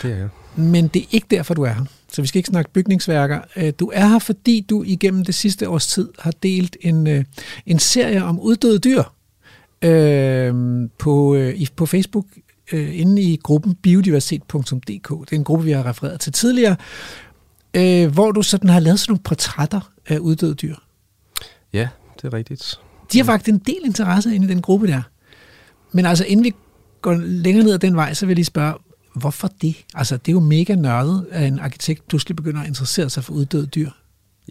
det er jeg. Men det er ikke derfor, du er her. Så vi skal ikke snakke bygningsværker. Øh, du er her, fordi du igennem det sidste års tid har delt en, øh, en serie om uddøde dyr øh, på, øh, på Facebook øh, inde i gruppen biodiversitet.dk. Det er en gruppe, vi har refereret til tidligere, øh, hvor du sådan har lavet sådan nogle portrætter af uddøde dyr. Ja, det er rigtigt. De har faktisk en del interesse inde i den gruppe der. Men altså, inden vi går længere ned ad den vej, så vil jeg lige spørge, hvorfor det? Altså, det er jo mega nørdet, at en arkitekt pludselig begynder at interessere sig for uddøde dyr.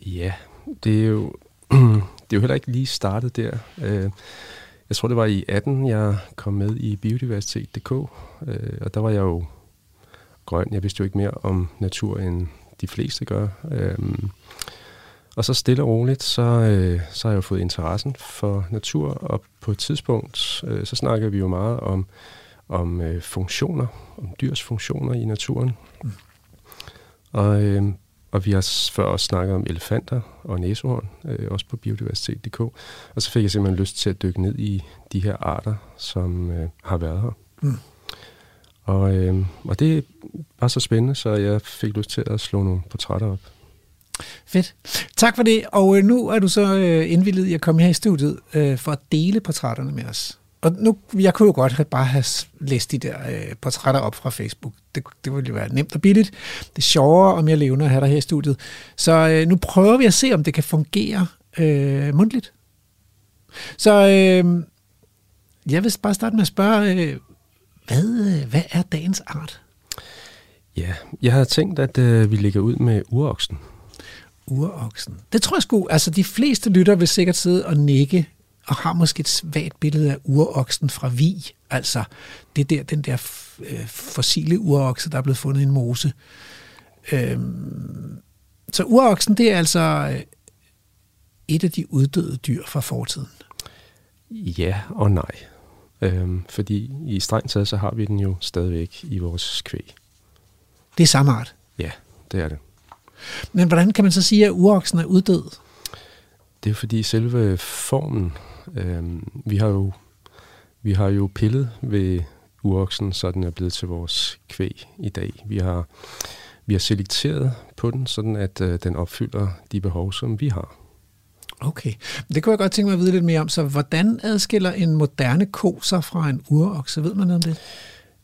Ja, det er jo, det er jo heller ikke lige startet der. Øh, jeg tror, det var i 18, jeg kom med i biodiversitet.dk, øh, og der var jeg jo grøn. Jeg vidste jo ikke mere om natur, end de fleste gør. Øh, og så stille og roligt, så, så har jeg jo fået interessen for natur, og på et tidspunkt, så snakker vi jo meget om, om øh, funktioner, om dyrs funktioner i naturen. Mm. Og, øh, og vi har før også snakket om elefanter og næsehorn, øh, også på biodiversitet.dk. Og så fik jeg simpelthen lyst til at dykke ned i de her arter, som øh, har været her. Mm. Og, øh, og det var så spændende, så jeg fik lyst til at slå nogle portrætter op. Fedt. Tak for det. Og øh, nu er du så øh, indvildet i at komme her i studiet øh, for at dele portrætterne med os. Og nu, jeg kunne jo godt have bare have læst de der øh, portrætter op fra Facebook. Det, det ville jo være nemt og billigt. Det er sjovere og mere levende at have dig her i studiet. Så øh, nu prøver vi at se, om det kan fungere øh, mundtligt. Så øh, jeg vil bare starte med at spørge, øh, hvad, øh, hvad er dagens art? Ja, jeg havde tænkt, at øh, vi ligger ud med uroksen uroksen. Det tror jeg sgu, altså de fleste lytter vil sikkert sidde og nikke og har måske et svagt billede af uroksen fra Vi. Altså det der, den der øh, fossile urokse, der er blevet fundet i en mose. Øhm, så uroksen, det er altså øh, et af de uddøde dyr fra fortiden. Ja og nej. Øhm, fordi i strengt taget, så har vi den jo stadigvæk i vores kvæg. Det er samme art? Ja, det er det. Men hvordan kan man så sige, at uroksen er uddød? Det er fordi selve formen, øhm, vi har jo vi har jo pillet ved uroksen, så den er blevet til vores kvæg i dag. Vi har, vi har selekteret på den, sådan at øh, den opfylder de behov, som vi har. Okay, det kunne jeg godt tænke mig at vide lidt mere om. Så hvordan adskiller en moderne ko sig fra en urokse? Ved man noget om det?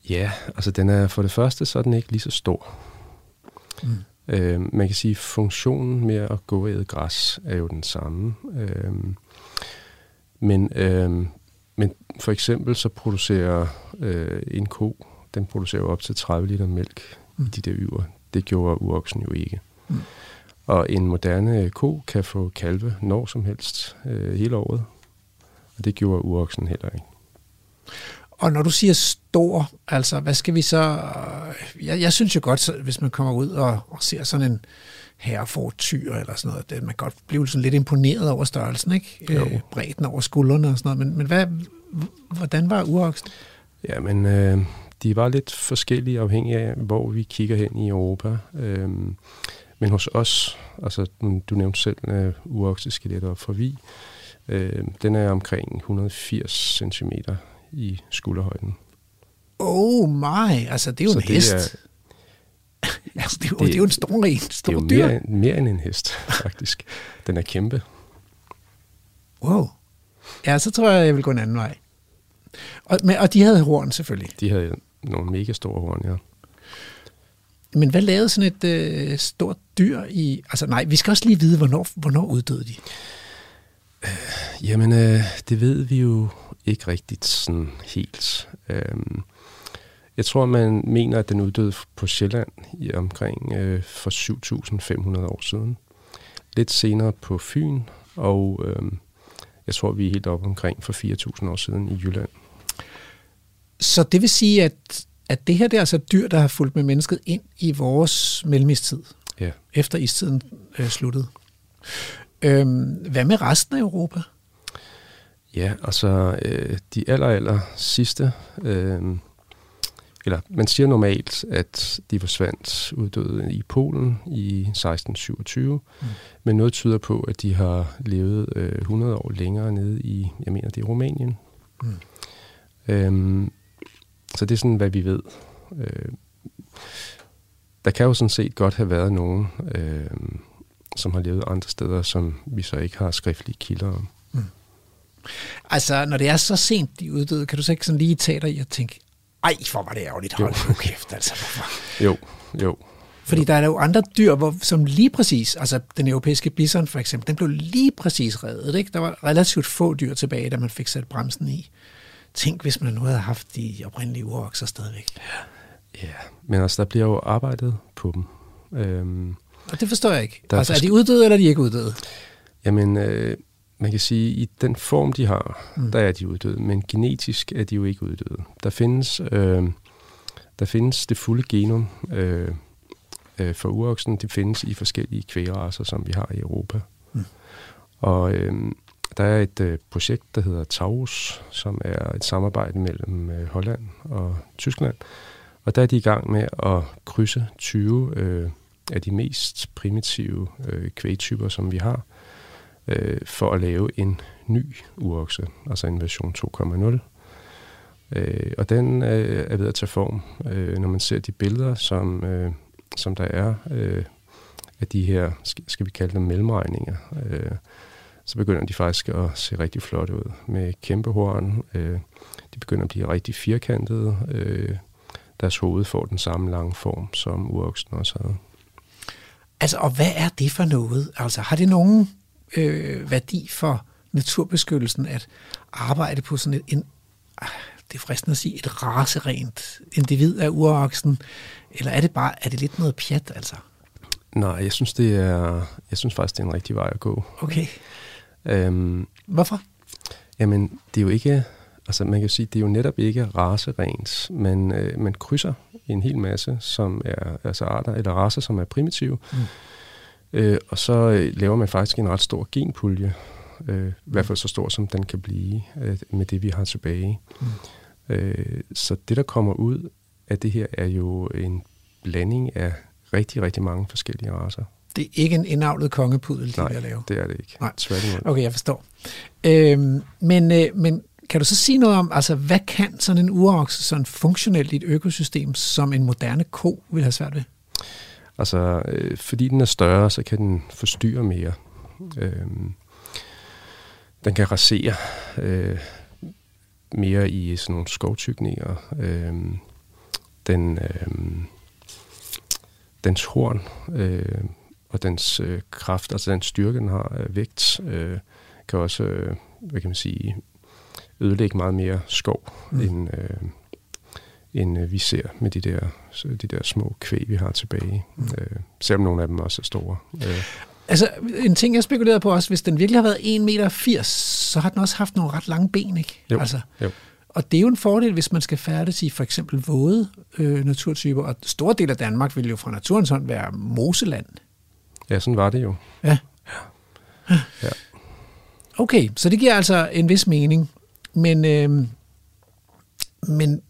Ja, altså den er for det første, så er den ikke lige så stor. Mm. Øh, man kan sige, at funktionen med at gå og æde græs er jo den samme. Øh, men, øh, men for eksempel så producerer øh, en ko, den producerer op til 30 liter mælk mm. i de der yver. Det gjorde uroksen jo ikke. Mm. Og en moderne ko kan få kalve når som helst øh, hele året. Og det gjorde uroksen heller ikke. Og når du siger stor, altså hvad skal vi så... Jeg, jeg synes jo godt, hvis man kommer ud og, og ser sådan en herrefor tyr eller sådan noget, det, man kan godt blive sådan lidt imponeret over størrelsen, ikke? Jo. Øh, bredden over skuldrene og sådan noget. Men, men hvad, hvordan var uroksen? Ja, men øh, de var lidt forskellige afhængig af, hvor vi kigger hen i Europa. Øh, men hos os, altså du nævnte selv uh, uokseskeletter for vi, øh, den er omkring 180 cm i skulderhøjden. Oh my, altså det er jo Så en hest. Er, altså, det, er jo, det, det er jo en stor, en stor det er jo mere, mere end en hest, faktisk. Den er kæmpe. Wow. Ja, så tror jeg, jeg vil gå en anden vej. Og, men, og de havde horn selvfølgelig. De havde nogle mega store horn, ja. Men hvad lavede sådan et øh, stort dyr i... Altså nej, vi skal også lige vide, hvornår, hvornår uddøde de? Øh, jamen, øh, det ved vi jo ikke rigtigt sådan helt. Øh, jeg tror, man mener, at den uddøde på Sjælland i omkring øh, for 7.500 år siden. Lidt senere på Fyn, og øh, jeg tror, vi er helt oppe omkring for 4.000 år siden i Jylland. Så det vil sige, at at det her det er altså dyr, der har fulgt med mennesket ind i vores mellemistid, ja. efter istiden øh, sluttede. Øhm, hvad med resten af Europa? Ja, altså øh, de aller, aller sidste, øh, eller man siger normalt, at de forsvandt uddøde i Polen i 1627, mm. men noget tyder på, at de har levet øh, 100 år længere nede i, jeg mener det er Rumænien. Mm. Øhm, så det er sådan, hvad vi ved. Øh, der kan jo sådan set godt have været nogen, øh, som har levet andre steder, som vi så ikke har skriftlige kilder om. Mm. Altså, når det er så sent, de uddøde, kan du så ikke sådan lige tage dig i at tænke, ej, hvor var det ærgerligt, hold nu kæft, altså. Hvorfor? Jo, jo. Fordi der er jo andre dyr, hvor, som lige præcis, altså den europæiske bison for eksempel, den blev lige præcis reddet. Ikke? Der var relativt få dyr tilbage, da man fik sat bremsen i. Tænk, hvis man nu havde haft de oprindelige urokser stadigvæk. Ja. ja, men altså, der bliver jo arbejdet på dem. Øhm, og det forstår jeg ikke. Altså, er de uddøde, eller er de ikke uddøde? Jamen, øh, man kan sige, at i den form, de har, mm. der er de uddøde, men genetisk er de jo ikke uddøde. Der findes, øh, der findes det fulde genom øh, øh, for uroksen. Det findes i forskellige kvægraser, som vi har i Europa. Mm. Og øh, der er et øh, projekt, der hedder Taurus, som er et samarbejde mellem øh, Holland og Tyskland. Og der er de i gang med at krydse 20 øh, af de mest primitive øh, kvægtyper, som vi har, øh, for at lave en ny urokse, altså en version 2.0. Øh, og den øh, er ved at tage form, øh, når man ser de billeder, som, øh, som der er øh, af de her, skal vi kalde dem mellemregninger, øh, så begynder de faktisk at se rigtig flotte ud med kæmpe horn. Øh, de begynder at blive rigtig firkantede. Øh, deres hoved får den samme lange form, som uroksen også havde. Altså, og hvad er det for noget? Altså, har det nogen øh, værdi for naturbeskyttelsen at arbejde på sådan et, en, ah, det er fristende at sige, et raserent individ af uroksen, eller er det bare, er det lidt noget pjat, altså? Nej, jeg synes, det er, jeg synes faktisk, det er en rigtig vej at gå. Okay. Øhm, Hvorfor? Jamen, det er jo ikke, altså man kan sige, det er jo netop ikke raserens, men øh, man krydser en hel masse, som er altså arter eller raser, som er primitive. Mm. Øh, og så øh, laver man faktisk en ret stor genpulje, øh, i hvert fald så stor, som den kan blive øh, med det, vi har tilbage. Mm. Øh, så det, der kommer ud af det her, er jo en blanding af rigtig, rigtig mange forskellige raser. Det er ikke en indavlet kongepudel, de Nej, vil lave? det er det ikke. Nej. Tværtimod. Okay, jeg forstår. Øhm, men, øh, men kan du så sige noget om, altså hvad kan sådan en urokse sådan funktionelt i et økosystem, som en moderne ko vil have svært ved? Altså, øh, fordi den er større, så kan den forstyrre mere. Øhm, den kan rasere øh, mere i sådan nogle skovtykninger. Øhm, den, øh, dens horn øh, og dens øh, kraft, altså den styrke, den har af vægt, øh, kan også, øh, hvad kan man sige, ødelægge meget mere skov, mm. end, øh, end øh, vi ser med de der, de der små kvæg, vi har tilbage. Mm. Øh, selvom nogle af dem også er store. Øh. Altså, en ting, jeg spekulerede på også, hvis den virkelig har været 1,80 meter, så har den også haft nogle ret lange ben, ikke? Jo, altså, jo. Og det er jo en fordel, hvis man skal færdes i for eksempel våde øh, naturtyper, og store del af Danmark vil jo fra naturens hånd være moseland. Ja, sådan var det jo. Ja. Ja. Okay, så det giver altså en vis mening. Men, øh, men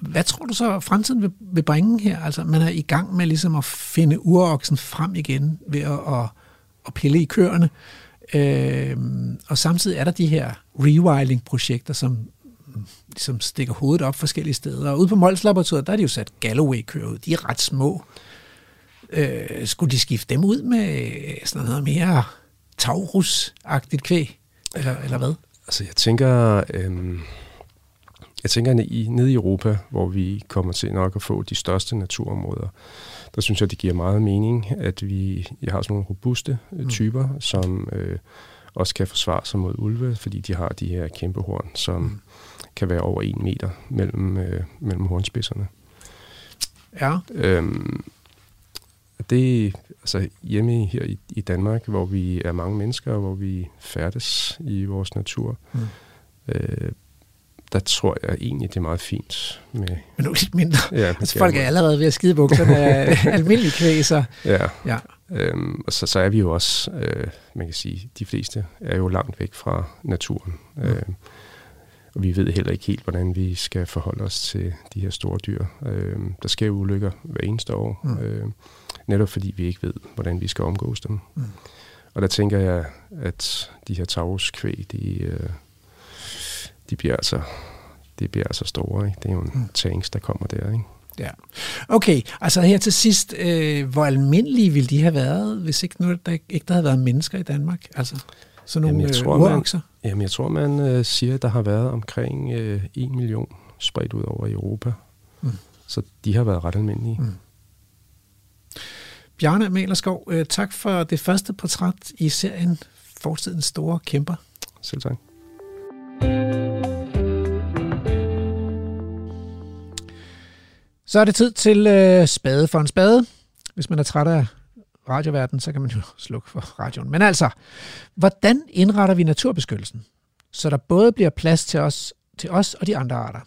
hvad tror du så, fremtiden vil, vil bringe her? Altså, man er i gang med ligesom at finde uroksen frem igen ved at, at, at pille i køerne. Øh, og samtidig er der de her rewilding-projekter, som ligesom stikker hovedet op forskellige steder. Og ude på Mols Laboratoriet, der er de jo sat Galloway-køer ud. De er ret små. Øh, skulle de skifte dem ud med sådan noget mere Taurus-agtigt kvæg? Eller, eller hvad? Altså, jeg tænker, øh, jeg tænker i, nede i Europa, hvor vi kommer til nok at få de største naturområder, der synes jeg, det giver meget mening, at vi jeg har sådan nogle robuste mm. typer, som øh, også kan forsvare sig mod ulve, fordi de har de her kæmpe horn, som mm. kan være over en meter mellem, øh, mellem hornspidserne. Ja. Øhm, det altså hjemme her i, i Danmark, hvor vi er mange mennesker, og hvor vi færdes i vores natur, mm. øh, der tror jeg egentlig, det er meget fint. Med, Men nu lidt mindre. Ja, altså, folk er allerede ved at skide bukserne af almindelige kvæg, så... Ja, ja. Øhm, og så, så er vi jo også, øh, man kan sige, de fleste er jo langt væk fra naturen. Mm. Øh, og vi ved heller ikke helt, hvordan vi skal forholde os til de her store dyr. Øh, der sker jo ulykker hver eneste år, mm. øh, netop fordi vi ikke ved, hvordan vi skal omgås dem. Mm. Og der tænker jeg, at de her tavskvæg, de, øh, de bliver altså, de bliver altså store. Ikke? Det er jo en mm. tanks, der kommer der. Ikke? Ja. Okay, altså her til sidst, øh, hvor almindelige ville de have været, hvis ikke, nu, der ikke der havde været mennesker i Danmark? Altså, sådan nogle jamen, jeg øh, tror, man, jamen, jeg tror, man øh, siger, at der har været omkring øh, 1 million spredt ud over Europa. Mm. Så de har været ret almindelige. Mm. Bjarne Malerskov, øh, tak for det første portræt i serien Fortidens Store Kæmper. Selv tak. Så er det tid til øh, spade for en spade. Hvis man er træt af radioverdenen, så kan man jo slukke for radioen. Men altså, hvordan indretter vi naturbeskyttelsen, så der både bliver plads til os, til os og de andre arter?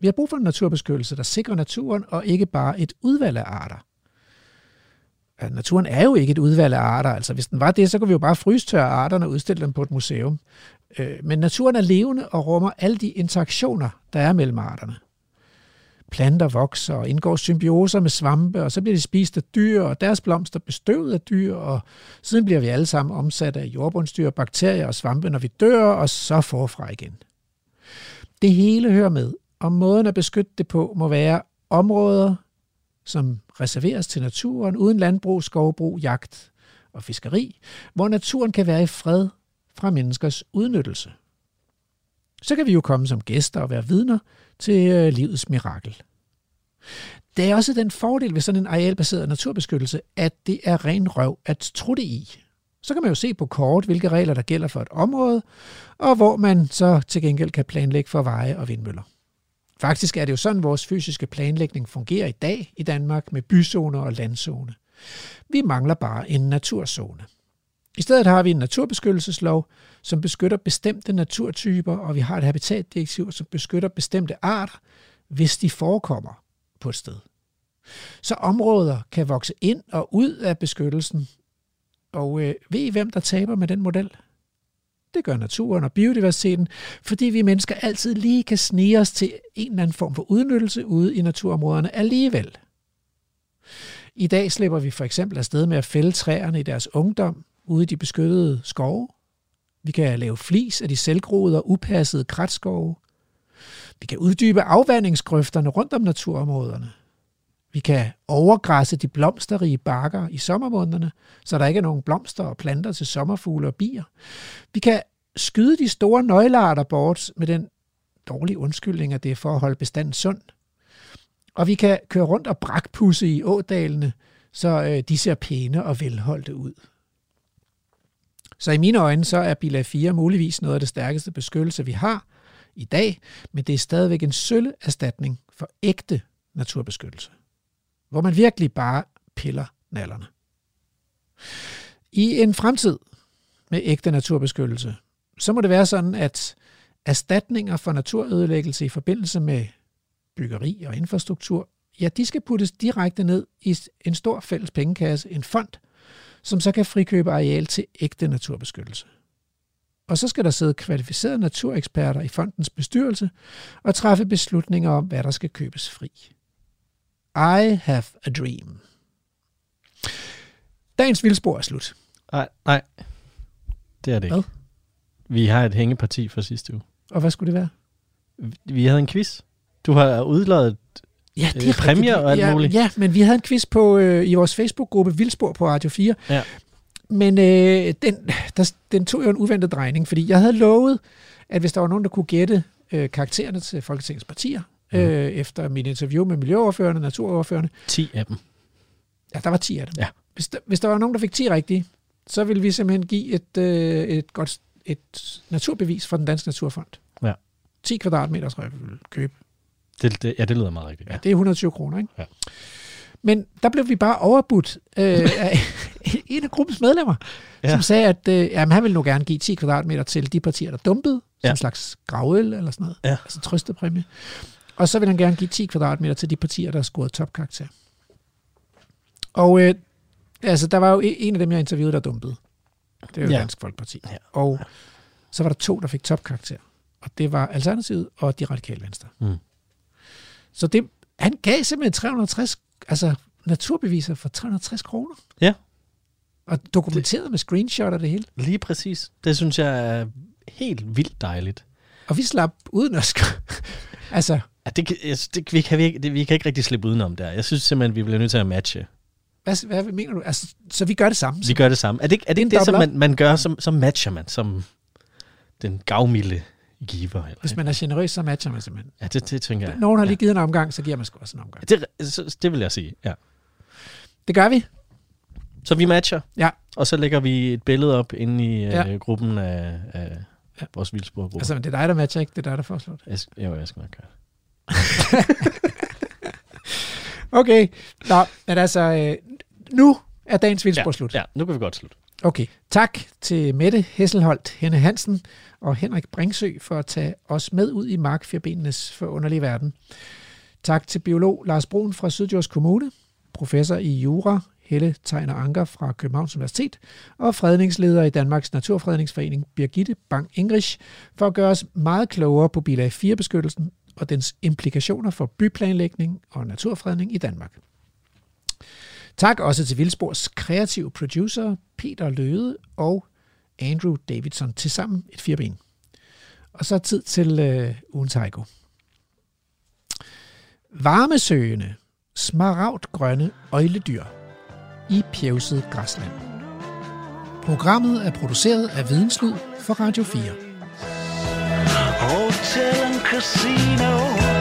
Vi har brug for en naturbeskyttelse, der sikrer naturen og ikke bare et udvalg af arter. Naturen er jo ikke et udvalg af arter. Altså, hvis den var det, så kunne vi jo bare frystørre arterne og udstille dem på et museum. Øh, men naturen er levende og rummer alle de interaktioner, der er mellem arterne planter vokser og indgår symbioser med svampe, og så bliver de spist af dyr, og deres blomster bestøvet af dyr, og siden bliver vi alle sammen omsat af jordbundsdyr, bakterier og svampe, når vi dør, og så forfra igen. Det hele hører med, og måden at beskytte det på må være områder, som reserveres til naturen, uden landbrug, skovbrug, jagt og fiskeri, hvor naturen kan være i fred fra menneskers udnyttelse. Så kan vi jo komme som gæster og være vidner til øh, livets mirakel. Det er også den fordel ved sådan en arealbaseret naturbeskyttelse, at det er ren røv at trutte i. Så kan man jo se på kort, hvilke regler der gælder for et område, og hvor man så til gengæld kan planlægge for veje og vindmøller. Faktisk er det jo sådan, vores fysiske planlægning fungerer i dag i Danmark med byzoner og landzone. Vi mangler bare en naturzone. I stedet har vi en naturbeskyttelseslov, som beskytter bestemte naturtyper, og vi har et habitatdirektiv, som beskytter bestemte arter, hvis de forekommer på et sted. Så områder kan vokse ind og ud af beskyttelsen. Og øh, ved I, hvem der taber med den model? Det gør naturen og biodiversiteten, fordi vi mennesker altid lige kan snige os til en eller anden form for udnyttelse ude i naturområderne alligevel. I dag slipper vi for eksempel afsted med at fælde træerne i deres ungdom ude i de beskyttede skove. Vi kan lave flis af de selvgroede og upassede kratskove. Vi kan uddybe afvandingsgrøfterne rundt om naturområderne. Vi kan overgræsse de blomsterrige bakker i sommermånederne, så der ikke er nogen blomster og planter til sommerfugle og bier. Vi kan skyde de store nøglearter bort med den dårlige undskyldning, at det er for at holde bestanden sund. Og vi kan køre rundt og brakpusse i ådalene, så øh, de ser pæne og velholdte ud. Så i mine øjne, så er bilag 4 muligvis noget af det stærkeste beskyttelse, vi har i dag, men det er stadigvæk en sølle erstatning for ægte naturbeskyttelse hvor man virkelig bare piller nallerne. I en fremtid med ægte naturbeskyttelse, så må det være sådan, at erstatninger for naturødelæggelse i forbindelse med byggeri og infrastruktur, ja, de skal puttes direkte ned i en stor fælles pengekasse, en fond, som så kan frikøbe areal til ægte naturbeskyttelse. Og så skal der sidde kvalificerede natureksperter i fondens bestyrelse og træffe beslutninger om, hvad der skal købes fri. I have a dream. Dagens vildspor er slut. Nej, nej. Det er det ikke. Hvad? Vi har et hængeparti fra sidste uge. Og hvad skulle det være? Vi havde en quiz. Du har udladet Ja, det er øh, præmier og alt ja, muligt. Ja, men vi havde en quiz på øh, i vores Facebook-gruppe Vildspor på Radio 4. Ja. Men øh, den, der, den tog jo en uventet drejning, fordi jeg havde lovet, at hvis der var nogen, der kunne gætte øh, karaktererne til Folketingets partier, mm. øh, efter mit interview med miljøoverførende, naturoverførende. 10 af dem. Ja, der var 10 af dem. Ja. Hvis, der, hvis der var nogen, der fik 10 rigtige, så ville vi simpelthen give et, øh, et godt et naturbevis fra den danske naturfond. Ja. 10 kvadratmeter, tror jeg, vi ville købe. Det, det, ja, det lyder meget rigtigt. Ja, det er 120 kroner, ikke? Ja. Men der blev vi bare overbudt øh, af en af gruppens medlemmer, ja. Ja. som sagde, at øh, jamen, han ville nu gerne give 10 kvadratmeter til de partier, der dumpede, ja. Ja. som en slags gravøl eller sådan noget, Ja. altså trøstepræmie. Og så vil han gerne give 10 kvadratmeter til de partier, der har scoret topkarakter. Og øh, altså, der var jo e- en af dem, jeg interviewede, der dumpede. Det er jo ja. Dansk Folkeparti. Ja. Og så var der to, der fik topkarakter. Og det var Alternativet og de radikale venstre. Mm. Så det, han gav simpelthen 360, altså naturbeviser for 360 kroner. Ja. Og dokumenteret det, med screenshot og det hele. Lige præcis. Det synes jeg er helt vildt dejligt. Og vi slap uden at Altså, Ja, det, jeg det, vi, kan, vi, ikke- det, vi kan ikke rigtig slippe udenom der. Jeg synes simpelthen, vi bliver nødt til at matche. hvad, hvad mener du? Altså, så vi gør det samme. Vi gør det samme. Er det, er det det, som man, man gør, som, så matcher man som den gavmilde giver? Eller? Hvis man er generøs, så matcher man simpelthen. Ja, det, det tænker jeg. Nogen har lige ja. givet en omgang, så giver man sgu også en omgang. Det, det vil jeg sige, ja. Det gør vi. Så vi matcher, Ja. og så lægger vi et billede op inde i Ja. ja. øh, gruppen af, af ja. vores vildsporgruppe. Altså, men det er dig, der matcher, ikke? Det er dig, der foreslår det. Jeg, jo, jeg skal nok gøre det. Okay. Nå, men altså, øh, nu er dagens vildspor slut. Ja, nu kan vi godt slutte. Okay. Tak til Mette Hesselholdt, Henne Hansen og Henrik Bringsø for at tage os med ud i markfirbenenes forunderlige verden. Tak til biolog Lars Brun fra Syddjurs Kommune, professor i Jura Helle Tegner Anker fra Københavns Universitet og fredningsleder i Danmarks Naturfredningsforening Birgitte Bang Engrich for at gøre os meget klogere på bilag 4-beskyttelsen og dens implikationer for byplanlægning og naturfredning i Danmark. Tak også til Vildspors kreative producer Peter Løde og Andrew Davidson til sammen et fireben. Og så tid til øh, ugens haiku. Varmesøgende, smaragdgrønne øjledyr i pjevset græsland. Programmet er produceret af Videnslyd for Radio 4. Hotel casino